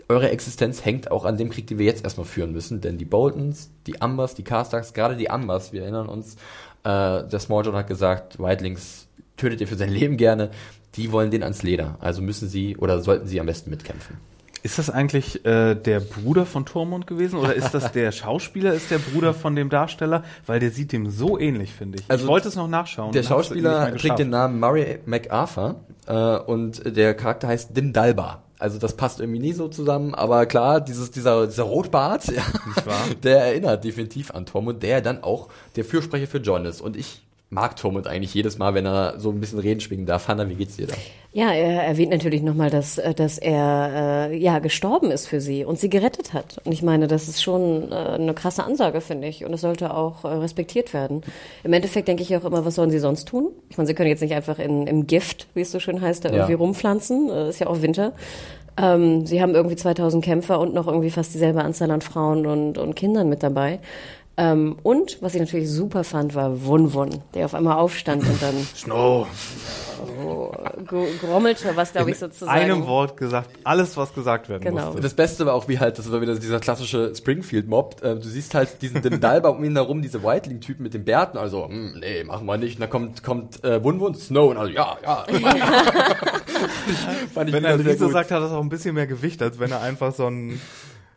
Eure Existenz hängt auch an dem Krieg, den wir jetzt erstmal führen müssen, denn die Boltons, die Ambers, die Carstacks, gerade die Ambers, wir erinnern uns, äh, der Small John hat gesagt, Whitelings tötet ihr für sein Leben gerne, die wollen den ans Leder. Also müssen sie oder sollten sie am besten mitkämpfen. Ist das eigentlich äh, der Bruder von Tormund gewesen oder ist das der Schauspieler, ist der Bruder von dem Darsteller? Weil der sieht dem so ähnlich, finde ich. Also ich wollte es noch nachschauen. Der Schauspieler nicht trägt den Namen Murray MacArthur äh, und der Charakter heißt Dim Dalba. Also das passt irgendwie nie so zusammen, aber klar, dieses, dieser, dieser Rotbart, (laughs) ja, wahr? der erinnert definitiv an Tormund, der dann auch der Fürsprecher für John ist. Und ich mag Tormund eigentlich jedes Mal, wenn er so ein bisschen reden schwingen darf. Hanna, wie geht's dir da? Ja, er erwähnt natürlich nochmal, dass, äh, dass er äh, ja gestorben ist für sie und sie gerettet hat. Und ich meine, das ist schon äh, eine krasse Ansage, finde ich. Und es sollte auch äh, respektiert werden. Im Endeffekt denke ich auch immer, was sollen sie sonst tun? Ich meine, sie können jetzt nicht einfach in, im Gift, wie es so schön heißt, da Ja. irgendwie rumpflanzen. Äh, ist ja auch Winter. Ähm, sie haben irgendwie 2000 Kämpfer und noch irgendwie fast dieselbe Anzahl an Frauen und, und Kindern mit dabei. Ähm, und was ich natürlich super fand, war Wun Wun, der auf einmal aufstand und dann Snow. so ge- grommelte, was glaube ich sozusagen. Einem Wort gesagt, alles, was gesagt werden Genau. musste. Das Beste war auch, wie halt, das war wieder dieser klassische Springfield-Mob. Äh, du siehst halt diesen Dim Dalba um ihn herum, diese Whiteling-Typen mit den Bärten. Also, hm, nee, machen wir nicht. Und dann kommt, kommt äh, Wun Wun, Snow und also, ja, ja. (laughs) Fand ich Wenn er Riese gut. sagt, hat das auch ein bisschen mehr Gewicht, als wenn er einfach so ein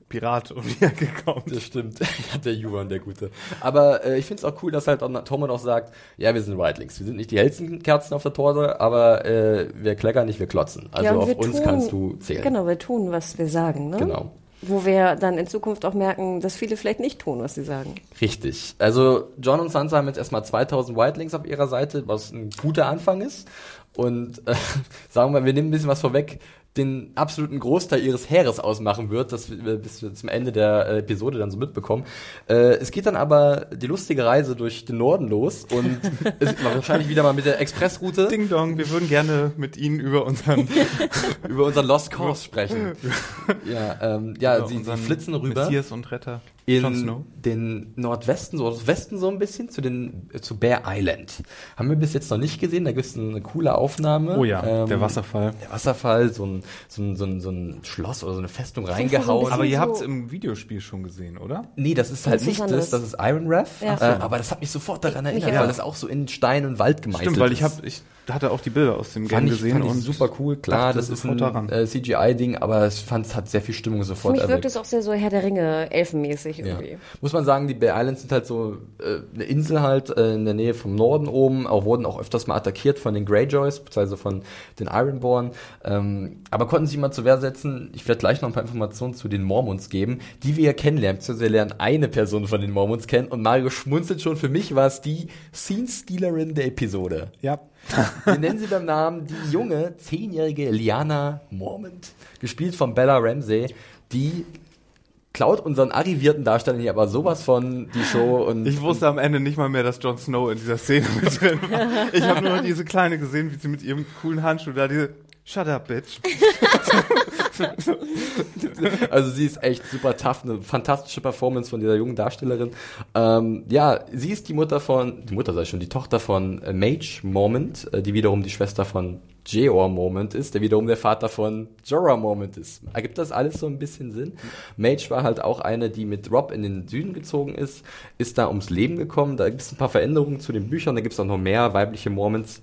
Pirat um die Ecke kommt. Das stimmt. (laughs) Ja, der Juan, der Gute. Aber äh, ich finde es auch cool, dass halt auch Tormund auch sagt, ja, wir sind Whitelings. Wir sind nicht die hellsten Kerzen auf der Torte, aber äh, wir kleckern nicht, wir klotzen. Also Ja, auf uns tun- kannst du zählen. Genau, wir tun, was wir sagen. Ne? Genau. Wo wir dann in Zukunft auch merken, dass viele vielleicht nicht tun, was sie sagen. Richtig. Also John und Sansa haben jetzt erstmal 2000 Whitelings auf ihrer Seite, was ein guter Anfang ist. Und (laughs) äh, sagen wir, wir nehmen ein bisschen was vorweg, den absoluten Großteil ihres Heeres ausmachen wird, das wir bis zum Ende der äh, Episode dann so mitbekommen. Äh, es geht dann aber die lustige Reise durch den Norden los und (laughs) es ist wahrscheinlich wieder mal mit der Expressroute Ding Dong, wir würden gerne mit Ihnen über unseren, (laughs) über unseren Lost (laughs) Cause sprechen. ja, ähm, ja, sie, sie flitzen rüber. Messias und Retter. In den Nordwesten, so aus Westen so ein bisschen, zu den äh, zu Bear Island. Haben wir bis jetzt noch nicht gesehen, da gibt es eine coole Aufnahme. Oh ja, Ähm, der Wasserfall. Der Wasserfall, so ein, so ein, so ein, so ein Schloss oder so eine Festung so ein reingehauen. Aber ihr habt es im Videospiel schon gesehen, oder? Nee, das ist halt ist nicht das, das ist Iron Wrath. Ja. Äh, aber das hat mich sofort daran erinnert, auch. weil das auch so in Stein und Wald gemeißelt Stimmt, weil ich ist. habe, ich hatte auch die Bilder aus dem Game gesehen fand ich und super cool, klar, das ist ein äh, CGI-Ding, aber ich fand, es hat sehr viel Stimmung Für sofort mich wirkt erweckt. es auch sehr so Herr der Ringe, elfenmäßig Ja. irgendwie. Muss man sagen, die Bear Islands sind halt so äh, eine Insel halt äh, in der Nähe vom Norden oben, auch wurden auch öfters mal attackiert von den Greyjoys, beziehungsweise von den Ironborn, ähm, aber konnten sich mal zur Wehr setzen. Ich werde gleich noch ein paar Informationen zu den Mormons geben, die wir ja kennenlernen, beziehungsweise wir lernen eine Person von den Mormons kennen und Mario schmunzelt schon, für mich war es die Scene-Stealerin der Episode. ja. Wir nennen sie beim Namen die junge, zehnjährige Liana Mormont, gespielt von Bella Ramsey, die klaut unseren arrivierten Darsteller hier aber sowas von die Show und Ich wusste am Ende nicht mal mehr, dass Jon Snow in dieser Szene mit drin war. Ich habe nur diese Kleine gesehen, wie sie mit ihrem coolen Handschuh da diese Shut up, bitch. (laughs) Also sie ist echt super tough, eine fantastische Performance von dieser jungen Darstellerin. Ähm, ja, sie ist die Mutter von, die Mutter sei schon, die Tochter von äh, Mage Moment, äh, die wiederum die Schwester von Jeor Moment ist, der wiederum der Vater von Jorah Moment ist. Ergibt das alles so ein bisschen Sinn? Mage war halt auch eine, die mit Rob in den Süden gezogen ist, ist da ums Leben gekommen. Da gibt es ein paar Veränderungen zu den Büchern, da gibt es auch noch mehr weibliche Mormons.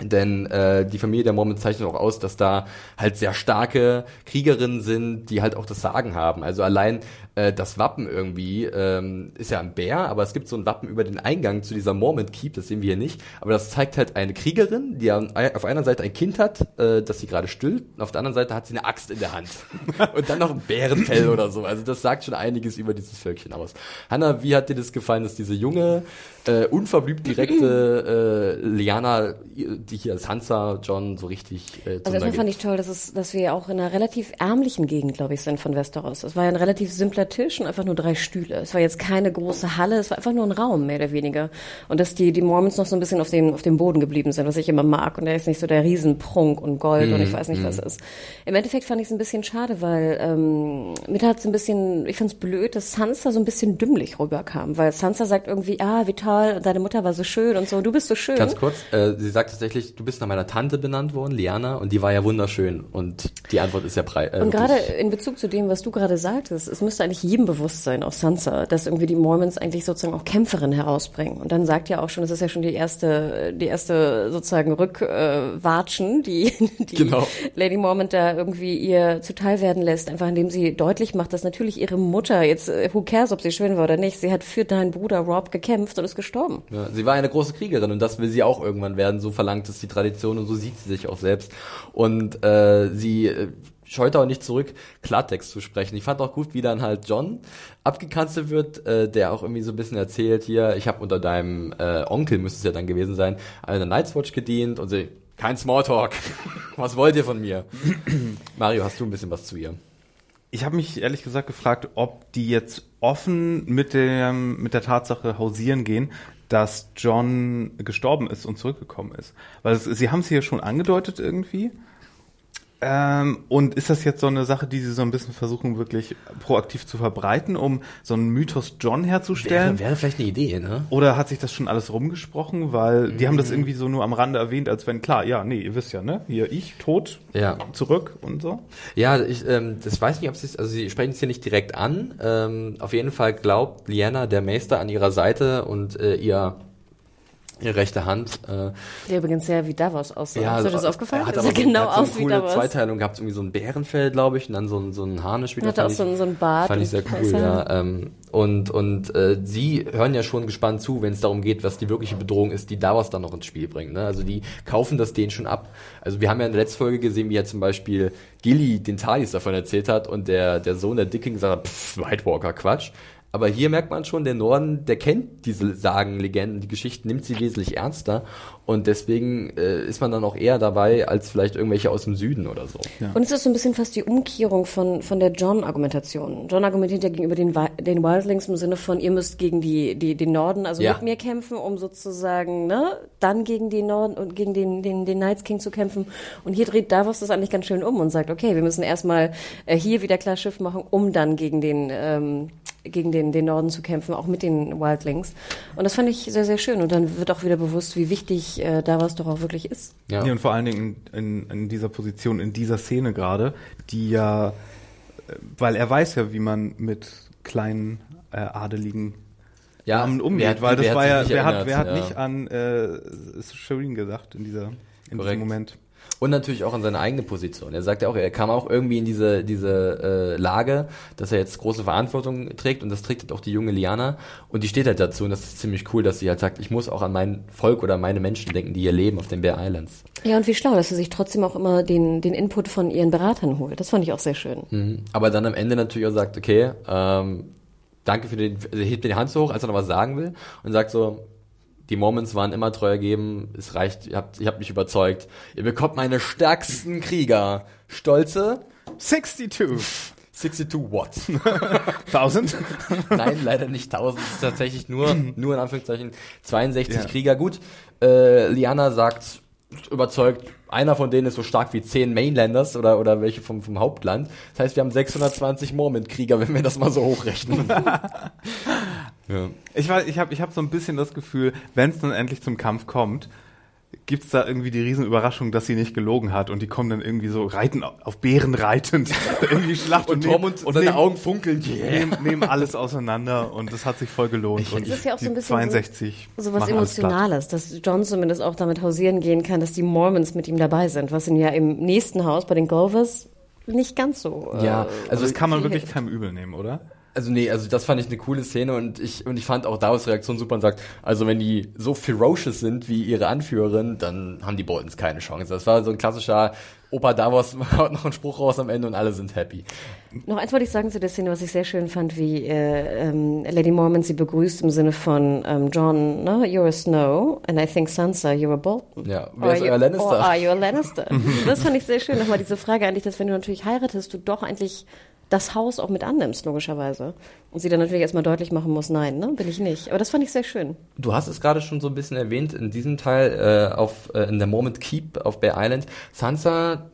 Denn äh, die Familie der Mormons zeichnet auch aus, dass da halt sehr starke Kriegerinnen sind, die halt auch das Sagen haben. Also allein äh, das Wappen irgendwie ähm, ist ja ein Bär, aber es gibt so ein Wappen über den Eingang zu dieser Mormon Keep, das sehen wir hier nicht. Aber das zeigt halt eine Kriegerin, die auf einer Seite ein Kind hat, äh, das sie gerade stillt, und auf der anderen Seite hat sie eine Axt in der Hand. (laughs) und dann noch ein Bärenfell oder so. Also das sagt schon einiges über dieses Völkchen aus. Hanna, wie hat dir das gefallen, dass diese junge, äh, unverblümt direkte (clears throat) äh, Liana, die hier als Sansa John so richtig äh, Also erstmal fand ich toll, dass, es, dass wir auch in einer relativ ärmlichen Gegend, glaube ich, sind von Westeros. Es war ja ein relativ simpler Tisch und einfach nur drei Stühle. Es war jetzt keine große Halle, es war einfach nur ein Raum, mehr oder weniger. Und dass die, die Mormons noch so ein bisschen auf, den, auf dem Boden geblieben sind, was ich immer mag. Und der ist nicht so der Riesenprunk und Gold und ich weiß nicht, was ist. Im Endeffekt fand ich es ein bisschen schade, weil ähm, mir hat es ein bisschen, ich fand es blöd, dass Sansa so ein bisschen dümmlich rüberkam. Weil Sansa sagt irgendwie, ah, wie toll, deine Mutter war so schön und so, du bist so schön. Ganz kurz, äh, sie sagt tatsächlich, du bist nach meiner Tante benannt worden, Liana, und die war ja wunderschön. Und die Antwort ist ja breit. Äh, Und gerade in Bezug zu dem, was du gerade sagtest, es müsste eigentlich jedem bewusst sein, auch Sansa, dass irgendwie die Mormons eigentlich sozusagen auch Kämpferinnen herausbringen. Und dann sagt ja auch schon, das ist ja schon die erste, die erste sozusagen Rückwatschen, äh, die, (laughs) die Genau. Lady Mormont da irgendwie ihr zuteil werden lässt, einfach indem sie deutlich macht, dass natürlich ihre Mutter, jetzt äh, who cares, ob sie schön war oder nicht, sie hat für deinen Bruder Rob gekämpft und ist gestorben. Ja, sie war eine große Kriegerin und das will sie auch irgendwann werden. So verlangt es die Tradition und so sieht sie sich auch selbst. Und äh, sie äh, scheut auch nicht zurück, Klartext zu sprechen. Ich fand auch gut, wie dann halt John abgekanzelt wird, äh, der auch irgendwie so ein bisschen erzählt, hier, ich habe unter deinem äh, Onkel, müsste es ja dann gewesen sein, an der Night's Watch gedient und sie, kein Smalltalk. (laughs) was wollt ihr von mir? (clears throat) Mario, hast du ein bisschen was zu ihr? Ich habe mich ehrlich gesagt gefragt, ob die jetzt offen mit, dem, mit der Tatsache hausieren gehen, dass John gestorben ist und zurückgekommen ist. Weil es, sie haben es hier schon angedeutet irgendwie. Ähm, und ist das jetzt so eine Sache, die sie so ein bisschen versuchen, wirklich proaktiv zu verbreiten, um so einen Mythos John herzustellen? wäre vielleicht eine Idee, ne? Oder hat sich das schon alles rumgesprochen? Weil die haben das irgendwie so nur am Rande erwähnt, als wenn, klar, ja, nee, ihr wisst ja, ne? Hier, ich, tot, Ja. zurück und so. Ja, ich ähm, das weiß nicht, ob sie es, also sie sprechen es hier nicht direkt an. Ähm, auf jeden Fall glaubt Liana der Meister an ihrer Seite und äh, ihr rechte Hand. Äh, Der übrigens sehr wie Davos aussah. ist dir das so- aufgefallen? Er hat aber so, genau hat so aus wie coole Davos. Zweiteilung gehabt, irgendwie so ein Bärenfell, glaube ich, und dann so ein, so ein Harnisch wieder. Hat er auch fand so ich- ein- so ein Bart Fand ich sehr cool, ja. Ähm, und und äh, sie hören ja schon gespannt zu, wenn es darum geht, was die wirkliche Bedrohung ist, die Davos dann noch ins Spiel bringt. Ne? Also die kaufen das denen schon ab. Also wir haben ja in der letzten Folge gesehen, wie ja zum Beispiel Gilly den Talis davon erzählt hat und der, der Sohn der Dicking gesagt hat, pff, White Walker, Quatsch. Aber hier merkt man schon, der Norden, der kennt diese Sagen, Legenden, die Geschichten, nimmt sie wesentlich ernster. Und deswegen äh, ist man dann auch eher dabei, als vielleicht irgendwelche aus dem Süden oder so. Und es ist so ein bisschen fast die Umkehrung von, von der John-Argumentation. John argumentiert ja gegenüber den, den Wildlings im Sinne von, ihr müsst gegen die, die, den Norden, also Ja. mit mir kämpfen, um sozusagen, ne, dann gegen den Norden und gegen den, den, den Knights King zu kämpfen. Und hier dreht Davos das eigentlich ganz schön um und sagt, okay, wir müssen erstmal äh, hier wieder klar Schiff machen, um dann gegen den, ähm, gegen den, den Norden zu kämpfen, auch mit den Wildlings. Und das fand ich sehr, sehr schön. Und dann wird auch wieder bewusst, wie wichtig äh, Davos doch auch wirklich ist. Ja. Nee, und vor allen Dingen in, in, in dieser Position, in dieser Szene gerade, die ja, äh, weil er weiß ja, wie man mit kleinen äh, adeligen Ja, Namen umgeht, wer hat- weil das wer war ja, nicht wer hat, erinnert? wer hat Ja. nicht an äh, Shireen gedacht in dieser in Korrekt. diesem Moment. Und natürlich auch an seine eigene Position. Er sagt ja auch, er kam auch irgendwie in diese, diese äh, Lage, dass er jetzt große Verantwortung trägt und das trägt halt auch die junge Liana und die steht halt dazu und das ist ziemlich cool, dass sie halt sagt, ich muss auch an mein Volk oder meine Menschen denken, die hier leben auf den Bear Islands. Ja, und wie schlau, dass sie sich trotzdem auch immer den, den Input von ihren Beratern holt. Das fand ich auch sehr schön. Mhm. Aber dann am Ende natürlich auch sagt, okay, ähm, danke für den, also er hebt die Hand so hoch, als er noch was sagen will und sagt so, die Moments waren immer treu ergeben, es reicht, ihr habt, ihr habt mich überzeugt, ihr bekommt meine stärksten Krieger, stolze 62 62 Watts. 1000. Nein, leider nicht 1000. Es ist tatsächlich nur, (clears throat) nur in Anführungszeichen 62 Ja. Krieger. Gut, äh, Liana sagt, überzeugt, einer von denen ist so stark wie zehn Mainlanders oder, oder welche vom, vom Hauptland. Das heißt, wir haben 620 Mormon-Krieger, wenn wir das mal so hochrechnen. (laughs) ja. Ich, weiß, ich habe ich hab so ein bisschen das Gefühl, wenn es dann endlich zum Kampf kommt, gibt's da irgendwie die Riesenüberraschung, dass sie nicht gelogen hat und die kommen dann irgendwie so reiten auf Bären reitend (laughs) irgendwie Schlacht und, und Tom und, und seine nehmen, Augen funkeln yeah. nehmen, nehmen alles auseinander und das hat sich voll gelohnt ich, und das ist ja auch so ein bisschen 62 so, so was emotionales, dass John zumindest auch damit hausieren gehen kann, dass die Mormons mit ihm dabei sind, was ihn ja im nächsten Haus bei den Glovers nicht ganz so ja, äh, also das kann man wirklich keinem übel nehmen, oder? Also nee, also das fand ich eine coole Szene und ich und ich fand auch Davos Reaktion super und sagt, also wenn die so ferocious sind wie ihre Anführerin, dann haben die Boltons keine Chance. Das war so ein klassischer Opa Davos (laughs) haut noch einen Spruch raus am Ende und alle sind happy. Noch eins wollte ich sagen zu der Szene, was ich sehr schön fand, wie äh, ähm, Lady Mormon sie begrüßt im Sinne von ähm, John, no, you're a Snow and I think Sansa, you're a Bolton. Ja, wer ist euer Lannister? Or are you a Lannister? (laughs) das fand ich sehr schön. Nochmal diese Frage eigentlich, dass wenn du natürlich heiratest, du doch eigentlich das Haus auch mit annimmst, logischerweise. Und sie dann natürlich erstmal deutlich machen muss, nein, ne, bin ich nicht. Aber das fand ich sehr schön. Du hast es gerade schon so ein bisschen erwähnt, in diesem Teil äh, auf äh, in der Moment Keep auf Bear Island. Sansa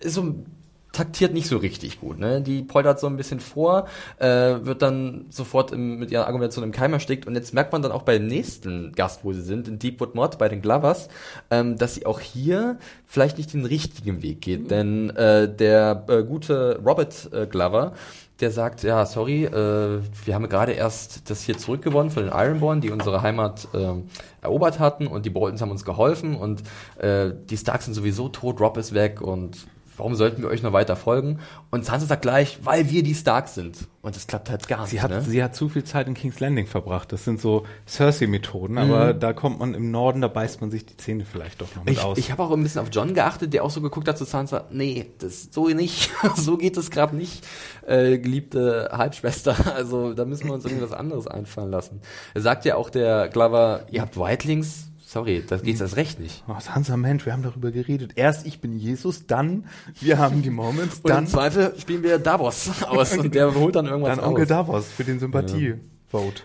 ist so ein taktiert nicht so richtig gut. Ne? Die poltert so ein bisschen vor, äh, wird dann sofort im, mit ihrer Argumentation im Keim erstickt und jetzt merkt man dann auch bei dem nächsten Gast, wo sie sind, in Deepwood Mod bei den Glovers, ähm, dass sie auch hier vielleicht nicht den richtigen Weg geht, mhm. denn äh, der äh, gute Robert äh, Glover, der sagt, ja, sorry, äh, wir haben gerade erst das hier zurückgewonnen von den Ironborn, die unsere Heimat äh, erobert hatten und die Boltons haben uns geholfen und äh, die Starks sind sowieso tot, Rob ist weg und warum sollten wir euch noch weiter folgen? Und Sansa sagt gleich, weil wir die Stark sind. Und das klappt halt gar sie nicht. Hat, ne? Sie hat zu viel Zeit in King's Landing verbracht. Das sind so Cersei-Methoden, mhm. aber da kommt man im Norden, da beißt man sich die Zähne vielleicht doch noch mit ich, aus. Ich habe auch ein bisschen auf John geachtet, der auch so geguckt hat zu Sansa, nee, das so nicht, (laughs) so geht es gerade nicht, äh, geliebte Halbschwester. (laughs) Also da müssen wir uns irgendwas anderes einfallen lassen. Er sagt ja auch der Glover, ihr habt Whitelings, Sorry, das geht das recht nicht. Oh, Sansa, Mensch, wir haben darüber geredet. Erst ich bin Jesus, dann wir haben die Moments, dann... Und im Zweifel spielen wir Davos (laughs) aus und der holt dann irgendwas Dann Onkel aus. Davos für den Sympathie-Vote.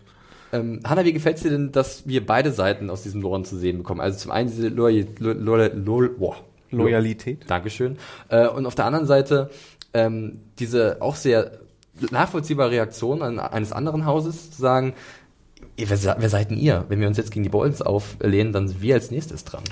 Ja. Ähm, Hanna, wie gefällt es dir denn, dass wir beide Seiten aus diesem Loren zu sehen bekommen? Also zum einen diese Loyal, Loyal, Loyal, boah, Loyalität. Dankeschön. Äh, und auf der anderen Seite ähm, diese auch sehr nachvollziehbare Reaktion an, eines anderen Hauses zu sagen, wer, wer seid denn ihr? Wenn wir uns jetzt gegen die Boltons auflehnen, dann sind wir als nächstes dran.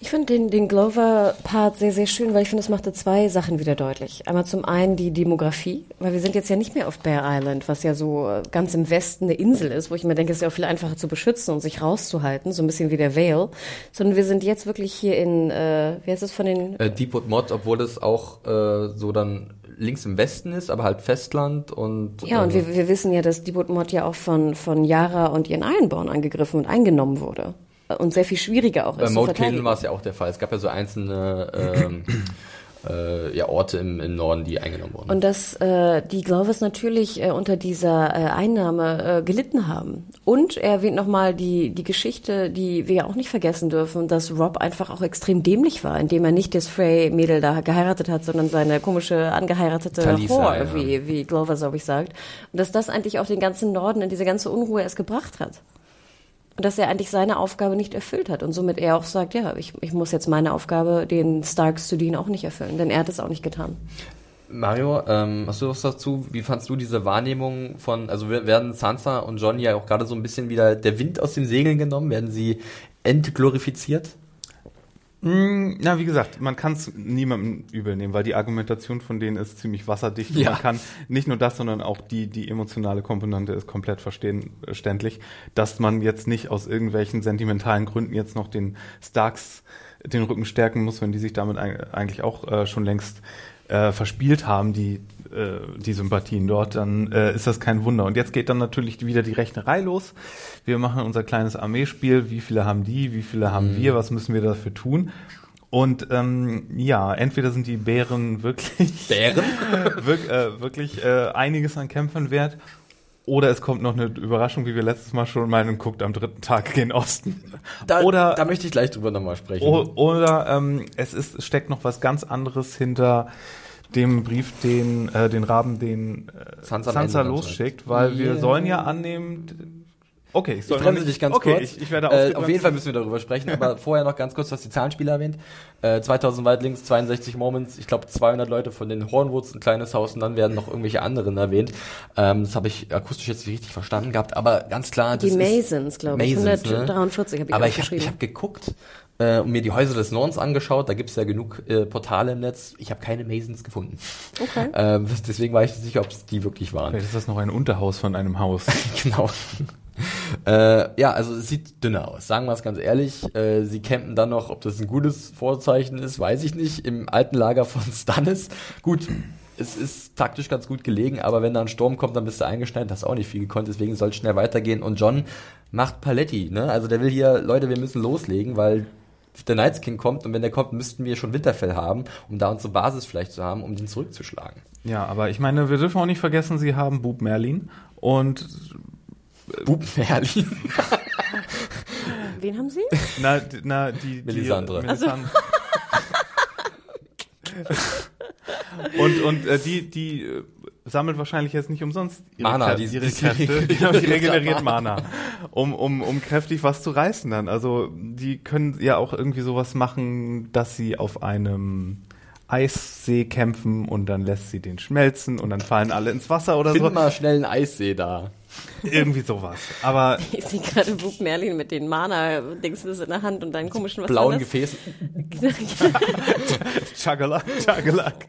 Ich finde den, den Glover-Part sehr, sehr schön, weil ich finde, es machte zwei Sachen wieder deutlich. Einmal zum einen die Demografie, weil wir sind jetzt ja nicht mehr auf Bear Island, was ja so äh, ganz im Westen eine Insel ist, wo ich mir denke, es ist ja auch viel einfacher zu beschützen und sich rauszuhalten, so ein bisschen wie der Vale, sondern wir sind jetzt wirklich hier in, äh, wie heißt es von den... Äh, Deepwood Mod, obwohl es auch äh, so dann links im Westen ist, aber halt Festland und. Ja, und wir, wir wissen ja, dass die Mod ja auch von, von Yara und ihren Ironborn angegriffen und eingenommen wurde. Und sehr viel schwieriger auch ist. Bei Mode war es ja auch der Fall. Es gab ja so einzelne ähm, äh, ja, Orte im, im Norden, die eingenommen wurden. Und dass äh, die Glovers natürlich äh, unter dieser äh, Einnahme äh, gelitten haben. Und er erwähnt nochmal die, die Geschichte, die wir ja auch nicht vergessen dürfen, dass Rob einfach auch extrem dämlich war, indem er nicht das Frey-Mädel da geheiratet hat, sondern seine komische angeheiratete Talisa, Whore, ja. wie, wie Glover, glaube ich, sagt. Und dass das eigentlich auch den ganzen Norden in diese ganze Unruhe erst gebracht hat. Und dass er eigentlich seine Aufgabe nicht erfüllt hat und somit er auch sagt, ja, ich, ich muss jetzt meine Aufgabe, den Starks zu dienen, auch nicht erfüllen, denn er hat es auch nicht getan. Mario, ähm, hast du was dazu? Wie fandst du diese Wahrnehmung von, also werden Sansa und John ja auch gerade so ein bisschen wieder der Wind aus den Segeln genommen? Werden sie entglorifiziert? Mm, na, wie gesagt, man kann es niemandem übel nehmen, weil die Argumentation von denen ist ziemlich wasserdicht. Ja. Man kann nicht nur das, sondern auch die, die emotionale Komponente ist komplett verständlich, dass man jetzt nicht aus irgendwelchen sentimentalen Gründen jetzt noch den Starks den Rücken stärken muss, wenn die sich damit eigentlich auch äh, schon längst äh, verspielt haben, die äh, die Sympathien dort, dann äh, ist das kein Wunder. Und jetzt geht dann natürlich wieder die Rechnerei los. Wir machen unser kleines Armeespiel. Wie viele haben die? Wie viele haben mhm. wir? Was müssen wir dafür tun? Und ähm, ja, entweder sind die Bären wirklich Bären (laughs) wirk, äh, wirklich äh, einiges an Kämpfern wert, oder es kommt noch eine Überraschung, wie wir letztes Mal schon meinen, guckt am dritten Tag gen Osten. Da, oder da möchte ich gleich drüber nochmal sprechen. Oder ähm, es ist steckt noch was ganz anderes hinter dem Brief, den, äh, den Raben, den äh, Sansa, Sansa losschickt, weil yeah. wir sollen ja annehmen, Okay, ich soll Ich bremse dich ganz okay, kurz. Ich, ich werde äh, Auf jeden Fall müssen wir darüber sprechen, aber (laughs) vorher noch ganz kurz, du hast die Zahlenspiele erwähnt. Äh, 2000 Whitelinks, 62 Moments, ich glaube 200 Leute von den Hornwoods, ein kleines Haus und dann werden noch irgendwelche anderen erwähnt. Ähm, das habe ich akustisch jetzt nicht richtig verstanden gehabt, aber ganz klar, das Die Masons, glaube ich. Masons, ne? 143 habe ich Aber ich habe hab geguckt äh, und mir die Häuser des Nordens angeschaut, da gibt's ja genug äh, Portale im Netz. Ich habe keine Masons gefunden. Okay. Ähm, (laughs) deswegen war ich nicht sicher, ob es die wirklich waren. Vielleicht ist das noch ein Unterhaus von einem Haus. (laughs) genau. (laughs) äh, ja, also es sieht dünner aus, sagen wir es ganz ehrlich. Äh, sie campen dann noch, ob das ein gutes Vorzeichen ist, weiß ich nicht, im alten Lager von Stannis. Gut, es ist taktisch ganz gut gelegen, aber wenn da ein Sturm kommt, dann bist du eingeschneit, hast auch nicht viel gekonnt, deswegen soll es schnell weitergehen. Und John macht Paletti, ne? Also der will hier, Leute, wir müssen loslegen, weil der Night's King kommt und wenn der kommt, müssten wir schon Winterfell haben, um da unsere Basis vielleicht zu haben, um den zurückzuschlagen. ja, aber ich meine, wir dürfen auch nicht vergessen, sie haben Bub Merlin und Bub Merlin. (laughs) Wen haben Sie? na, na die, die Melisandre. Melisandre. (laughs) und und äh, die die äh, sammelt wahrscheinlich jetzt nicht umsonst ihre, Mana, Krä- die- ihre die- Kräfte, die- (laughs) genau, die die- regeneriert Mana, um um um kräftig was zu reißen dann. Also die können ja auch irgendwie sowas machen, dass sie auf einem Eissee kämpfen und dann lässt sie den schmelzen und dann fallen alle ins Wasser oder Find so. mal schnell einen Eissee da. Irgendwie sowas. Aber Ich sehe gerade Bub Merlin mit den Mana-Dingsens in der Hand und deinen komischen was blauen? Gefäßen. (laughs) Chagalak, Chagalak.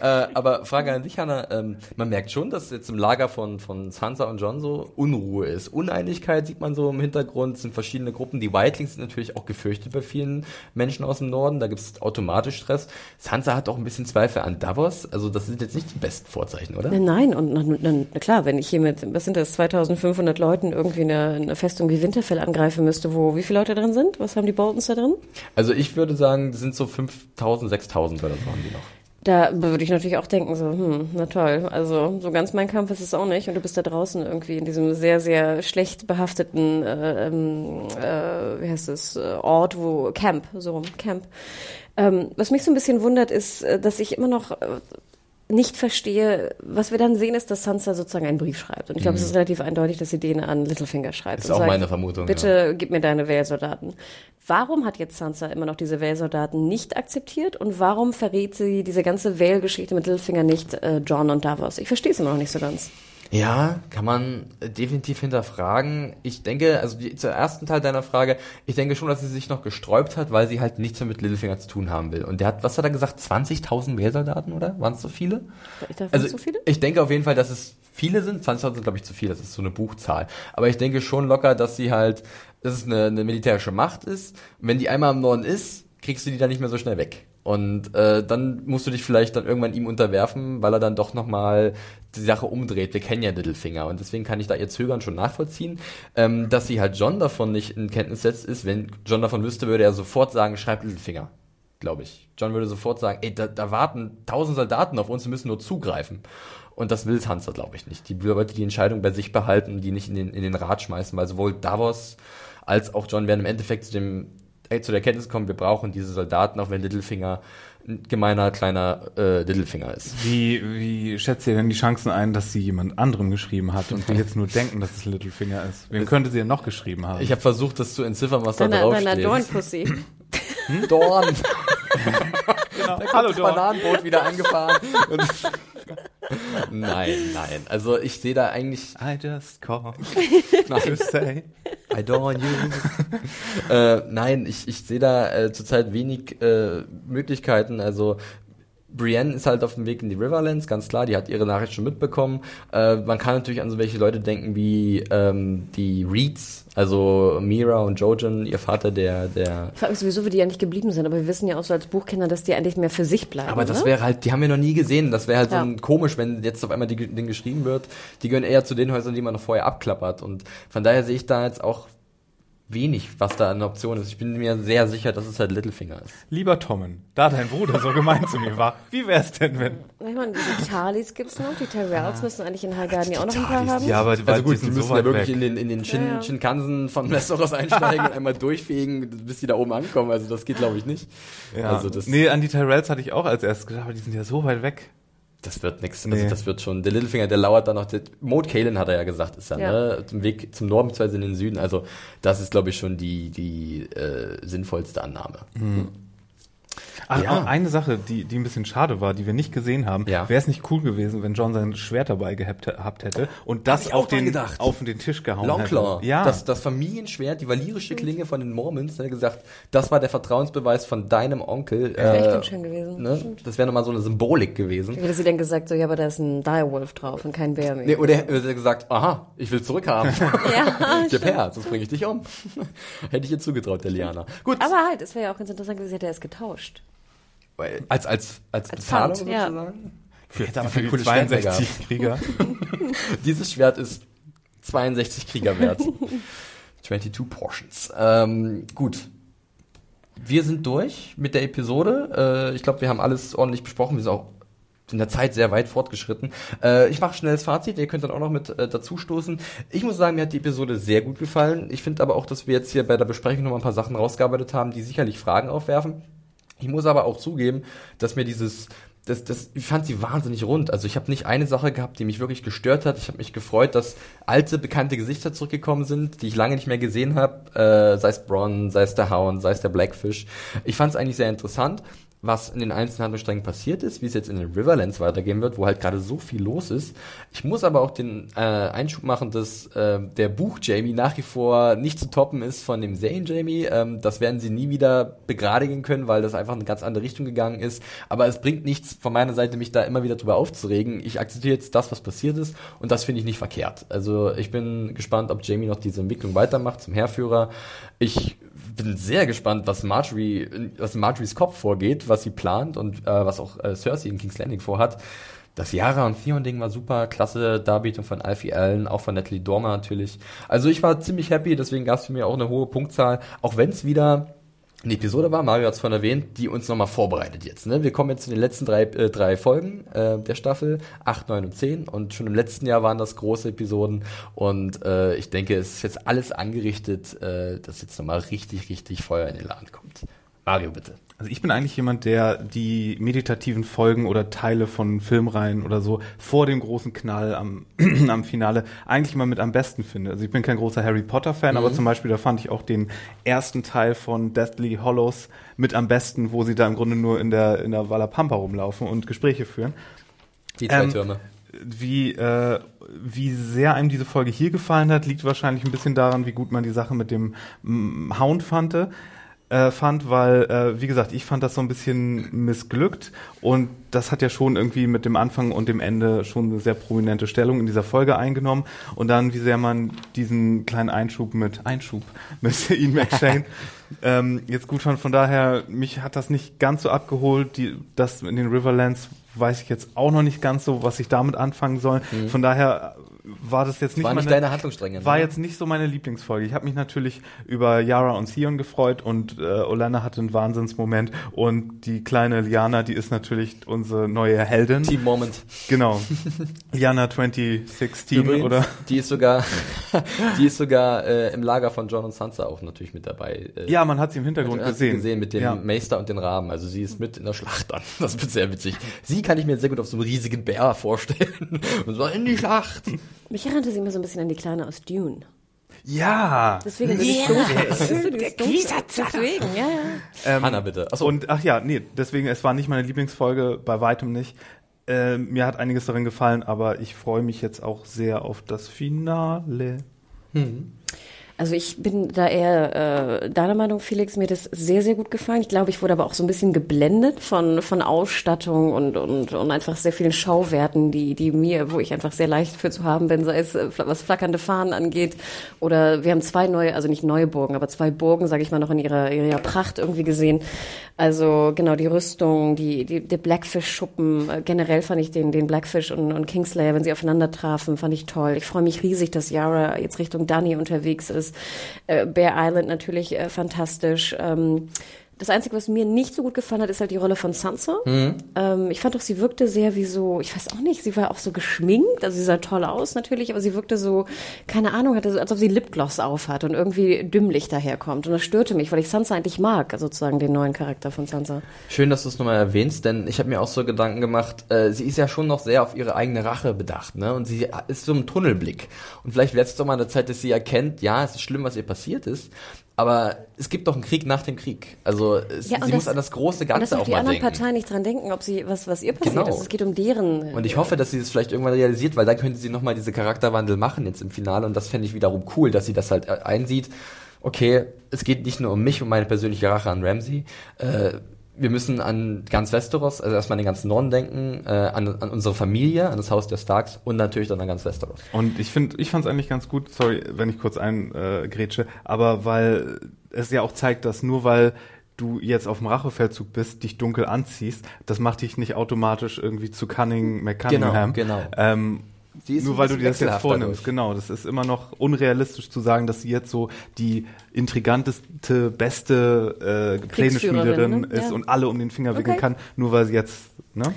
Äh, aber Frage an dich, Hanna. Ähm, man merkt schon, dass jetzt im Lager von, von Sansa und John so Unruhe ist. Uneinigkeit sieht man so im Hintergrund, es sind verschiedene Gruppen. Die Whitelings sind natürlich auch gefürchtet bei vielen Menschen aus dem Norden. Da gibt es automatisch Stress. Sansa hat auch ein bisschen Zweifel an Davos. Also das sind jetzt nicht die besten Vorzeichen, oder? Nein, und na, na, na klar, wenn ich hier mit, was sind das, 2500 Leuten irgendwie eine, eine Festung wie Winterfell angreifen müsste, wo wie viele Leute drin sind? Was haben die Boltons da drin? Also ich würde sagen, das sind so 5000, 6000 oder so haben die noch. Da würde ich natürlich auch denken, so, hm, na toll. Also so ganz mein Kampf ist es auch nicht. Und du bist da draußen irgendwie in diesem sehr, sehr schlecht behafteten, äh, ähm, äh, wie heißt es, äh, Ort, wo Camp, so rum, Camp. Ähm, was mich so ein bisschen wundert, ist, äh, dass ich immer noch äh, nicht verstehe, was wir dann sehen, ist, dass Sansa sozusagen einen Brief schreibt. Und ich glaube, es ist relativ eindeutig, dass sie den an Littlefinger schreibt. Mhm. Ist und auch meine Vermutung, Bitte gib mir deine Wählsoldaten. Warum hat jetzt Sansa immer noch diese Wählsoldaten nicht akzeptiert und warum verrät sie diese ganze Wählgeschichte mit Littlefinger nicht äh, John und Davos? Ich verstehe es immer noch nicht so ganz. Ja, kann man äh, definitiv hinterfragen. Ich denke, also die, zur ersten Teil deiner Frage, ich denke schon, dass sie sich noch gesträubt hat, weil sie halt nichts mehr mit Littlefinger zu tun haben will. Und der hat, was hat er gesagt, 20.000 Wehrsoldaten, oder? Waren es so viele? Dachte, Also so viele? ich denke auf jeden Fall, dass es viele sind. 20.000 sind, glaube ich, zu viel. Das ist so eine Buchzahl. Aber ich denke schon locker, dass sie halt, dass es eine, eine militärische Macht ist. Und wenn die einmal im Norden ist, kriegst du die dann nicht mehr so schnell weg. Und äh, dann musst du dich vielleicht dann irgendwann ihm unterwerfen, weil er dann doch nochmal die Sache umdreht. Wir kennen ja Littlefinger und deswegen kann ich da ihr Zögern schon nachvollziehen. Ähm, dass sie halt John davon nicht in Kenntnis setzt, ist, wenn John davon wüsste, würde er sofort sagen, schreib Littlefinger. Glaube ich. John würde sofort sagen, ey, da, da warten tausend Soldaten auf uns, wir müssen nur zugreifen. Und das will Sansa, glaube ich, nicht. Die wollte die Entscheidung bei sich behalten und die nicht in den, in den Rat schmeißen, weil sowohl Davos als auch John werden im Endeffekt zu dem äh, zu der Kenntnis kommen, wir brauchen diese Soldaten, auch wenn Littlefinger ein gemeiner kleiner äh, Littlefinger ist. Wie, wie schätzt ihr denn die Chancen ein, dass sie jemand anderem geschrieben hat und wir jetzt nur denken, dass es Littlefinger ist? Wem könnte sie denn noch geschrieben haben? Ich habe versucht, das zu entziffern, was da Deiner, drauf deiner steht. Dornpussy. (laughs) Dorn. (laughs) genau. Da kommt das Bananenboot wieder angefahren. (laughs) Nein, nein. Also ich sehe da eigentlich I just call (laughs) to say. I don't you. äh, nein, ich, ich sehe da äh, zurzeit wenig äh, Möglichkeiten. Also Brienne ist halt auf dem Weg in die Riverlands, ganz klar, die hat ihre Nachricht schon mitbekommen. Äh, man kann natürlich an so welche Leute denken wie ähm, die Reeds, also Mira und Jojen, ihr Vater, der, der Ich frage mich sowieso, wie die ja nicht geblieben sind, aber wir wissen ja auch so als Buchkenner, dass die eigentlich mehr für sich bleiben. Aber das ne? wäre halt, die haben wir noch nie gesehen. Das wäre halt Ja. so komisch, wenn jetzt auf einmal die, Ding geschrieben wird. Die gehören eher zu den Häusern, die man noch vorher abklappert. Und von daher sehe ich da jetzt auch wenig, was da eine Option ist. Ich bin mir sehr sicher, dass es halt Littlefinger ist. Lieber Tommen, da dein Bruder so gemein zu mir war, wie wär's denn, wenn... Ich meine, die Charlies gibt's noch, die Tyrells müssen eigentlich in Highgarden ja auch noch ein paar haben. Ja, aber Also gut, die müssen so ja wirklich weg. in den, in den Shin, Ja, ja. Shinkansen von Westeros einsteigen und einmal durchfegen, bis die da oben ankommen. Also das geht, glaube ich, nicht. Ja. Also das, nee, an die Tyrells hatte ich auch als erstes gedacht, aber die sind ja so weit weg. Das wird nix. Nee. Also das wird schon, der Littlefinger, der lauert dann noch, der, Maud Kalen hat er ja gesagt, ist ja, Ja. ne, zum Weg zum Norden bzw. in den Süden. Also das ist, glaube ich, schon die, die äh, sinnvollste Annahme. Ach, Ja. eine Sache, die, die ein bisschen schade war, die wir nicht gesehen haben. Ja. Wäre es nicht cool gewesen, wenn John sein Schwert dabei gehabt, gehabt hätte und das auf den, auf den Tisch gehauen Longclaw, hätte. Ja, das, das Familienschwert, die valyrische Klinge von den Mormons, der gesagt, das war der Vertrauensbeweis von deinem Onkel. Wäre echt äh, ganz schön gewesen. Ne? Das wäre nochmal so eine Symbolik gewesen. Wie hätte sie denn gesagt, so, ja, aber da ist ein Direwolf drauf und kein Bär mehr. Nee, oder er hätte gesagt, aha, ich will zurückhaben. (laughs) Ja, ich hab Herz, sonst bringe ich dich um. (laughs) hätte ich ihr zugetraut, der Liana. Gut, Aber halt, es wäre ja auch ganz interessant gewesen, hätte er es getauscht. Als, als, als, Als Bezahlung Pfand, ja. sozusagen. für, Hätte aber für ein die cooles Schwert 62 Krieger. (laughs) Dieses Schwert ist 62 Krieger wert. 22 Portions. Ähm, gut. Wir sind durch mit der Episode. Äh, ich glaube, wir haben alles ordentlich besprochen. Wir sind auch in der Zeit sehr weit fortgeschritten. Äh, ich mache schnelles Fazit, ihr könnt dann auch noch mit äh, dazu stoßen. Ich muss sagen, mir hat die Episode sehr gut gefallen. Ich finde aber auch, dass wir jetzt hier bei der Besprechung noch mal ein paar Sachen rausgearbeitet haben, die sicherlich Fragen aufwerfen. Ich muss aber auch zugeben, dass mir dieses das, das, ich fand sie wahnsinnig rund. Also ich habe nicht eine Sache gehabt, die mich wirklich gestört hat. Ich habe mich gefreut, dass alte, bekannte Gesichter zurückgekommen sind, die ich lange nicht mehr gesehen habe. Äh, sei es Bronn, sei es der Hound, sei es der Blackfish. Ich fand es eigentlich sehr interessant, was in den einzelnen Handlungssträngen passiert ist, wie es jetzt in den Riverlands weitergehen wird, wo halt gerade so viel los ist. Ich muss aber auch den äh, Einschub machen, dass äh, der Buch Jamie nach wie vor nicht zu toppen ist von dem Serien Jamie. Ähm, das werden sie nie wieder begradigen können, weil das einfach in eine ganz andere Richtung gegangen ist. Aber es bringt nichts von meiner Seite, mich da immer wieder drüber aufzuregen. Ich akzeptiere jetzt das, was passiert ist und das finde ich nicht verkehrt. Also ich bin gespannt, ob Jamie noch diese Entwicklung weitermacht zum Heerführer. Ich bin sehr gespannt, was Marjorie, was in Marjories Kopf vorgeht, was sie plant und äh, was auch äh, Cersei in King's Landing vorhat. Das Yara und Theon-Ding war super, klasse Darbietung von Alfie Allen, auch von Natalie Dormer natürlich. Also ich war ziemlich happy, deswegen gab es für mich auch eine hohe Punktzahl, auch wenn es wieder eine Episode war, Mario hat es vorhin erwähnt, die uns nochmal vorbereitet jetzt. Ne? Wir kommen jetzt zu den letzten drei, äh, drei Folgen äh, der Staffel, 8, 9 und 10 und schon im letzten Jahr waren das große Episoden und äh, ich denke, es ist jetzt alles angerichtet, äh, dass jetzt nochmal richtig, richtig Feuer in den Laden kommt. Mario, bitte. Also ich bin eigentlich jemand, der die meditativen Folgen oder Teile von Filmreihen oder so vor dem großen Knall am, (clears throat) am Finale eigentlich mal mit am besten finde. Also ich bin kein großer Harry Potter Fan, aber zum Beispiel da fand ich auch den ersten Teil von Deathly Hollows mit am besten, wo sie da im Grunde nur in der in der Valapampa rumlaufen und Gespräche führen. Die zwei Ähm, Türme. Wie, äh, wie sehr einem diese Folge hier gefallen hat, liegt wahrscheinlich ein bisschen daran, wie gut man die Sache mit dem Hound fand, äh, fand, weil, äh, wie gesagt, ich fand das so ein bisschen missglückt und das hat ja schon irgendwie mit dem Anfang und dem Ende schon eine sehr prominente Stellung in dieser Folge eingenommen und dann, wie sehr man diesen kleinen Einschub mit Einschub (laughs) mit Ian McShane (laughs) ähm, jetzt gut fand. Von daher, mich hat das nicht ganz so abgeholt. Die, das in den Riverlands weiß ich jetzt auch noch nicht ganz so, was ich damit anfangen soll. Von daher war das jetzt nicht. War nicht meine, deine Handlungsstränge. ne? war jetzt nicht so meine Lieblingsfolge. Ich habe mich natürlich über Yara und Theon gefreut und äh, Olenna hatte einen Wahnsinnsmoment und die kleine Liana, die ist natürlich unsere neue Heldin. Team Moment. Genau. Liana 2016 Übrigens, oder die ist sogar, (laughs) die ist sogar äh, im Lager von John und Sansa auch natürlich mit dabei. Äh, Ja, man hat sie im Hintergrund Hast du gesehen. gesehen mit dem ja. Meister und den Raben. Also sie ist mit in der Schlacht dann. Das wird sehr witzig. Sie kann ich mir sehr gut auf so einem riesigen Bär vorstellen. (laughs) Und so in die Schlacht. Mich erinnerte sie immer so ein bisschen an die Kleine aus Dune. Ja. Deswegen, du, dieses Dunkle. Deswegen, ja, ja. Hanna, bitte. Achso, Und ach ja, nee, deswegen, es war nicht meine Lieblingsfolge, bei weitem nicht. Äh, mir hat einiges darin gefallen, aber ich freue mich jetzt auch sehr auf das Finale. Also ich bin da eher äh, deiner Meinung, Felix. Mir das sehr, sehr gut gefallen. Ich glaube, ich wurde aber auch so ein bisschen geblendet von, von Ausstattung und, und, und einfach sehr vielen Schauwerten, die, die mir, wo ich einfach sehr leicht für zu haben bin, sei es äh, was flackernde Fahnen angeht. Oder wir haben zwei neue, also nicht neue Burgen, aber zwei Burgen, sage ich mal, noch in ihrer, ihrer Pracht irgendwie gesehen. Also genau, die Rüstung, die, die, der Blackfish-Schuppen. Äh, generell fand ich den, den Blackfish und, und Kingslayer, wenn sie aufeinander trafen, fand ich toll. Ich freue mich riesig, dass Yara jetzt Richtung Dani unterwegs ist. Äh, Bear Island natürlich äh, fantastisch. Ähm, Das Einzige, was mir nicht so gut gefallen hat, ist halt die Rolle von Sansa. Mhm. Ähm, ich fand doch, sie wirkte sehr wie so, ich weiß auch nicht, sie war auch so geschminkt, also sie sah toll aus natürlich, aber sie wirkte so, keine Ahnung, hatte so, als ob sie Lipgloss aufhat und irgendwie dümmlich daherkommt. Und das störte mich, weil ich Sansa eigentlich mag, sozusagen den neuen Charakter von Sansa. Schön, dass du es nochmal erwähnst, denn ich habe mir auch so Gedanken gemacht, äh, sie ist ja schon noch sehr auf ihre eigene Rache bedacht, ne? Und sie ist so im Tunnelblick. Und vielleicht wäre es doch mal eine Zeit, dass sie erkennt, ja, es ist schlimm, was ihr passiert ist, aber es gibt doch einen Krieg nach dem Krieg. Also es, Ja, und sie das- muss an das große Und dass Ganze auch auch die mal anderen denken. Parteien nicht dran denken, ob sie, was, was ihr passiert Genau. ist. Es geht um deren. Und ich hoffe, dass sie das vielleicht irgendwann realisiert, weil dann könnte sie nochmal diese Charakterwandel machen jetzt im Finale und das fände ich wiederum cool, dass sie das halt äh, einsieht. Okay, es geht nicht nur um mich und meine persönliche Rache an Ramsey. Äh, wir müssen an ganz Westeros, also erstmal an den ganzen Norden denken, äh, an, an unsere Familie, an das Haus der Starks und natürlich dann an ganz Westeros. Und ich finde, ich fand es eigentlich ganz gut, sorry, wenn ich kurz eingrätsche, äh, grätsche, aber weil es ja auch zeigt, dass nur weil du jetzt auf dem Rachefeldzug bist, dich dunkel anziehst, das macht dich nicht automatisch irgendwie zu Cunning McCunningham. Genau, genau. Ähm, nur weil du dir das jetzt vornimmst, dadurch. genau. Das ist immer noch unrealistisch zu sagen, dass sie jetzt so die intriganteste, beste äh, Pläneschmiederin ne? ist Ja. und alle um den Finger wickeln Okay. kann, nur weil sie jetzt, ne?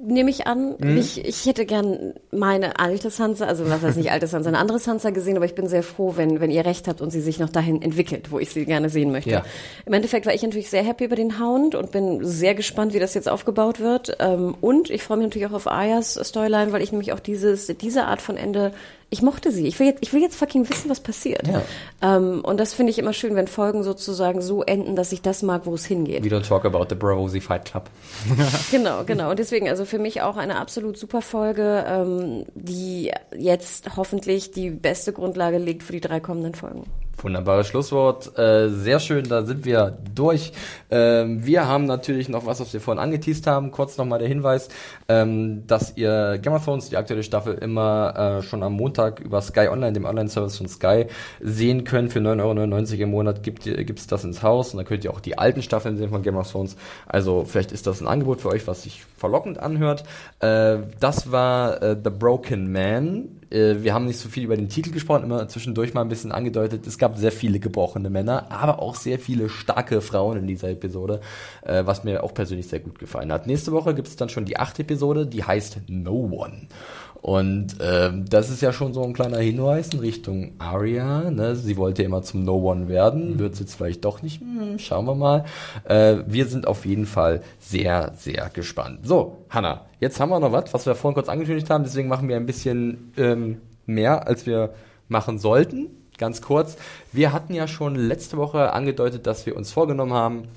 Nehme ich an. Mhm. Ich, ich hätte gern meine alte Sansa, also was heißt nicht alte Sansa, eine andere Sansa gesehen, aber ich bin sehr froh, wenn, wenn ihr recht habt und sie sich noch dahin entwickelt, wo ich sie gerne sehen möchte. Ja. Im Endeffekt war ich natürlich sehr happy über den Hound und bin sehr gespannt, wie das jetzt aufgebaut wird. Ähm, Und ich freue mich natürlich auch auf Ayas Storyline, weil ich nämlich auch dieses, diese Art von Ende, ich mochte sie. Ich will jetzt, ich will jetzt fucking wissen, was passiert. Ja. Ähm, Und das finde ich immer schön, wenn Folgen sozusagen so enden, dass ich das mag, wo es hingeht. We don't talk about the Bravozy Fight Club. (laughs) Genau, genau. Und deswegen, also für mich auch eine absolut super Folge, ähm, die jetzt hoffentlich die beste Grundlage legt für die drei kommenden Folgen. Wunderbares Schlusswort. Äh, sehr schön, da sind wir durch. Ähm, wir haben natürlich noch was, was wir vorhin angeteased haben. Kurz nochmal der Hinweis, ähm, dass ihr Game of Thrones, die aktuelle Staffel, immer äh, schon am Montag über Sky Online, dem Online-Service von Sky, sehen könnt. Für 9,99 Euro im Monat gibt es das ins Haus und dann könnt ihr auch die alten Staffeln sehen von Game of Thrones. Also vielleicht ist das ein Angebot für euch, was sich verlockend anhört. Äh, das war äh, The Broken Man. Äh, wir haben nicht so viel über den Titel gesprochen, immer zwischendurch mal ein bisschen angedeutet. Es gab sehr viele gebrochene Männer, aber auch sehr viele starke Frauen in dieser Episode, äh, was mir auch persönlich sehr gut gefallen hat. Nächste Woche gibt es dann schon die achte Episode, die heißt No One. Und ähm, das ist ja schon so ein kleiner Hinweis in Richtung Arya. Ne? Sie wollte immer zum No One werden, wird sie jetzt vielleicht doch nicht. Hm, schauen wir mal. Äh, wir sind auf jeden Fall sehr, sehr gespannt. So, Hanna, jetzt haben wir noch was, was wir vorhin kurz angekündigt haben. Deswegen machen wir ein bisschen ähm, mehr, als wir machen sollten. Ganz kurz. Wir hatten ja schon letzte Woche angedeutet, dass wir uns vorgenommen haben,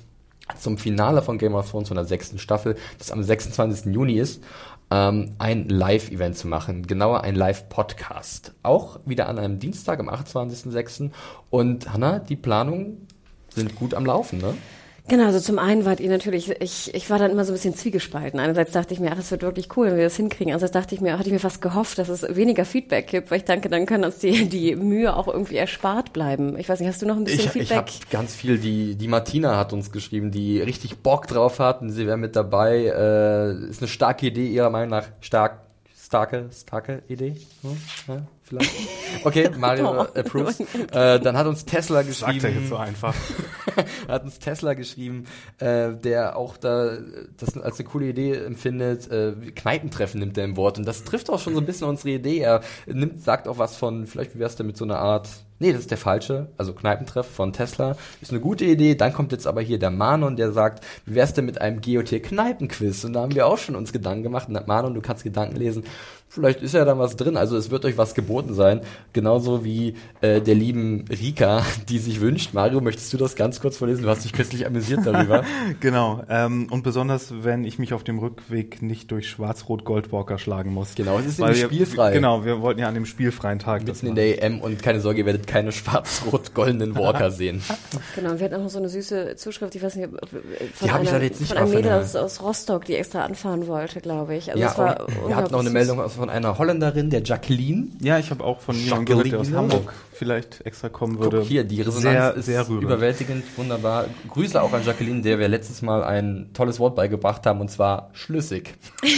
zum Finale von Game of Thrones von der sechsten Staffel, das am 26. Juni ist, ähm, ein Live-Event zu machen, genauer ein Live-Podcast. Auch wieder an einem Dienstag am 28.06. Und Hanna, die Planungen sind gut am Laufen, ne? Genau, also zum einen wart ihr natürlich, ich, ich war dann immer so ein bisschen zwiegespalten. Einerseits dachte ich mir, ach, es wird wirklich cool, wenn wir das hinkriegen. Andererseits dachte ich mir, hatte ich mir fast gehofft, dass es weniger Feedback gibt, weil ich denke, dann können uns die, die Mühe auch irgendwie erspart bleiben. Ich weiß nicht, hast du noch ein bisschen Ich, ich habe Feedback? ganz viel, die, die Martina hat uns geschrieben, die richtig Bock drauf hat und sie wäre mit dabei. Äh, ist eine starke Idee, ihrer Meinung nach stark, starke, starke Idee. Hm? Ja, vielleicht. (laughs) Okay, (laughs) Mario Oh. approves. (laughs) Äh, dann hat uns Tesla geschrieben. Sagt er jetzt so einfach. hat uns Tesla geschrieben, äh, der auch da das als eine coole Idee empfindet. Äh, Kneipentreffen nimmt er im Wort und das trifft auch schon so ein bisschen unsere Idee. Er nimmt, sagt auch was von, vielleicht wie wär's denn mit so einer Art, nee, das ist der falsche, also Kneipentreff von Tesla. Ist eine gute Idee. Dann kommt jetzt aber hier der Manon, der sagt, wie wär's denn mit einem GOT-Kneipenquiz? Und da haben wir auch schon uns Gedanken gemacht. Und Manon, du kannst Gedanken lesen. Vielleicht ist ja da was drin. Also es wird euch was geboten sein. Genauso wie äh, der lieben Rika, (laughs) die sich wünscht. Mario, möchtest du das ganz kurz vorlesen? Du hast dich köstlich amüsiert darüber. (laughs) Genau. Ähm, und besonders, wenn ich mich auf dem Rückweg nicht durch Schwarz-Rot-Goldwalker schlagen muss. Genau, es ist nämlich spielfrei. Genau, wir wollten ja an dem spielfreien Tag Mitten in der EM und keine Sorge, ihr werdet keine schwarz-rot-goldenen Walker (laughs) sehen. Genau, und wir hatten auch noch so eine süße Zuschrift, ich weiß nicht, ob- von, Die einer, jetzt nicht von einem Mädel aus, aus Rostock, die extra anfahren wollte, glaube ich. Also ja, es war wir hatten noch eine. Meldung aus- von einer Holländerin, der Jacqueline. Ja, ich habe auch von jemandem gehört, der aus. Hamburg vielleicht extra kommen würde. Guck hier, die Resonanz sehr, ist sehr rührend. überwältigend, wunderbar. Grüße auch an Jacqueline, der wir letztes Mal ein tolles Wort beigebracht haben, und zwar schlüssig. (laughs)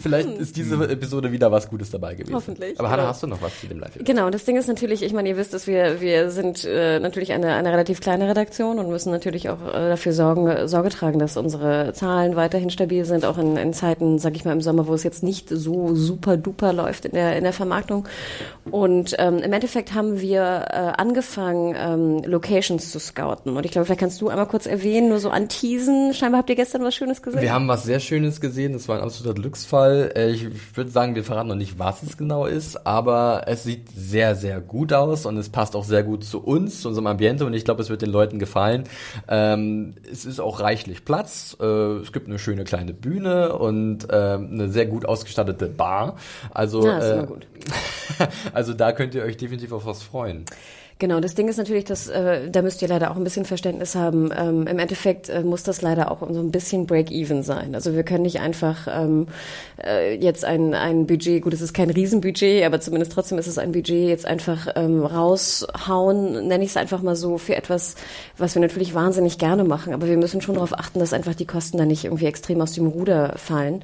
Vielleicht ist diese Episode wieder was Gutes dabei gewesen. Hoffentlich, Aber Hannah, genau. hast du noch was zu dem Live-Event? Genau, das Ding ist natürlich, ich meine, ihr wisst, dass wir wir sind äh, natürlich eine eine relativ kleine Redaktion und müssen natürlich auch äh, dafür sorgen Sorge tragen, dass unsere Zahlen weiterhin stabil sind, auch in, in Zeiten, sag ich mal, im Sommer, wo es jetzt nicht so super duper läuft in der in der Vermarktung. Und ähm, im Endeffekt haben wir äh, angefangen, ähm, Locations zu scouten. Und ich glaube, vielleicht kannst du einmal kurz erwähnen, nur so anteasen. Scheinbar habt ihr gestern was Schönes gesehen. Wir haben was sehr Schönes gesehen. Das war ein absoluter Glücksfall. Äh, Ich würde sagen, wir verraten noch nicht, was es genau ist, aber es sieht sehr, sehr gut aus und es passt auch sehr gut zu uns, zu unserem Ambiente und ich glaube, es wird den Leuten gefallen. Ähm, es ist auch reichlich Platz. Äh, es gibt eine schöne kleine Bühne und ähm, eine sehr gut ausgestattete Bar. Also, Ja, äh, (laughs) also da könnt ihr euch definitiv auf was freuen. Genau, das Ding ist natürlich, dass äh, da müsst ihr leider auch ein bisschen Verständnis haben. Ähm, Im Endeffekt äh, muss das leider auch so ein bisschen Break-even sein. Also wir können nicht einfach ähm, äh, jetzt ein, ein Budget, gut, es ist kein Riesenbudget, aber zumindest trotzdem ist es ein Budget, jetzt einfach ähm, raushauen, nenne ich es einfach mal so, für etwas, was wir natürlich wahnsinnig gerne machen. Aber wir müssen schon darauf achten, dass einfach die Kosten da nicht irgendwie extrem aus dem Ruder fallen.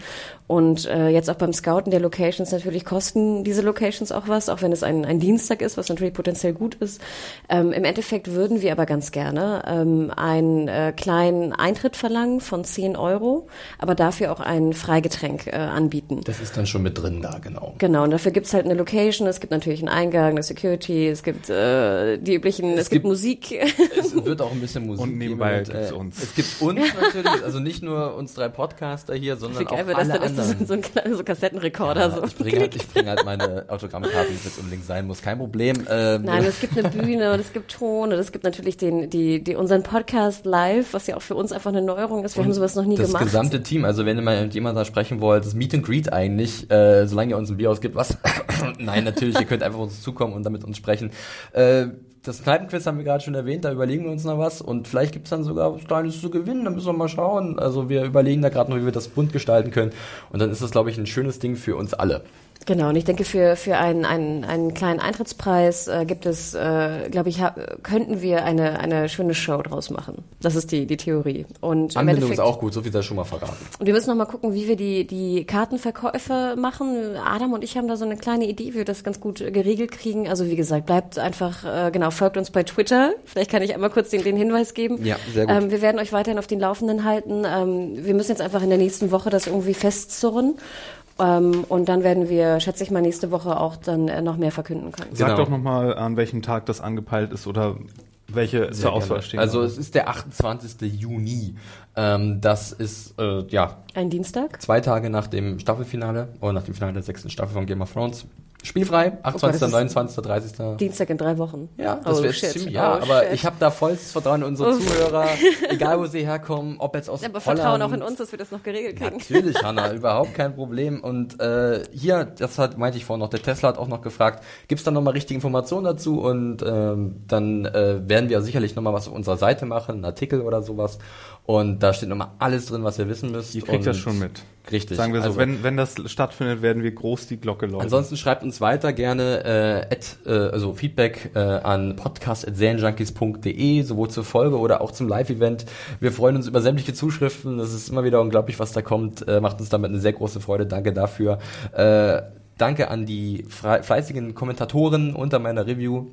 Und äh, jetzt auch beim Scouten der Locations natürlich kosten diese Locations auch was, auch wenn es ein, ein Dienstag ist, was natürlich potenziell gut ist. Ähm, Im Endeffekt würden wir aber ganz gerne ähm, einen äh, kleinen Eintritt verlangen von 10 Euro, aber dafür auch ein Freigetränk äh, anbieten. Das ist dann schon mit drin da, genau. Genau, und dafür gibt's halt eine Location, es gibt natürlich einen Eingang, eine Security, es gibt äh, die üblichen, es, gibt, gibt- Musik. Es wird auch ein bisschen (laughs) Musik Und nebenbei geben gibt's uns. Es gibt uns (laughs) natürlich, also nicht nur uns drei Podcaster hier, sondern Wie geil auch wäre das alle denn? Ist das anderen. so ein kleiner so Kassettenrekorder? so. Ich bringe halt, ich bring halt (laughs) meine Autogrammkarten, die jetzt unbedingt sein muss. Kein Problem. Ähm, Nein, es gibt eine Bühne und es gibt Ton und es gibt natürlich den, die, die, unseren Podcast live, was ja auch für uns einfach eine Neuerung ist. Wir haben sowas noch nie das gemacht. gesamte Team, also wenn ihr mal mit jemandem da sprechen wollt, das Meet and Greet eigentlich, äh, solange ihr uns ein Bier ausgibt, was? (coughs) Nein, natürlich, ihr könnt einfach uns zukommen und damit uns sprechen. Äh, das Kneipenquiz haben wir gerade schon erwähnt, da überlegen wir uns noch was und vielleicht gibt's dann sogar was Kleines zu gewinnen, da müssen wir mal schauen. Also wir überlegen da gerade noch, wie wir das bunt gestalten können und dann ist das, glaube ich, ein schönes Ding für uns alle. Genau, und ich denke, für, für einen, einen, einen kleinen Eintrittspreis äh, gibt es, äh, glaube ich, könnten wir eine, eine schöne Show draus machen. Das ist die, die Theorie. Und Anbindung ist auch gut, so viel sei schon mal verraten. Und wir müssen noch mal gucken, wie wir die, die Kartenverkäufe machen. Adam und ich haben da so eine kleine Idee, wie wir das ganz gut geregelt kriegen. Also wie gesagt, bleibt einfach, äh, genau, folgt uns bei Twitter. Vielleicht kann ich einmal kurz den, den Hinweis geben. Ja, sehr gut. Ähm, wir werden euch weiterhin auf den Laufenden halten. Ähm, wir müssen jetzt einfach in der nächsten Woche das irgendwie festzurren. Ähm, und dann werden wir, schätze ich mal, nächste Woche auch dann äh, noch mehr verkünden können. Sag Genau. doch nochmal, an welchem Tag das angepeilt ist oder welche zur Auswahl stehen. Also es ist der 28. Juni. Ähm, das ist äh, ja Ein Dienstag? zwei Tage nach dem Staffelfinale oder nach dem Finale der sechsten Staffel von Game of Thrones. Spielfrei, 28., das ist- 29., 30. Dienstag in drei Wochen. Ja, das oh, wäre shit. ziemlich, ja, oh, aber shit. ich habe da vollstes Vertrauen in unsere Zuhörer, (laughs) egal wo sie herkommen, ob jetzt aus aber Holland. Vertrauen auch in uns, dass wir das noch geregelt kriegen. Natürlich, Hanna, (laughs) überhaupt kein Problem. Und äh, hier, das hat, meinte ich vorhin noch, der Tesla hat auch noch gefragt, gibt's da nochmal richtige Informationen dazu? Und ähm, dann äh, werden wir sicherlich nochmal was auf unserer Seite machen, einen Artikel oder sowas. Und da steht nochmal alles drin, was ihr wissen müsst. Die kriegt und das schon mit. Richtig. Sagen wir so, Also- wenn, wenn das stattfindet, werden wir groß die Glocke läuten. Ansonsten schreibt uns weiter gerne äh, at, äh, also Feedback äh, an podcast.serienjunkies.de, sowohl zur Folge oder auch zum Live-Event. Wir freuen uns über sämtliche Zuschriften. Das ist immer wieder unglaublich, was da kommt. Äh, macht uns damit eine sehr große Freude. Danke dafür. Äh, danke an die fleißigen Kommentatoren unter meiner Review.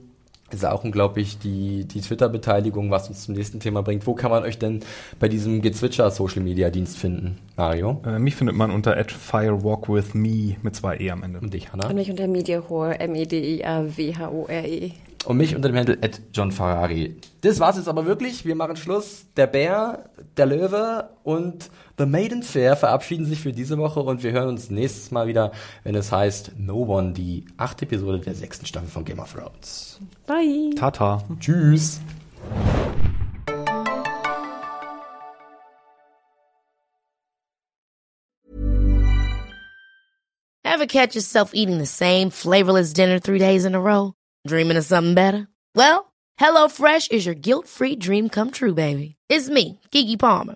Ist auch unglaublich die, die Twitter-Beteiligung, was uns zum nächsten Thema bringt. Wo kann man euch denn bei diesem Gezwitscher Social Media Dienst finden, Mario? äh, mich findet man unter @firewalkwithme mit zwei e am Ende. Und dich, Hannah? Und mich unter Mediahore, M-E-D-I-A-W-H-O-R-E. Und mich unter dem Handle at John Ferrari. Das war's jetzt aber wirklich. Wir machen Schluss. Der Bär, der Löwe und The Maiden Fair verabschieden sich für diese Woche und wir hören uns nächstes Mal wieder, wenn es heißt No One, die achte Episode der sechsten Staffel von Game of Thrones. Bye. Tata. Tschüss. Ever catch yourself eating the same flavorless dinner three days in a row? Dreaming of something better? Well, HelloFresh is your guilt-free dream come true, baby. It's me, Kiki Palmer.